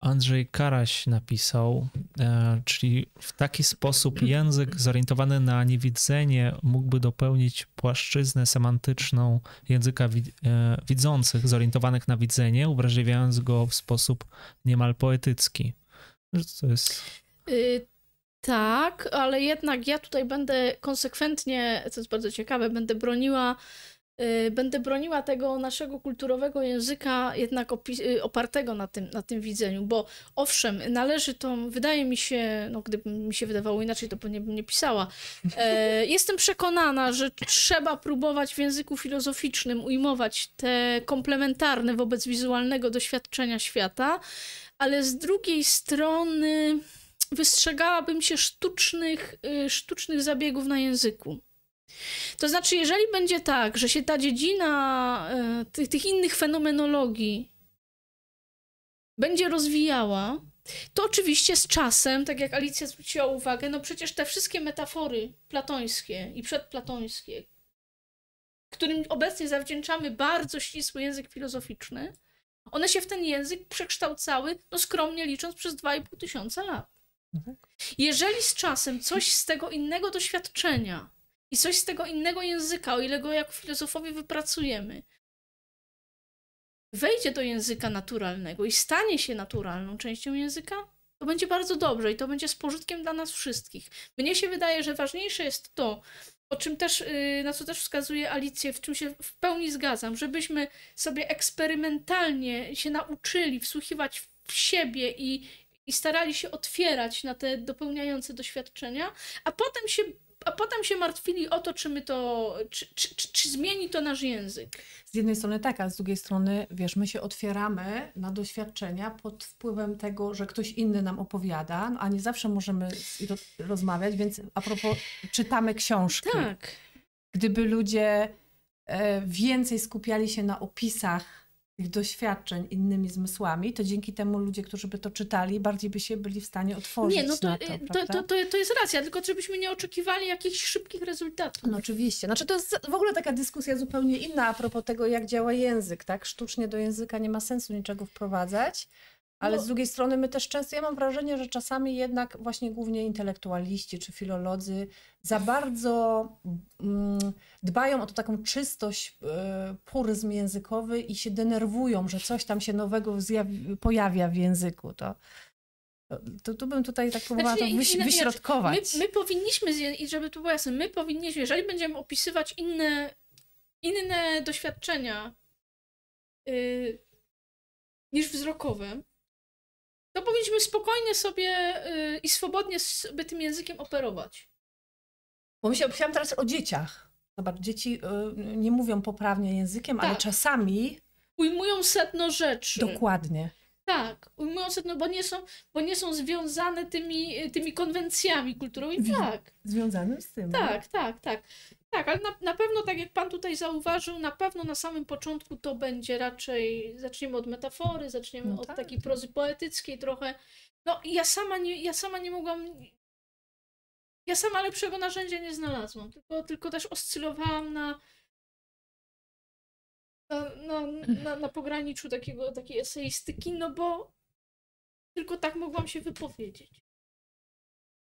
Andrzej Karaś napisał, e, czyli w taki sposób język zorientowany na niewidzenie mógłby dopełnić płaszczyznę semantyczną języka wi e, widzących, zorientowanych na widzenie, uwrażliwiając go w sposób niemal poetycki. To jest... Y tak, ale jednak ja tutaj będę konsekwentnie, co jest bardzo ciekawe, będę broniła y, będę broniła tego naszego kulturowego języka jednak y, opartego na tym, na tym widzeniu, bo owszem, należy to, wydaje mi się, no gdyby mi się wydawało inaczej, to pewnie bym nie pisała. E, jestem przekonana, że trzeba próbować w języku filozoficznym ujmować te komplementarne wobec wizualnego doświadczenia świata, ale z drugiej strony wystrzegałabym się sztucznych, y, sztucznych zabiegów na języku. To znaczy, jeżeli będzie tak, że się ta dziedzina y, tych, tych innych fenomenologii będzie rozwijała, to oczywiście z czasem, tak jak Alicja zwróciła uwagę, no przecież te wszystkie metafory platońskie i przedplatońskie, którym obecnie zawdzięczamy bardzo ścisły język filozoficzny, one się w ten język przekształcały, no skromnie licząc, przez 2,5 tysiąca lat. Mhm. Jeżeli z czasem coś z tego innego doświadczenia i coś z tego innego języka, o ile go jako filozofowie wypracujemy, wejdzie do języka naturalnego i stanie się naturalną częścią języka, to będzie bardzo dobrze i to będzie z pożytkiem dla nas wszystkich. Mnie się wydaje, że ważniejsze jest to, o czym też, y, na co też wskazuje Alicję, w czym się w pełni zgadzam, żebyśmy sobie eksperymentalnie się nauczyli wsłuchiwać w siebie i, i starali się otwierać na te dopełniające doświadczenia, a potem się, a potem się martwili o to, czy my to, czy, czy, czy, czy zmieni to nasz język. Z jednej strony tak, a z drugiej strony, wiesz, my się otwieramy na doświadczenia pod wpływem tego, że ktoś inny nam opowiada, no, a nie zawsze możemy rozmawiać, więc a propos, czytamy książki. Tak. Gdyby ludzie e, więcej skupiali się na opisach tych doświadczeń innymi zmysłami, to dzięki temu ludzie, którzy by to czytali, bardziej by się byli w stanie otworzyć nie, no to, na to, to, to, to, to jest racja, tylko żebyśmy nie oczekiwali jakichś szybkich rezultatów. No oczywiście. Znaczy to jest w ogóle taka dyskusja zupełnie inna a propos tego, jak działa język, tak? Sztucznie do języka nie ma sensu niczego wprowadzać, ale no. z drugiej strony my też często, ja mam wrażenie, że czasami jednak właśnie głównie intelektualiści czy filolodzy za bardzo mm, dbają o to taką czystość, y, puryzm językowy i się denerwują, że coś tam się nowego pojawia w języku. To, to tu bym tutaj tak próbowała znaczy, to wyś, znaczy, wyśrodkować. My, my powinniśmy, i żeby to było jasne, my powinniśmy, jeżeli będziemy opisywać inne, inne doświadczenia yy, niż wzrokowe, to powinniśmy spokojnie sobie yy, i swobodnie sobie tym językiem operować. Bo myślałam teraz o dzieciach. Zobacz, dzieci y, nie mówią poprawnie językiem, ale Tak. czasami Ujmują sedno rzeczy. dokładnie. Tak, ujmują sedno, bo nie są, bo nie są związane tymi, tymi konwencjami kulturowymi. Tak, Związanym z tym. tak, tak, tak. Tak, ale na, na pewno, tak jak pan tutaj zauważył, na pewno na samym początku to będzie raczej, zaczniemy od metafory, zaczniemy No od tak. takiej prozy poetyckiej trochę. No i ja sama nie, ja sama nie mogłam, ja sama lepszego narzędzia nie znalazłam, tylko, tylko też oscylowałam na, na, na, na, na pograniczu takiego, takiej eseistyki, no bo tylko tak mogłam się wypowiedzieć.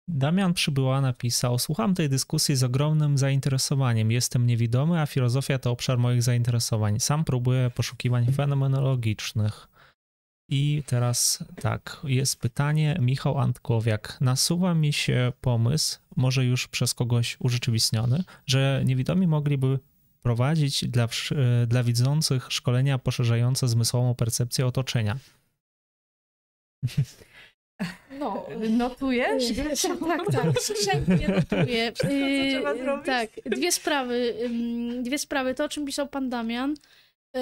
Damian Przybyła napisał: Słucham tej dyskusji z ogromnym zainteresowaniem. Jestem niewidomy, a filozofia to obszar moich zainteresowań. Sam próbuję poszukiwań fenomenologicznych. I teraz tak, jest pytanie, Michał Antkowiak. Nasuwa mi się pomysł, może już przez kogoś urzeczywistniony, że niewidomi mogliby prowadzić dla, e, dla widzących szkolenia poszerzające zmysłową percepcję otoczenia. No, Notujesz? Tak, tak, tak. Skrzętnie notuję. Co trzeba Yy, zrobić? Tak, dwie sprawy. Dwie sprawy. To, o czym pisał pan Damian.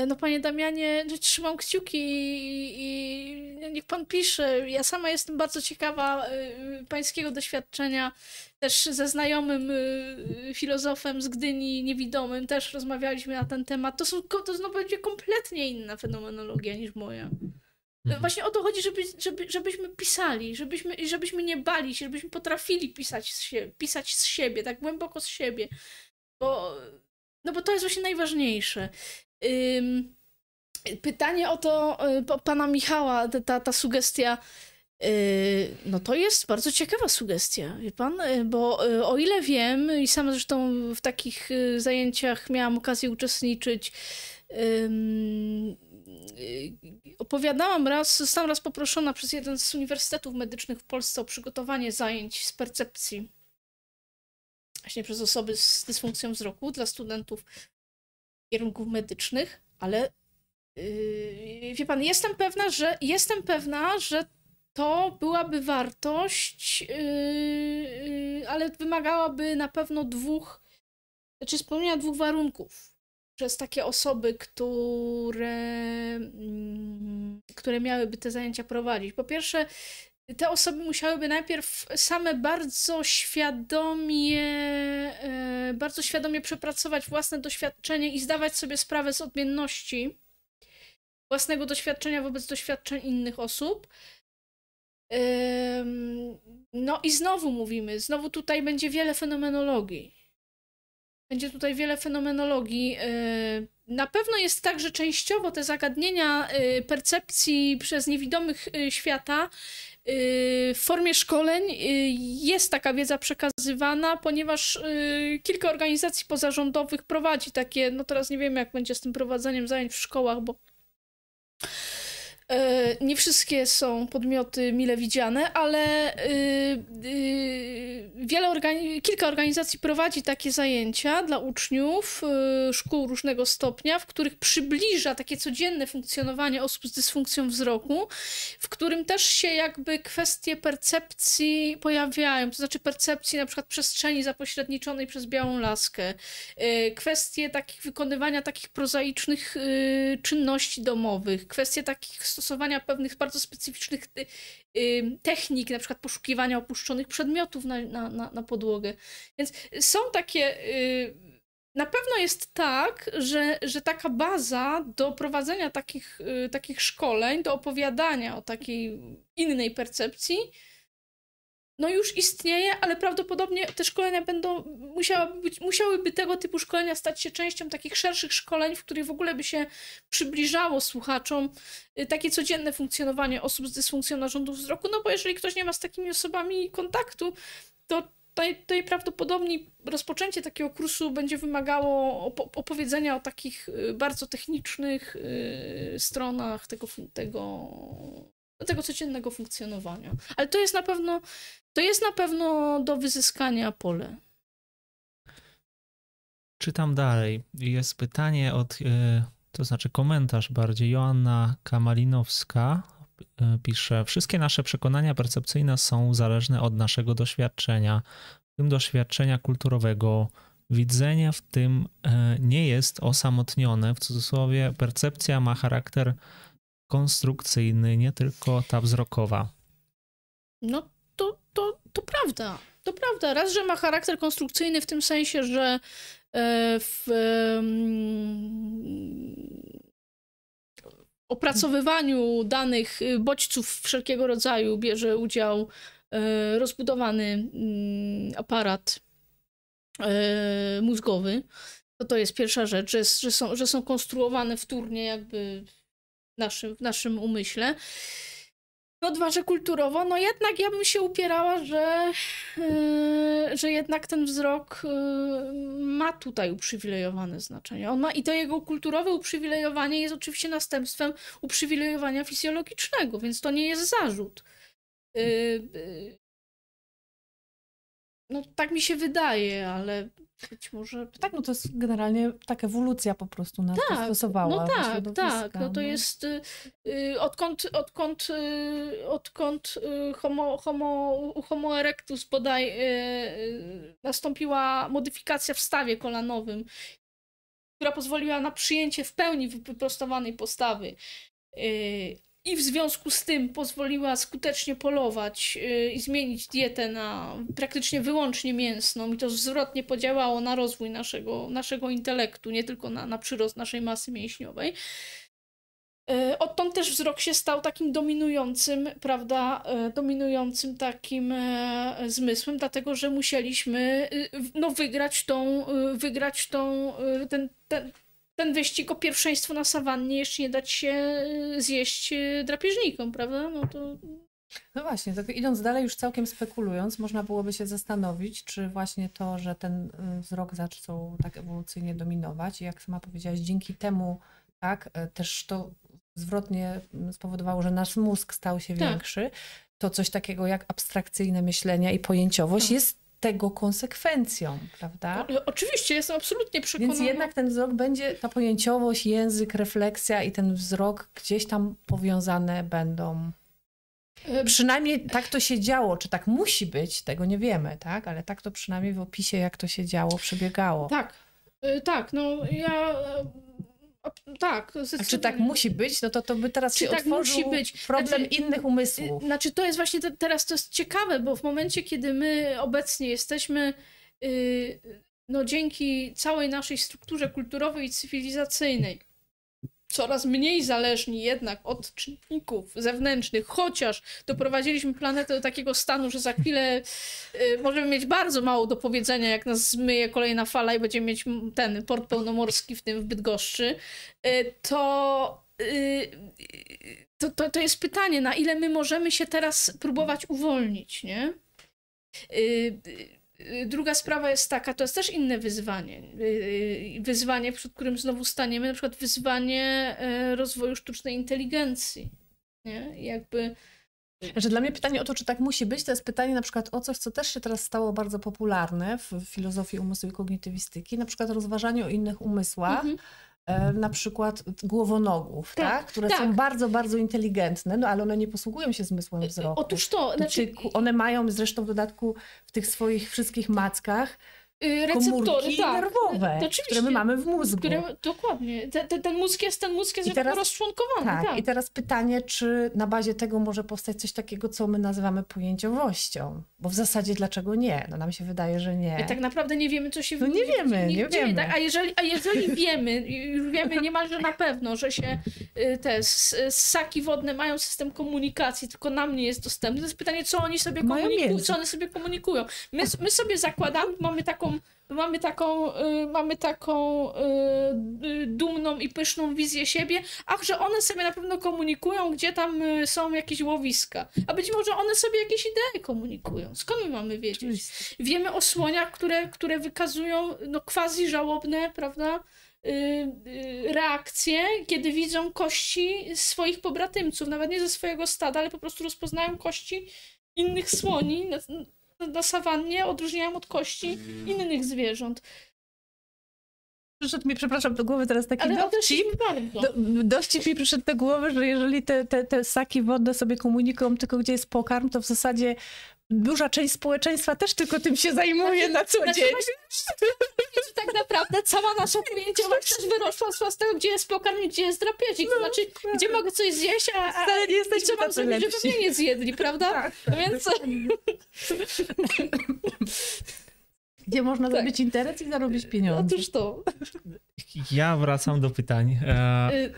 No, panie Damianie, trzymam kciuki i, i niech pan pisze. Ja sama jestem bardzo ciekawa y, pańskiego doświadczenia. Też ze znajomym y, filozofem z Gdyni, niewidomym, też rozmawialiśmy na ten temat. To, są, to znowu będzie kompletnie inna fenomenologia niż moja. Mhm. Właśnie o to chodzi, żeby, żeby, żebyśmy pisali, żebyśmy, żebyśmy nie bali się, żebyśmy potrafili pisać z, siebie, pisać z siebie, tak głęboko z siebie. Bo, no bo to jest właśnie najważniejsze. Ym, pytanie o to y, po- pana Michała, ta- ta, sugestia. y, No to jest bardzo ciekawa sugestia, wie pan, Y, bo o ile wiem i sama zresztą w takich zajęciach miałam okazję uczestniczyć, opowiadałam raz, zostałam raz poproszona przez jeden z uniwersytetów medycznych w Polsce o przygotowanie zajęć z percepcji. Właśnie przez osoby z dysfunkcją wzroku dla studentów kierunków medycznych, ale yy, wie pan, jestem pewna, że jestem pewna, że to byłaby wartość, yy, ale wymagałaby na pewno dwóch, znaczy spełnienia dwóch warunków przez takie osoby, które, mm, które miałyby te zajęcia prowadzić. Po pierwsze, te osoby musiałyby najpierw same bardzo świadomie, e, bardzo świadomie przepracować własne doświadczenie i zdawać sobie sprawę z odmienności własnego doświadczenia wobec doświadczeń innych osób. No i znowu mówimy, znowu tutaj będzie wiele fenomenologii. Będzie tutaj wiele fenomenologii. Yy, Na pewno jest tak, że częściowo te zagadnienia yy, percepcji przez niewidomych yy, świata w formie szkoleń jest taka wiedza przekazywana, ponieważ kilka organizacji pozarządowych prowadzi takie, no teraz nie wiem jak będzie z tym prowadzeniem zajęć w szkołach, bo Nie wszystkie są podmioty mile widziane, ale y, y, wiele organi- kilka organizacji prowadzi takie zajęcia dla uczniów y, szkół różnego stopnia, w których przybliża takie codzienne funkcjonowanie osób z dysfunkcją wzroku, w którym też się jakby kwestie percepcji pojawiają, to znaczy percepcji na przykład przestrzeni zapośredniczonej przez białą laskę, kwestie takich wykonywania takich prozaicznych czynności domowych, kwestie takich stosowania pewnych bardzo specyficznych y, y, technik, na przykład poszukiwania opuszczonych przedmiotów na, na, na, na podłogę. Więc są takie. y, Na pewno jest tak, że, że taka baza do prowadzenia takich, takich szkoleń, do opowiadania o takiej innej percepcji, no już istnieje, ale prawdopodobnie te szkolenia będą, musiałyby, być, musiałyby tego typu szkolenia stać się częścią takich szerszych szkoleń, w których w ogóle by się przybliżało słuchaczom y, takie codzienne funkcjonowanie osób z dysfunkcją narządu wzroku, no bo jeżeli ktoś nie ma z takimi osobami kontaktu, to naj- najprawdopodobniej rozpoczęcie takiego kursu będzie wymagało opo- opowiedzenia o takich y, bardzo technicznych y, stronach tego, fun- tego, tego codziennego funkcjonowania. Ale to jest na pewno, to jest na pewno do wyzyskania pole. Czytam dalej. Jest pytanie od, e, to znaczy komentarz bardziej. Joanna Kamalinowska e, pisze: Wszystkie nasze przekonania percepcyjne są zależne od naszego doświadczenia. tym doświadczenia kulturowego, widzenie w tym e, nie jest osamotnione. W cudzysłowie, percepcja ma charakter konstrukcyjny, nie tylko ta wzrokowa. No to, to, to prawda. To prawda. Raz, że ma charakter konstrukcyjny w tym sensie, że e, w opracowywaniu danych bodźców wszelkiego rodzaju bierze udział e, rozbudowany mm, aparat e, mózgowy. To to jest pierwsza rzecz, że, że, są, że są konstruowane wtórnie jakby naszym, w naszym umyśle. No dwa, że kulturowo, no jednak ja bym się upierała, że, yy, że jednak ten wzrok yy, ma tutaj uprzywilejowane znaczenie. On ma i to jego kulturowe uprzywilejowanie jest oczywiście następstwem uprzywilejowania fizjologicznego, więc to nie jest zarzut. Yy, no tak mi się wydaje, ale być może... Tak, no to jest generalnie taka ewolucja po prostu nas tak, dostosowała. No tak, tak. No to no. jest y, y, odkąd, odkąd, y, odkąd y, homo, homo, homo erectus bodaj y, y, nastąpiła modyfikacja w stawie kolanowym, która pozwoliła na przyjęcie w pełni wyprostowanej postawy i w związku z tym pozwoliła skutecznie polować yy, i zmienić dietę na praktycznie wyłącznie mięsną i to zwrotnie podziałało na rozwój naszego, naszego intelektu, nie tylko na, na przyrost naszej masy mięśniowej. Yy, odtąd też wzrok się stał takim dominującym, prawda, yy, dominującym takim e, zmysłem, dlatego że musieliśmy y, no, wygrać tą, y, wygrać tą, y, ten, ten ten wyścig o pierwszeństwo na sawannie jeszcze nie dać się y, zjeść y, drapieżnikom, prawda? No to... No właśnie, tak idąc dalej, już całkiem spekulując, można byłoby się zastanowić, czy właśnie to, że ten y, wzrok zaczął tak ewolucyjnie dominować i jak sama powiedziałaś, dzięki temu tak, też to zwrotnie spowodowało, że nasz mózg stał się tak. większy, to coś takiego jak abstrakcyjne myślenie i pojęciowość tak. jest tego konsekwencją, prawda? O, oczywiście, jestem absolutnie przekonana. Więc jednak ten wzrok będzie, ta pojęciowość, język, refleksja i ten wzrok gdzieś tam powiązane będą. E, przynajmniej tak to się działo. Czy tak musi być, tego nie wiemy, tak? Ale tak to przynajmniej w opisie, jak to się działo, przebiegało. Tak, e, tak. No ja tak. A czy tak musi być? No to to by teraz czy się tak musi być? problem znaczy, innych umysłów. Znaczy to jest właśnie te, teraz to jest ciekawe, bo w momencie, kiedy my obecnie jesteśmy yy, no dzięki całej naszej strukturze kulturowej i cywilizacyjnej coraz mniej zależni jednak od czynników zewnętrznych, chociaż doprowadziliśmy planetę do takiego stanu, że za chwilę y, możemy mieć bardzo mało do powiedzenia, jak nas zmyje kolejna fala i będziemy mieć ten port pełnomorski w tym w Bydgoszczy, y, to, y, to, to, to jest pytanie, na ile my możemy się teraz próbować uwolnić, nie? Y, Y, druga sprawa jest taka, to jest też inne wyzwanie. Y, y, wyzwanie, przed którym znowu staniemy, na przykład wyzwanie rozwoju sztucznej inteligencji. Nie? Jakby. Że dla mnie pytanie o to, czy tak musi być, to jest pytanie na przykład o coś, co też się teraz stało bardzo popularne w filozofii umysłu i kognitywistyki, na przykład rozważanie o innych umysłach. Mhm E, na przykład głowonogów, tak, tak? które tak. są bardzo, bardzo inteligentne, no ale one nie posługują się zmysłem wzroku. Otóż to. Znaczy... One mają zresztą w dodatku w tych swoich wszystkich mackach receptory tak. nerwowe, które my mamy w mózgu. Które, dokładnie. Ten, ten, mózg jest, ten mózg jest I teraz, rozczłonkowany. Tak, tak, i teraz pytanie, czy na bazie tego może powstać coś takiego, co my nazywamy pojęciowością? Bo w zasadzie dlaczego nie? No nam się wydaje, że nie. I tak naprawdę nie wiemy, co się No nie wiemy, nie, nie wiemy. Tak? A, jeżeli, a jeżeli wiemy, już wiemy niemalże na pewno, że się y, te ssaki wodne mają system komunikacji, tylko nam nie jest dostępny, to jest pytanie, co oni sobie komunikują, co one sobie komunikują. My, my sobie zakładamy, mamy taką mamy taką, y, mamy taką y, y, dumną i pyszną wizję siebie, ach, że one sobie na pewno komunikują, gdzie tam y, są jakieś łowiska. A być może one sobie jakieś idee komunikują. Skąd my mamy wiedzieć? Wiemy o słoniach, które, które wykazują no, quasi żałobne, prawda? Y, reakcje, kiedy widzą kości swoich pobratymców, nawet nie ze swojego stada, ale po prostu rozpoznają kości innych słoni na sawannie odróżniają od kości innych zwierząt. Przyszedł mi, przepraszam, do głowy teraz taki Ale dowcip. Do, dowcip mi przyszedł do głowy, że jeżeli te, te, te ssaki wodne sobie komunikują tylko, gdzie jest pokarm, to w zasadzie duża część społeczeństwa też tylko tym się zajmuje znaczy, na co znaczy, dzień. Znaczy, tak naprawdę cała nasza pojęciowość też wyrosła z tego, gdzie jest pokarm, gdzie jest drapieżnik. To no, znaczy, gdzie mogę coś zjeść, a, a Wcale nie jesteśmy co mam zrobić, żeby mnie nie zjedli, prawda? Tak. Więc... Gdzie można tak. zrobić interes i zarobić pieniądze. Otóż to. Ja wracam do pytań. E, y,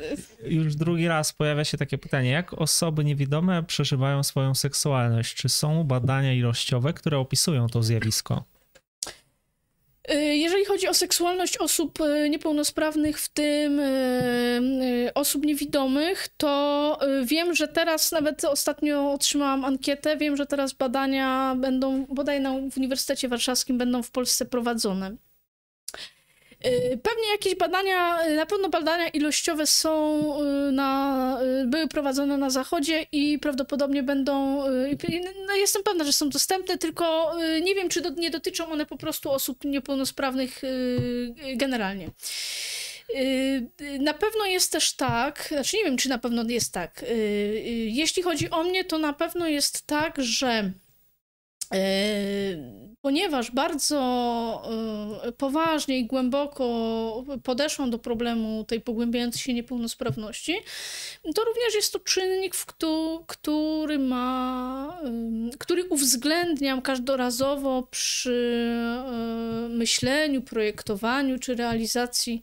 y. już drugi raz pojawia się takie pytanie, jak osoby niewidome przeżywają swoją seksualność? Czy są badania ilościowe, które opisują to zjawisko? Y, jeżeli chodzi o seksualność osób y, niepełnosprawnych, w tym y, osób niewidomych, to wiem, że teraz nawet ostatnio otrzymałam ankietę, wiem, że teraz badania będą, bodaj na, Uniwersytecie Warszawskim będą w Polsce prowadzone. Y, pewnie jakieś badania, y, na pewno badania ilościowe są y, na, były prowadzone na zachodzie i prawdopodobnie będą, no jestem pewna, że są dostępne, tylko nie wiem, czy do, nie dotyczą one po prostu osób niepełnosprawnych generalnie. Na pewno jest też tak, znaczy nie wiem, czy na pewno jest tak. Jeśli chodzi o mnie, to na pewno jest tak, że ponieważ bardzo e, poważnie i głęboko podeszłam do problemu tej pogłębiającej się niepełnosprawności, to również jest to czynnik, który ma, który uwzględniam każdorazowo przy e, myśleniu, projektowaniu czy realizacji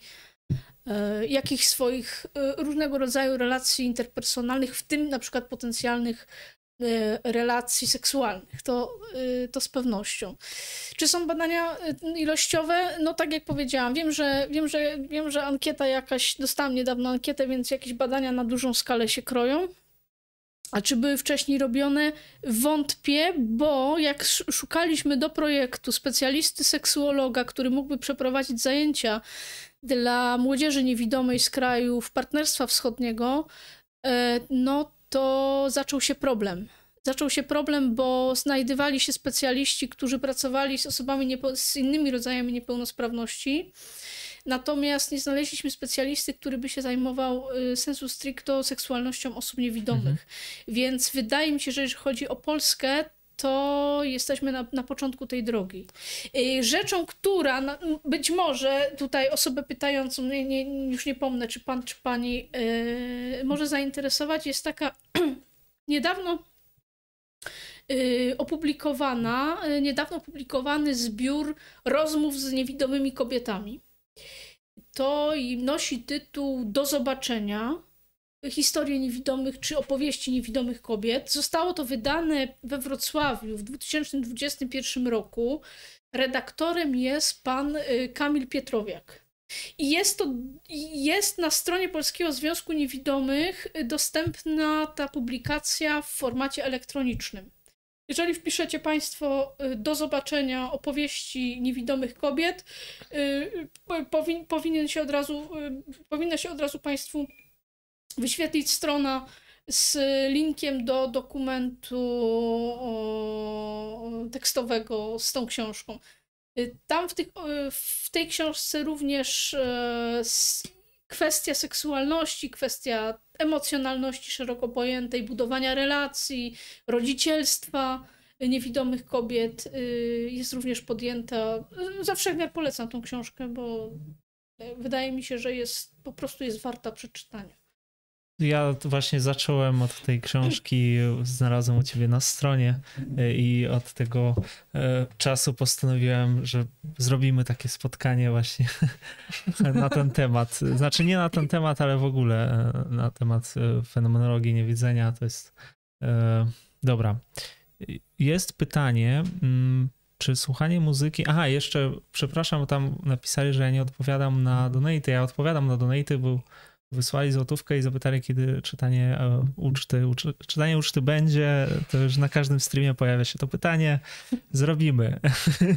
e, jakichś swoich różnego rodzaju relacji interpersonalnych, w tym na przykład potencjalnych relacji seksualnych. To, y, to z pewnością. Czy są badania y, ilościowe? No tak jak powiedziałam, wiem, że, wiem, że, wiem, że ankieta jakaś, dostałam niedawno ankietę, więc jakieś badania na dużą skalę się kroją. A czy były wcześniej robione? Wątpię, bo jak szukaliśmy do projektu specjalisty seksuologa, który mógłby przeprowadzić zajęcia dla młodzieży niewidomej z krajów Partnerstwa Wschodniego, no to zaczął się problem. Zaczął się problem, bo znajdywali się specjaliści, którzy pracowali z osobami z innymi rodzajami niepełnosprawności. Natomiast nie znaleźliśmy specjalisty, który by się zajmował y, sensu stricto seksualnością osób niewidomych. Mhm. Więc wydaje mi się, że jeżeli chodzi o Polskę, to jesteśmy na, na początku tej drogi. Rzeczą, która być może tutaj osobę pytającą, nie, nie, już nie pomnę, czy pan, czy pani yy, może zainteresować, jest taka niedawno yy, opublikowana, yy, niedawno opublikowany zbiór rozmów z niewidomymi kobietami. To nosi tytuł Do zobaczenia historie niewidomych czy opowieści niewidomych kobiet. Zostało to wydane we Wrocławiu w 2021 roku. Redaktorem jest pan y, Kamil Pietrowiak. I jest to jest na stronie Polskiego Związku Niewidomych dostępna ta publikacja w formacie elektronicznym. Jeżeli wpiszecie Państwo y, do zobaczenia opowieści niewidomych kobiet, y, powin, powinien się od razu, powinna się od razu Państwu wyświetlić strona z linkiem do dokumentu tekstowego z tą książką. Y, tam w, tych, y, w tej książce również e, kwestia seksualności, kwestia emocjonalności szeroko pojętej, budowania relacji, rodzicielstwa niewidomych kobiet y, jest również podjęta. Zawsze jak polecam tą książkę, bo wydaje mi się, że jest po prostu jest warta przeczytania. Ja właśnie zacząłem od tej książki, znalazłem u ciebie na stronie e, i od tego e, czasu postanowiłem, że zrobimy takie spotkanie właśnie na ten temat. Znaczy nie na ten temat, ale w ogóle e, na temat fenomenologii niewidzenia. To jest dobra. Jest pytanie, mm, czy słuchanie muzyki. Aha, jeszcze przepraszam, tam napisali, że ja nie odpowiadam na donate. Ja odpowiadam na donate, bo wysłali złotówkę i zapytali, kiedy czytanie e, uczty, uczy, czytanie uczty będzie, to już na każdym streamie pojawia się to pytanie. Zrobimy.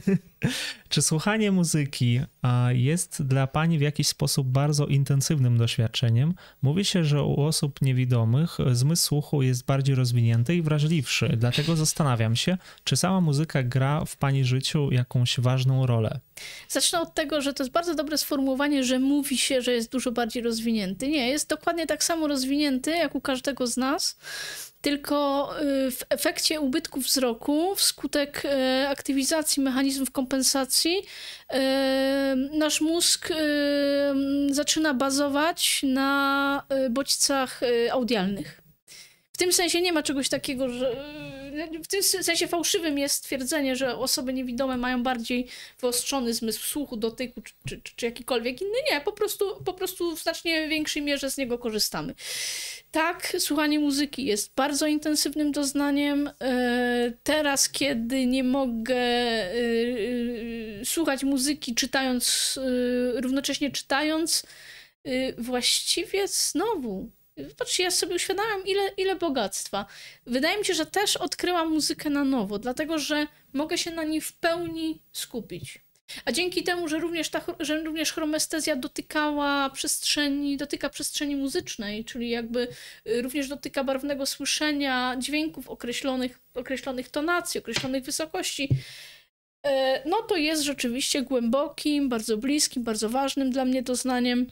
Czy słuchanie muzyki jest dla pani w jakiś sposób bardzo intensywnym doświadczeniem? Mówi się, że u osób niewidomych zmysł słuchu jest bardziej rozwinięty i wrażliwszy. Dlatego zastanawiam się, czy sama muzyka gra w pani życiu jakąś ważną rolę? Zacznę od tego, że to jest bardzo dobre sformułowanie, że mówi się, że jest dużo bardziej rozwinięty. Nie, jest dokładnie tak samo rozwinięty jak u każdego z nas, tylko y, w efekcie ubytku wzroku, wskutek y, aktywizacji mechanizmów kompensacji, y, nasz mózg zaczyna bazować na bodźcach audialnych. W tym sensie nie ma czegoś takiego, że w tym sensie fałszywym jest stwierdzenie, że osoby niewidome mają bardziej wyostrzony zmysł słuchu, dotyku czy, czy, czy jakikolwiek inny. Nie, po prostu, po prostu w znacznie większej mierze z niego korzystamy. Tak, słuchanie muzyki jest bardzo intensywnym doznaniem. E, teraz, kiedy nie mogę e, e, słuchać muzyki czytając, równocześnie czytając, właściwie znowu Patrzcie, ja sobie uświadamiam, ile, ile bogactwa. Wydaje mi się, że też odkryłam muzykę na nowo, dlatego że mogę się na niej w pełni skupić. A dzięki temu, że również, ta, że również chromestezja dotykała przestrzeni, dotyka przestrzeni muzycznej, czyli jakby y, również dotyka barwnego słyszenia dźwięków określonych, określonych tonacji, określonych wysokości, e, no to jest rzeczywiście głębokim, bardzo bliskim, bardzo ważnym dla mnie doznaniem.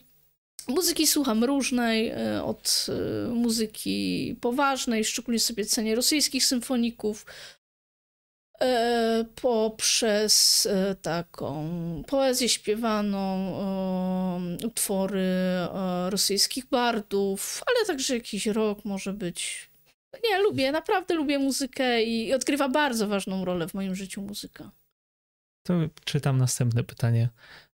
Muzyki słucham różnej, e, od e, muzyki poważnej, szczególnie sobie cenię rosyjskich symfoników, e, poprzez taką poezję śpiewaną, utwory rosyjskich bardów, ale także jakiś rok może być. Nie, lubię, naprawdę lubię muzykę i odgrywa bardzo ważną rolę w moim życiu muzyka. To czytam następne pytanie.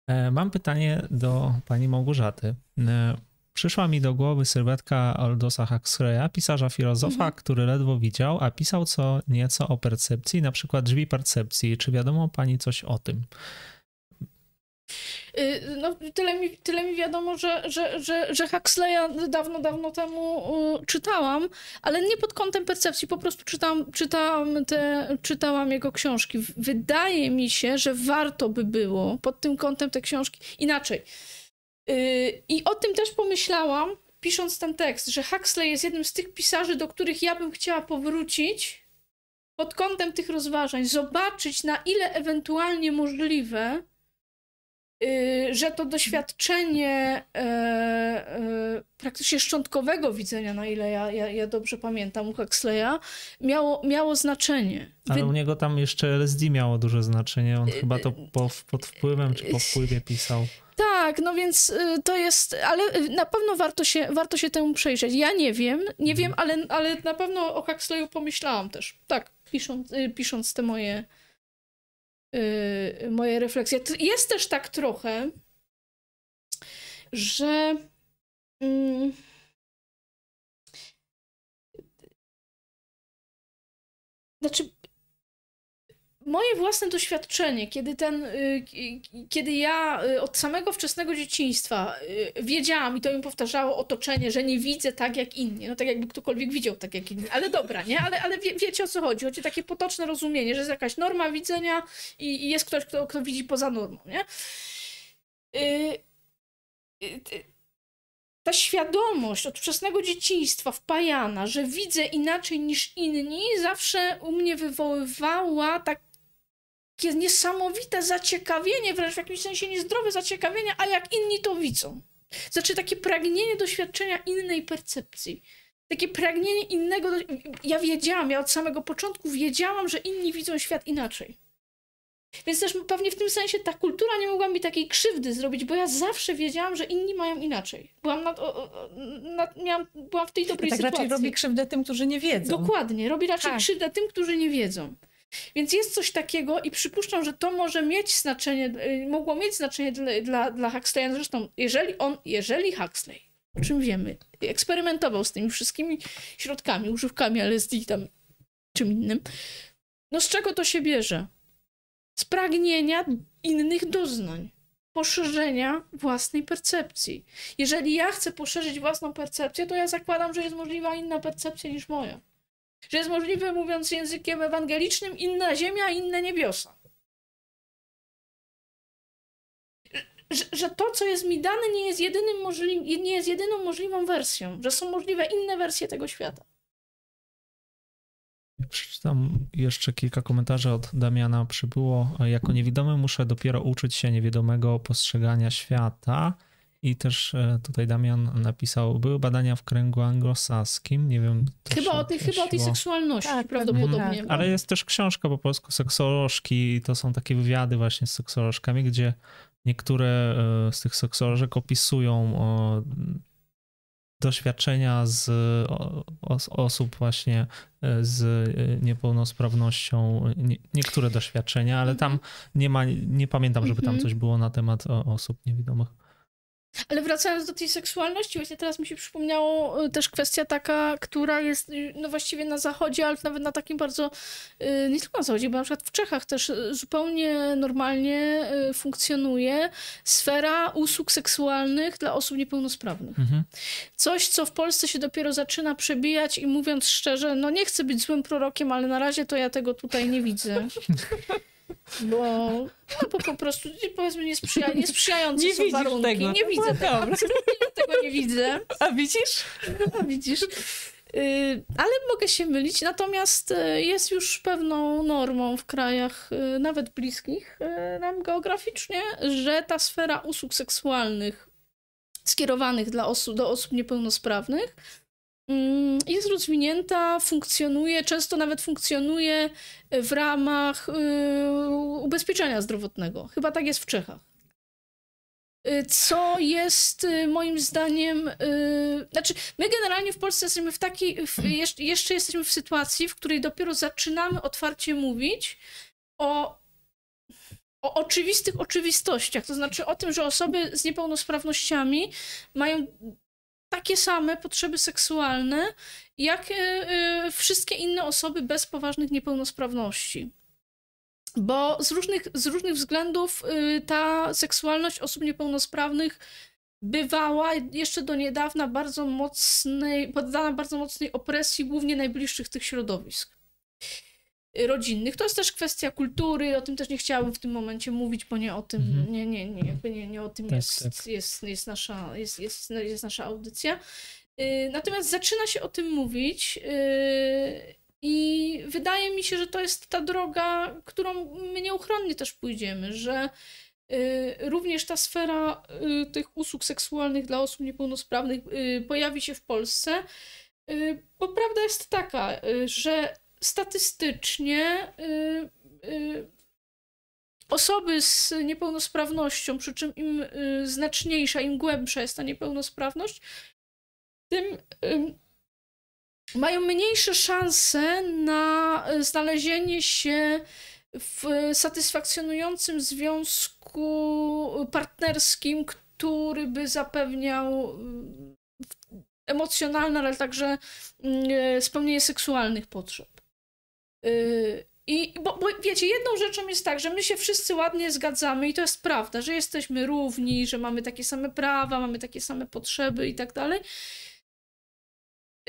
E, mam pytanie do pani Małgorzaty. E, przyszła mi do głowy sylwetka Aldosa Huxleya, pisarza filozofa, mhm. który ledwo widział, a pisał co nieco o percepcji, na przykład drzwi percepcji. Czy wiadomo pani coś o tym? Y, no, tyle, mi, tyle mi wiadomo, że, że, że, że Huxleya dawno, dawno temu czytałam, ale nie pod kątem percepcji, po prostu czytałam, czytałam, te, czytałam jego książki. Wydaje mi się, że warto by było pod tym kątem te książki inaczej. Y, I o tym też pomyślałam, pisząc ten tekst, że Huxley jest jednym z tych pisarzy, do których ja bym chciała powrócić pod kątem tych rozważań, zobaczyć na ile ewentualnie możliwe że to doświadczenie e, e, praktycznie szczątkowego widzenia, na ile ja, ja, ja dobrze pamiętam u Huxleya, miało, miało znaczenie. Ale Wy... u niego tam jeszcze LSD miało duże znaczenie. On y, chyba to po, pod wpływem czy po wpływie pisał. Tak, no więc y, to jest, ale na pewno warto się, warto się temu przejrzeć. Ja nie wiem, nie mhm. wiem, ale, ale na pewno o Huxleyu pomyślałam też. Tak, pisząc, pisząc te moje yy, moje refleksje. Jest też tak trochę, że yy, znaczy moje własne doświadczenie, kiedy ten, y, kiedy ja y, od samego wczesnego dzieciństwa y, wiedziałam i to mi powtarzało otoczenie, że nie widzę tak jak inni, no tak jakby ktokolwiek widział tak jak inni, ale dobra, nie? Ale, ale wie, wiecie o co chodzi, chodzi o takie potoczne rozumienie, że jest jakaś norma widzenia i, i jest ktoś, kto, kto widzi poza normą, nie? ta świadomość od wczesnego dzieciństwa wpajana, że widzę inaczej niż inni, zawsze u mnie wywoływała tak niesamowite zaciekawienie, wręcz w jakimś sensie niezdrowe zaciekawienie, a jak inni to widzą. Znaczy takie pragnienie doświadczenia innej percepcji. Takie pragnienie innego. Do... Ja wiedziałam, ja od samego początku wiedziałam, że inni widzą świat inaczej. Więc też pewnie w tym sensie ta kultura nie mogła mi takiej krzywdy zrobić, bo ja zawsze wiedziałam, że inni mają inaczej. Byłam, nad, nad, miałam, byłam w tej dobrej tak sytuacji. raczej robi krzywdę tym, którzy nie wiedzą. Dokładnie, robi raczej tak. krzywdę tym, którzy nie wiedzą. Więc jest coś takiego i przypuszczam, że to może mieć znaczenie, y, mogło mieć znaczenie dla, dla, dla Huxleya. Zresztą, jeżeli on, jeżeli Huxley, o czym wiemy, eksperymentował z tymi wszystkimi środkami, używkami LSD tam czym innym, no z czego to się bierze? Z pragnienia innych doznań poszerzenia własnej percepcji. Jeżeli ja chcę poszerzyć własną percepcję, to ja zakładam, że jest możliwa inna percepcja niż moja. Że jest możliwe, mówiąc językiem ewangelicznym, inna ziemia, inne niebiosa. Że, że to, co jest mi dane, nie jest, jedynym możli- nie jest jedyną możliwą wersją, że są możliwe inne wersje tego świata. Przeczytam jeszcze kilka komentarzy od Damiana. Przybyło, jako niewidomy muszę dopiero uczyć się niewidomego postrzegania świata I też e, tutaj Damian napisał, były badania w kręgu anglosaskim, nie wiem. Chyba o, tej, chyba o tej seksualności tak, prawdopodobnie. Tak. Ale jest też książka po polsku, seksolożki, to są takie wywiady właśnie z seksolożkami, gdzie niektóre e, z tych seksolożek opisują doświadczenia z osób właśnie e, z niepełnosprawnością, niektóre doświadczenia, ale tam mhm. nie ma, nie pamiętam, żeby tam mhm. coś było na temat osób niewidomych. Ale wracając do tej seksualności, właśnie teraz mi się przypomniało y, też kwestia taka, która jest y, no właściwie na zachodzie, ale nawet na takim bardzo, y, nie tylko na zachodzie, bo na przykład w Czechach też zupełnie normalnie funkcjonuje sfera usług seksualnych dla osób niepełnosprawnych. Mhm. Coś, co w Polsce się dopiero zaczyna przebijać i mówiąc szczerze, no nie chcę być złym prorokiem, ale na razie to ja tego tutaj nie widzę. Bo, no, bo po prostu powiedzmy niesprzyja, niesprzyjające nie są warunki. Tego. Nie widzę no, tego. Absolutnie tego nie widzę. A widzisz? A widzisz. Y, ale mogę się mylić, natomiast y, jest już pewną normą w krajach y, nawet bliskich nam geograficznie, że ta sfera usług seksualnych skierowanych dla osób, do osób niepełnosprawnych jest rozwinięta, funkcjonuje, często nawet funkcjonuje w ramach y, ubezpieczenia zdrowotnego. Chyba tak jest w Czechach. Y, co jest y, moim zdaniem, znaczy my generalnie w Polsce jesteśmy w takiej, jeszcze jesteśmy w sytuacji, w której dopiero zaczynamy otwarcie mówić o o oczywistych oczywistościach, to znaczy o tym, że osoby z niepełnosprawnościami mają takie same potrzeby seksualne, jak e, e, wszystkie inne osoby bez poważnych niepełnosprawności. Bo z różnych, z różnych względów e, ta seksualność osób niepełnosprawnych bywała jeszcze do niedawna bardzo mocnej, poddana bardzo mocnej opresji głównie najbliższych tych środowisk rodzinnych. To jest też kwestia kultury, o tym też nie chciałabym w tym momencie mówić, bo nie o tym, mhm. nie, nie, nie, jakby nie, nie o tym tak, jest, tak. Jest, jest, nasza, jest, jest, jest nasza audycja. Y, natomiast zaczyna się o tym mówić y, i wydaje mi się, że to jest ta droga, którą my nieuchronnie też pójdziemy, że y, również ta sfera tych usług seksualnych dla osób niepełnosprawnych pojawi się w Polsce. Bo prawda jest taka, że statystycznie y, y, osoby z niepełnosprawnością, przy czym im y, znaczniejsza, im głębsza jest ta niepełnosprawność, tym mają mniejsze szanse na znalezienie się w satysfakcjonującym związku partnerskim, który by zapewniał emocjonalne, ale także spełnienie seksualnych potrzeb. Y, I bo, bo, wiecie, jedną rzeczą jest tak, że my się wszyscy ładnie zgadzamy i to jest prawda, że jesteśmy równi, że mamy takie same prawa, mamy takie same potrzeby i tak dalej.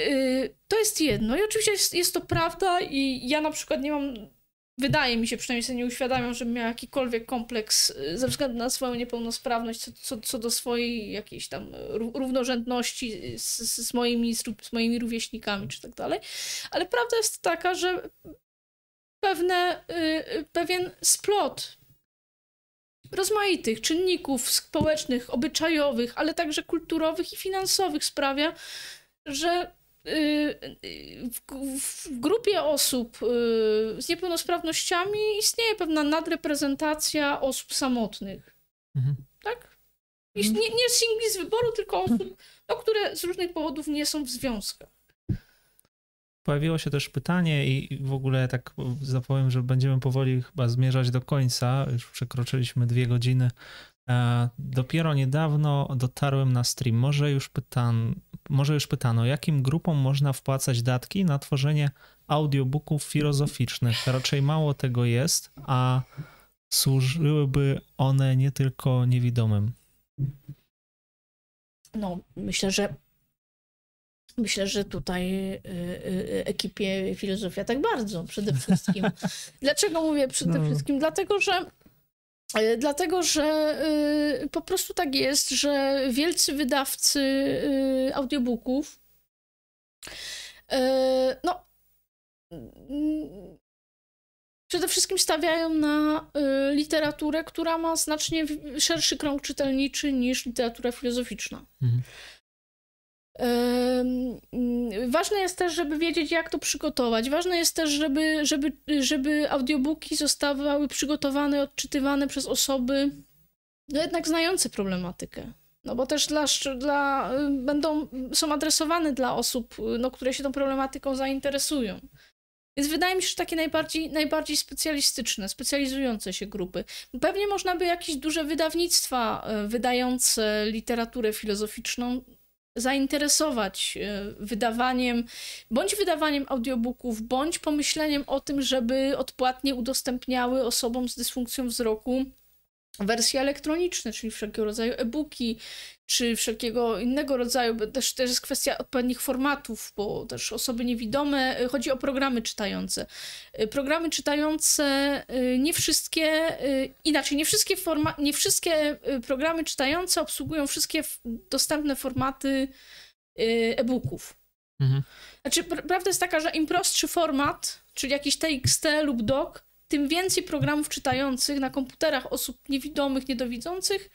Y, to jest jedno i oczywiście jest, jest to prawda i ja na przykład nie mam, wydaje mi się, przynajmniej sobie nie uświadamiam, żebym miał jakikolwiek kompleks y, ze względu na swoją niepełnosprawność co, co, co do swojej jakiejś tam równorzędności z, z, moimi, z moimi rówieśnikami czy tak dalej, ale prawda jest taka, że pewne, y, pewien splot rozmaitych czynników społecznych, obyczajowych, ale także kulturowych i finansowych sprawia, że y, w, grupie osób y, z niepełnosprawnościami istnieje pewna nadreprezentacja osób samotnych. Mhm. Tak? Nie, nie singli z wyboru, tylko osób, no, które z różnych powodów nie są w związkach. Pojawiło się też pytanie i w ogóle tak zapowiem, że będziemy powoli chyba zmierzać do końca. Już przekroczyliśmy dwie godziny. E, dopiero niedawno dotarłem na stream. Może już, pytan, może już pytano, jakim grupom można wpłacać datki na tworzenie audiobooków filozoficznych. Raczej mało tego jest, a służyłyby one nie tylko niewidomym. No, myślę, że Myślę, że tutaj y, y, ekipie filozofia tak bardzo przede wszystkim. Dlaczego mówię przede no. wszystkim? Dlatego, że y, Dlatego, że po prostu tak jest, że wielcy wydawcy audiobooków no przede wszystkim stawiają na y, literaturę, która ma znacznie szerszy krąg czytelniczy niż literatura filozoficzna. Mhm. Ważne jest też, żeby wiedzieć, jak to przygotować. Ważne jest też, żeby, żeby, żeby audiobooki zostawały przygotowane, odczytywane przez osoby no jednak znające problematykę. No bo też dla, dla, będą, są adresowane dla osób, no, które się tą problematyką zainteresują. Więc wydaje mi się, że takie najbardziej, najbardziej specjalistyczne, specjalizujące się grupy. Pewnie można by jakieś duże wydawnictwa wydające literaturę filozoficzną zainteresować e, wydawaniem, bądź wydawaniem audiobooków, bądź pomyśleniem o tym, żeby odpłatnie udostępniały osobom z dysfunkcją wzroku wersje elektroniczne, czyli wszelkiego rodzaju e-booki, czy wszelkiego innego rodzaju, też, też jest kwestia odpowiednich formatów, bo też osoby niewidome, e, chodzi o programy czytające. E, programy czytające, e, nie wszystkie, inaczej, nie wszystkie, forma, nie wszystkie programy czytające obsługują wszystkie dostępne formaty e-booków. Mhm. Znaczy, prawda jest taka, że im prostszy format, czyli jakiś TXT lub doc, tym więcej programów czytających na komputerach osób niewidomych, niedowidzących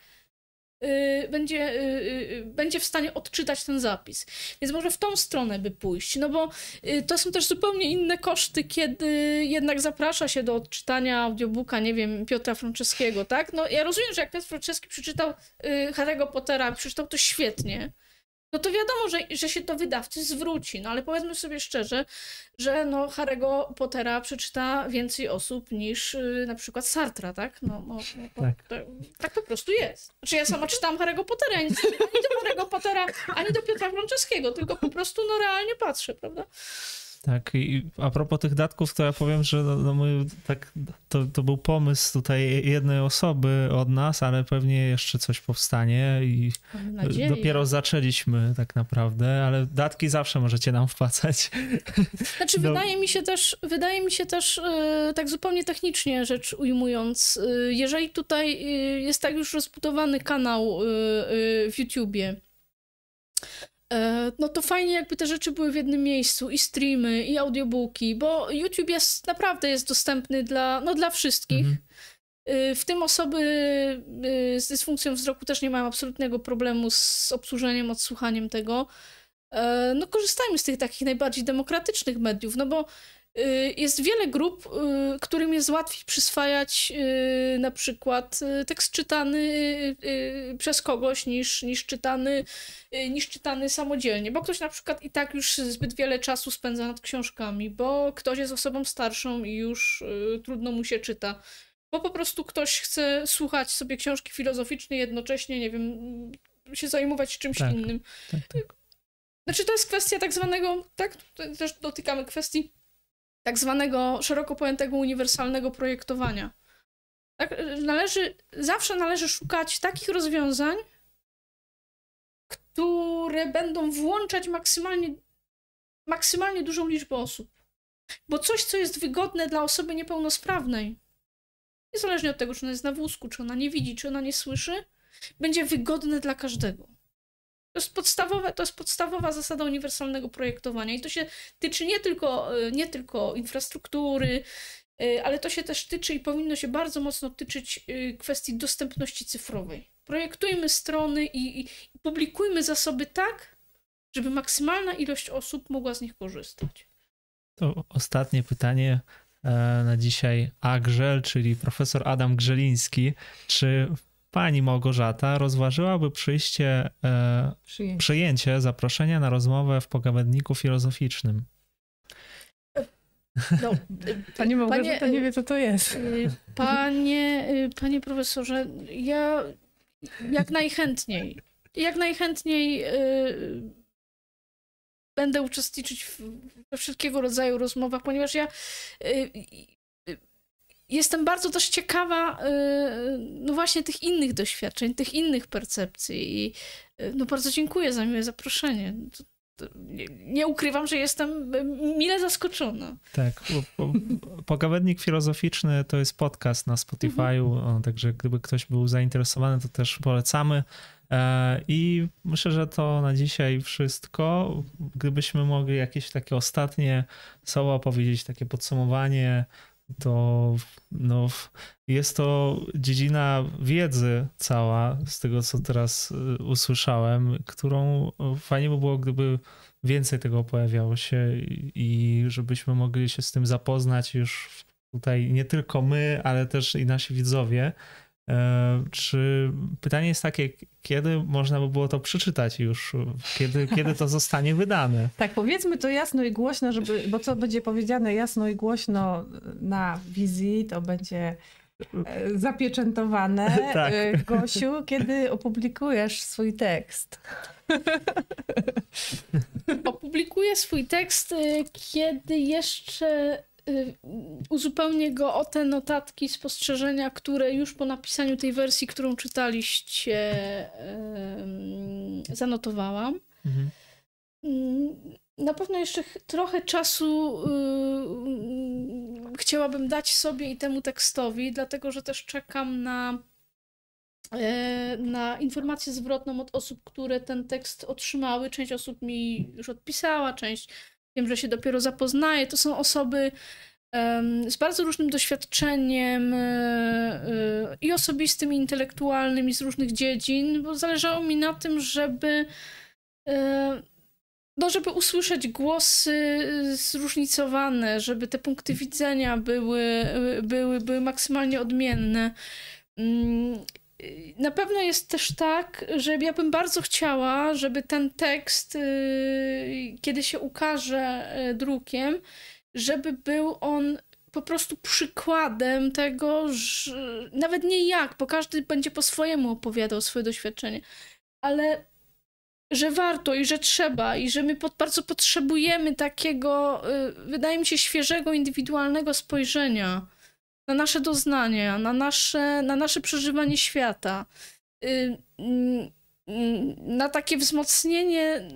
będzie, yy, yy, będzie w stanie odczytać ten zapis. Więc może w tą stronę by pójść, no bo y, to są też zupełnie inne koszty, kiedy jednak zaprasza się do odczytania audiobooka, nie wiem, Piotra Franceskiego, tak? No ja rozumiem, że jak Piotr Franceski przeczytał y, Harry'ego Pottera, przeczytał to świetnie, no to wiadomo, że, że się to wydawcy zwróci, no ale powiedzmy sobie szczerze, że no Harry'ego Pottera przeczyta więcej osób niż yy, na przykład Sartra, tak? No, no, no tak. To, tak po prostu jest. Znaczy ja sama czytałam Harry'ego Pottera, ani, ani do Harry'ego Pottera, ani do Piotra Franceskiego, tylko po prostu no realnie patrzę, prawda? Tak, i a propos tych datków, to ja powiem, że no, no my, tak, to, to był pomysł tutaj jednej osoby od nas, ale pewnie jeszcze coś powstanie i dopiero zaczęliśmy tak naprawdę, ale datki zawsze możecie nam wpłacać. Znaczy, no. wydaje mi się też, wydaje mi się też, e, tak zupełnie technicznie rzecz ujmując, e, jeżeli tutaj e, jest tak już rozbudowany kanał w YouTubie, no to fajnie jakby te rzeczy były w jednym miejscu, i streamy, i audiobooki, bo YouTube jest naprawdę jest dostępny dla, no dla wszystkich. Mhm. E, w tym osoby e, z dysfunkcją wzroku też nie mają absolutnego problemu z obsłużeniem, odsłuchaniem tego. No korzystajmy z tych takich najbardziej demokratycznych mediów, no bo jest wiele grup, y, którym jest łatwiej przyswajać y, na przykład tekst czytany przez kogoś niż, niż, czytany, niż czytany samodzielnie, bo ktoś na przykład i tak już zbyt wiele czasu spędza nad książkami, bo ktoś jest osobą starszą i już trudno mu się czyta. Bo po prostu ktoś chce słuchać sobie książki filozoficznej, jednocześnie, nie wiem, się zajmować czymś tak, innym. Tak, tak. Znaczy, to jest kwestia tak zwanego, tak, też dotykamy kwestii tak zwanego szeroko pojętego uniwersalnego projektowania. Tak, należy, zawsze należy szukać takich rozwiązań, które będą włączać maksymalnie, maksymalnie dużą liczbę osób. Bo coś, co jest wygodne dla osoby niepełnosprawnej, niezależnie od tego, czy ona jest na wózku, czy ona nie widzi, czy ona nie słyszy, będzie wygodne dla każdego. To jest, podstawowe, to jest podstawowa zasada uniwersalnego projektowania i to się tyczy nie tylko, e, nie tylko infrastruktury, e, ale to się też tyczy i powinno się bardzo mocno tyczyć e, kwestii dostępności cyfrowej. Projektujmy strony i, i publikujmy zasoby tak, żeby maksymalna ilość osób mogła z nich korzystać. To ostatnie pytanie na dzisiaj. Agrzel, czyli profesor Adam Grzeliński. Czy pani Małgorzata rozważyłaby przyjście, e, przyjęcie. przyjęcie zaproszenia na rozmowę w pogawędniku filozoficznym. No, pani Małgorzata panie, nie wie, co to jest. Y, panie, y, panie profesorze, ja jak najchętniej, jak najchętniej y, będę uczestniczyć we wszelkiego rodzaju rozmowach, ponieważ ja jestem bardzo też ciekawa, y, no właśnie tych innych doświadczeń, tych innych percepcji i y, no bardzo dziękuję za miłe zaproszenie. Nie ukrywam, że jestem mile zaskoczona. Tak. Pogawędnik filozoficzny to jest podcast na Spotify'u, mhm. także gdyby ktoś był zainteresowany, to też polecamy. E, I myślę, że to na dzisiaj wszystko. Gdybyśmy mogli jakieś takie ostatnie słowa powiedzieć, takie podsumowanie, to no, jest to dziedzina wiedzy cała, z tego co teraz y, usłyszałem, którą fajnie by było, gdyby więcej tego pojawiało się i żebyśmy mogli się z tym zapoznać już tutaj nie tylko my, ale też i nasi widzowie. E, czy pytanie jest takie, kiedy można by było to przeczytać już? Kiedy, kiedy to zostanie wydane? Tak, powiedzmy to jasno i głośno, żeby, bo co będzie powiedziane jasno i głośno na wizji, to będzie e, zapieczętowane. tak. E, Gosiu, kiedy opublikujesz swój tekst? Opublikuję swój tekst, kiedy jeszcze uzupełnię go o te notatki, spostrzeżenia, które już po napisaniu tej wersji, którą czytaliście, zanotowałam. Mhm. Mm, na pewno jeszcze trochę czasu y, chciałabym dać sobie i temu tekstowi, dlatego że też czekam na, e, na informację zwrotną od osób, które ten tekst otrzymały. Część osób mi już odpisała, część wiem, że się dopiero zapoznaje. To są osoby z bardzo różnym doświadczeniem e, e, i osobistym, i intelektualnym, i z różnych dziedzin, bo zależało mi na tym, żeby e, no, żeby usłyszeć głosy zróżnicowane, żeby te punkty widzenia były, były, były maksymalnie odmienne. Na pewno jest też tak, że ja bym bardzo chciała, żeby ten tekst, y, kiedy się ukaże y, drukiem, żeby był on po prostu przykładem tego, że nawet nie jak, bo każdy będzie po swojemu opowiadał swoje doświadczenie, ale że warto i że trzeba i że my pod, bardzo potrzebujemy takiego, y, wydaje mi się, świeżego, indywidualnego spojrzenia na nasze doznania, na nasze, na nasze przeżywanie świata, na takie wzmocnienie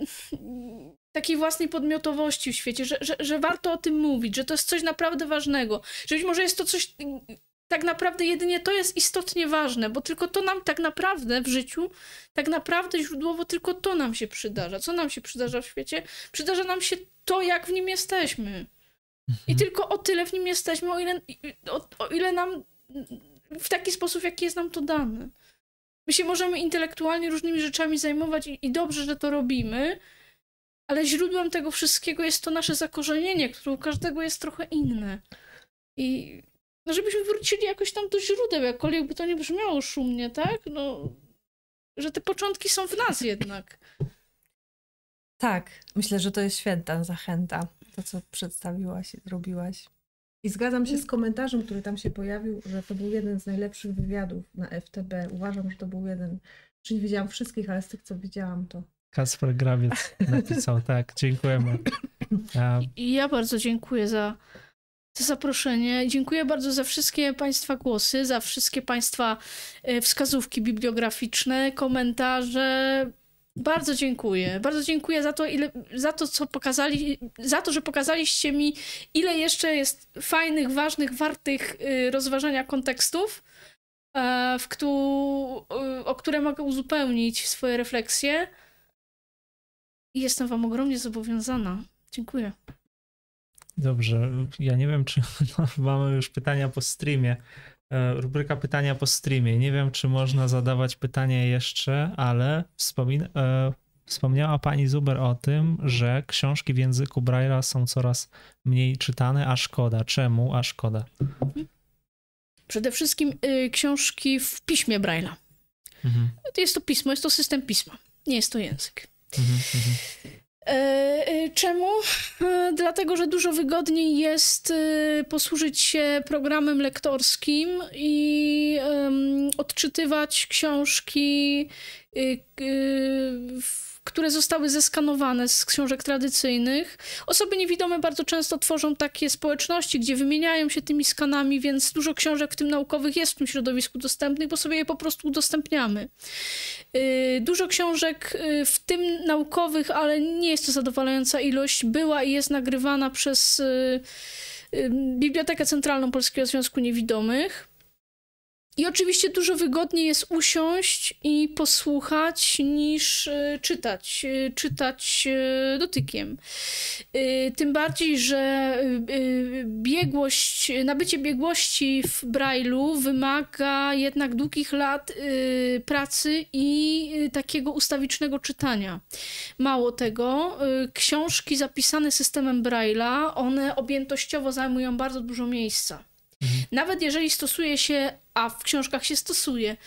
takiej własnej podmiotowości w świecie, że, że, że warto o tym mówić, że to jest coś naprawdę ważnego, że być może jest to coś tak naprawdę jedynie to jest istotnie ważne, bo tylko to nam tak naprawdę w życiu, tak naprawdę źródłowo tylko to nam się przydarza. Co nam się przydarza w świecie? Przydarza nam się to, jak w nim jesteśmy. I mhm. tylko o tyle w nim jesteśmy, o ile, o, o ile nam w taki sposób, jaki jest nam to dane. My się możemy intelektualnie różnymi rzeczami zajmować i, i dobrze, że to robimy, ale źródłem tego wszystkiego jest to nasze zakorzenienie, które u każdego jest trochę inne. I no żebyśmy wrócili jakoś tam do źródeł, jakkolwiek by to nie brzmiało szumnie, tak? No, że te początki są w nas jednak. Tak, myślę, że to jest święta zachęta, to co przedstawiłaś i zrobiłaś. I zgadzam się z komentarzem, który tam się pojawił, że to był jeden z najlepszych wywiadów na FTB. Uważam, że to był jeden, czy nie widziałam wszystkich, ale z tych, co widziałam, to Kasper Grawiec napisał, tak, dziękujemy. Ja... I ja bardzo dziękuję za, za zaproszenie. Dziękuję bardzo za wszystkie Państwa głosy, za wszystkie Państwa e, wskazówki bibliograficzne, komentarze. Bardzo dziękuję. Bardzo dziękuję za to, ile, za to, co pokazali, za to, że pokazaliście mi, ile jeszcze jest fajnych, ważnych, wartych e, rozważania kontekstów, e, w któ, o które mogę uzupełnić swoje refleksje. I jestem Wam ogromnie zobowiązana. Dziękuję. Dobrze. Ja nie wiem, czy mamy już pytania po streamie. E, rubryka pytania po streamie. Nie wiem, czy można zadawać pytania jeszcze, ale wspomin e, wspomniała pani Zuber o tym, że książki w języku Braille'a są coraz mniej czytane, a szkoda. Czemu, a szkoda? Przede wszystkim y, książki w piśmie Braille'a. Mhm. Jest to pismo, jest to system pisma, nie jest to język. E, e, czemu? E, dlatego, że dużo wygodniej jest posłużyć się programem lektorskim i odczytywać książki w które zostały zeskanowane z książek tradycyjnych. Osoby niewidome bardzo często tworzą takie społeczności, gdzie wymieniają się tymi skanami, więc dużo książek, w tym naukowych, jest w tym środowisku dostępnych, bo sobie je po prostu udostępniamy. Y, dużo książek, y, w tym naukowych, ale nie jest to zadowalająca ilość, była i jest nagrywana przez y, Bibliotekę Centralną Polskiego Związku Niewidomych. I oczywiście dużo wygodniej jest usiąść i posłuchać niż y, czytać, y, czytać y, dotykiem. Tym bardziej, że biegłość, nabycie biegłości w Braille'u wymaga jednak długich lat pracy i takiego ustawicznego czytania. Mało tego, książki zapisane systemem Braille'a, one objętościowo zajmują bardzo dużo miejsca. Mhm. Nawet jeżeli stosuje się, a w książkach się stosuje,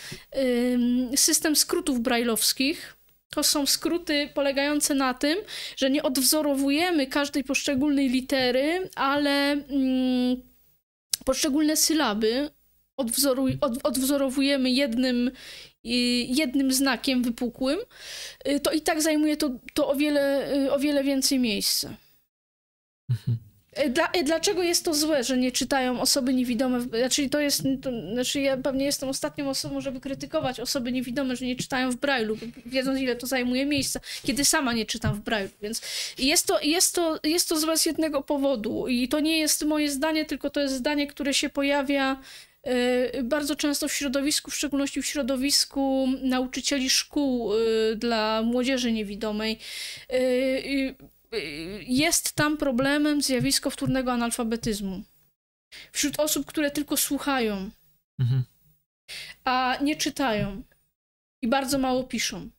system skrótów brajlowskich, to są skróty polegające na tym, że nie odwzorowujemy każdej poszczególnej litery, ale mm, poszczególne sylaby odwzoruj, od, odwzorowujemy jednym, jednym znakiem wypukłym, y, to i tak zajmuje to, to o, wiele, y, o wiele więcej miejsca. Mhm. E, dla, e, dlaczego jest to złe, że nie czytają osoby niewidome? Znaczy, to jest, to, znaczy ja pewnie jestem ostatnią osobą, żeby krytykować osoby niewidome, że nie czytają w Braille'u, wiedząc ile to zajmuje miejsca, kiedy sama nie czytam w Braille'u, więc jest to, jest, to, jest to złe z jednego powodu i to nie jest moje zdanie, tylko to jest zdanie, które się pojawia e, bardzo często w środowisku, w szczególności w środowisku nauczycieli szkół dla młodzieży niewidomej jest tam problemem zjawisko wtórnego analfabetyzmu. Wśród osób, które tylko słuchają, mhm. a nie czytają i bardzo mało piszą.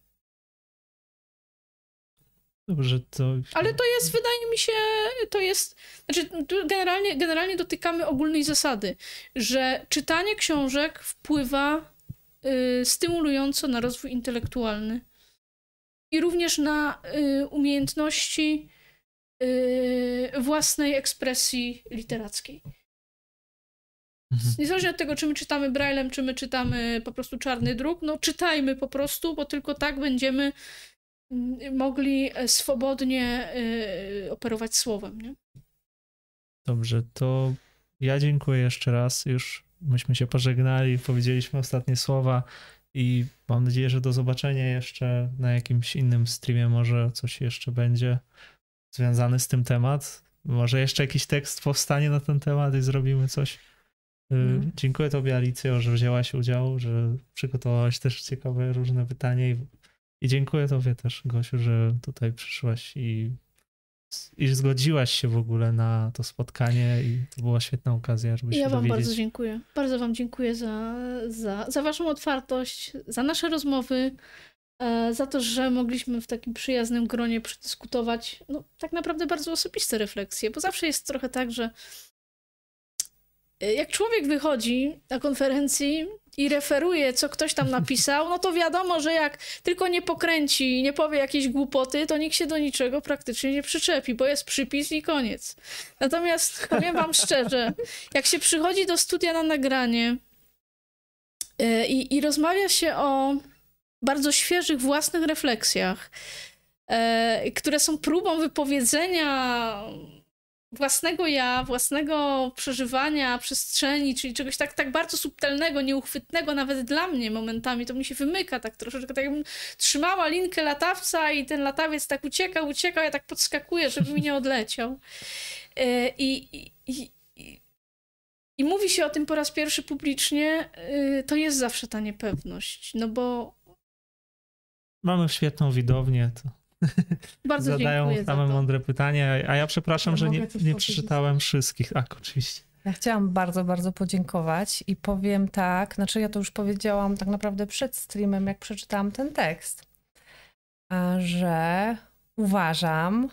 Dobrze, to. Ale to jest, wydaje mi się, to jest. Znaczy, generalnie, generalnie dotykamy ogólnej zasady, że czytanie książek wpływa y, stymulująco na rozwój intelektualny i również na y, umiejętności y, własnej ekspresji literackiej. Mhm. Niezależnie od tego, czy my czytamy Braillem, czy my czytamy po prostu czarny druk, no czytajmy po prostu, bo tylko tak będziemy y, mogli swobodnie y, operować słowem. Nie? Dobrze, to ja dziękuję jeszcze raz. Już myśmy się pożegnali, powiedzieliśmy ostatnie słowa. I mam nadzieję, że do zobaczenia jeszcze na jakimś innym streamie, może coś jeszcze będzie związane z tym temat. Może jeszcze jakiś tekst powstanie na ten temat i zrobimy coś. Mm. Dziękuję Tobie, Alicjo, że wzięłaś udział, że przygotowałaś też ciekawe różne pytania. I, I dziękuję Tobie też, Gosiu, że tutaj przyszłaś i iż zgodziłaś się w ogóle na to spotkanie i to była świetna okazja, żeby się Ja wam bardzo dziękuję. Bardzo wam dziękuję za, za, za waszą otwartość, za nasze rozmowy, e, za to, że mogliśmy w takim przyjaznym gronie przedyskutować no, tak naprawdę bardzo osobiste refleksje, bo zawsze jest trochę tak, że jak człowiek wychodzi na konferencji i referuje, co ktoś tam napisał, no to wiadomo, że jak tylko nie pokręci i nie powie jakiejś głupoty, to nikt się do niczego praktycznie nie przyczepi, bo jest przypis i koniec. Natomiast powiem wam szczerze, jak się przychodzi do studia na nagranie yy, i rozmawia się o bardzo świeżych własnych refleksjach, yy, które są próbą wypowiedzenia własnego ja, własnego przeżywania przestrzeni, czyli czegoś tak, tak bardzo subtelnego, nieuchwytnego nawet dla mnie momentami, to mi się wymyka tak troszeczkę, tak jakbym trzymała linkę latawca i ten latawiec tak uciekał, uciekał, ja tak podskakuję, żeby mi nie odleciał. E, I, i, i, i mówi się o tym po raz pierwszy publicznie, e, to jest zawsze ta niepewność, no bo Mamy świetną widownię, to bardzo Zadają same mądre pytania, a ja przepraszam, ja że nie, nie przeczytałem wszystkich. Tak, oczywiście. Ja chciałam bardzo, bardzo podziękować i powiem tak, znaczy ja to już powiedziałam tak naprawdę przed streamem, jak przeczytałam ten tekst, że uważam,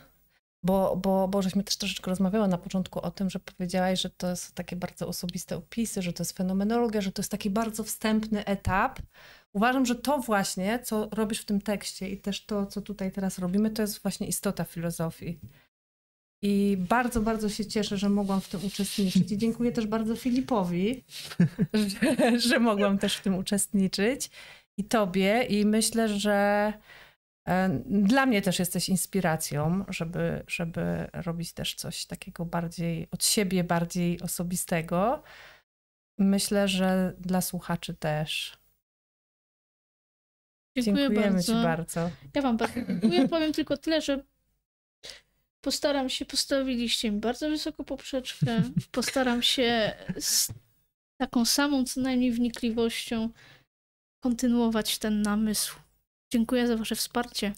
bo, bo, bo żeśmy też troszeczkę rozmawiały na początku o tym, że powiedziałaś, że to są takie bardzo osobiste opisy, że to jest fenomenologia, że to jest taki bardzo wstępny etap, Uważam, że to właśnie, co robisz w tym tekście i też to, co tutaj teraz robimy, to jest właśnie istota filozofii. I bardzo, bardzo się cieszę, że mogłam w tym uczestniczyć. I dziękuję też bardzo Filipowi, że, że mogłam też w tym uczestniczyć. I tobie. I myślę, że e, dla mnie też jesteś inspiracją, żeby, żeby robić też coś takiego bardziej od siebie, bardziej osobistego. Myślę, że dla słuchaczy też. Dziękuję Dziękujemy bardzo. Ci bardzo. Ja Wam bardzo dziękuję. Powiem tylko tyle, że postaram się, postawiliście mi bardzo wysoko poprzeczkę. Postaram się taką samą co najmniej wnikliwością kontynuować ten namysł. Dziękuję za Wasze wsparcie.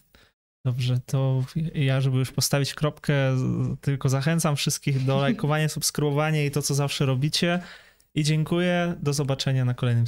Dobrze, to ja, żeby już postawić kropkę, tylko zachęcam wszystkich do lajkowania, subskrybowania i to, co zawsze robicie. I dziękuję. Do zobaczenia na kolejnym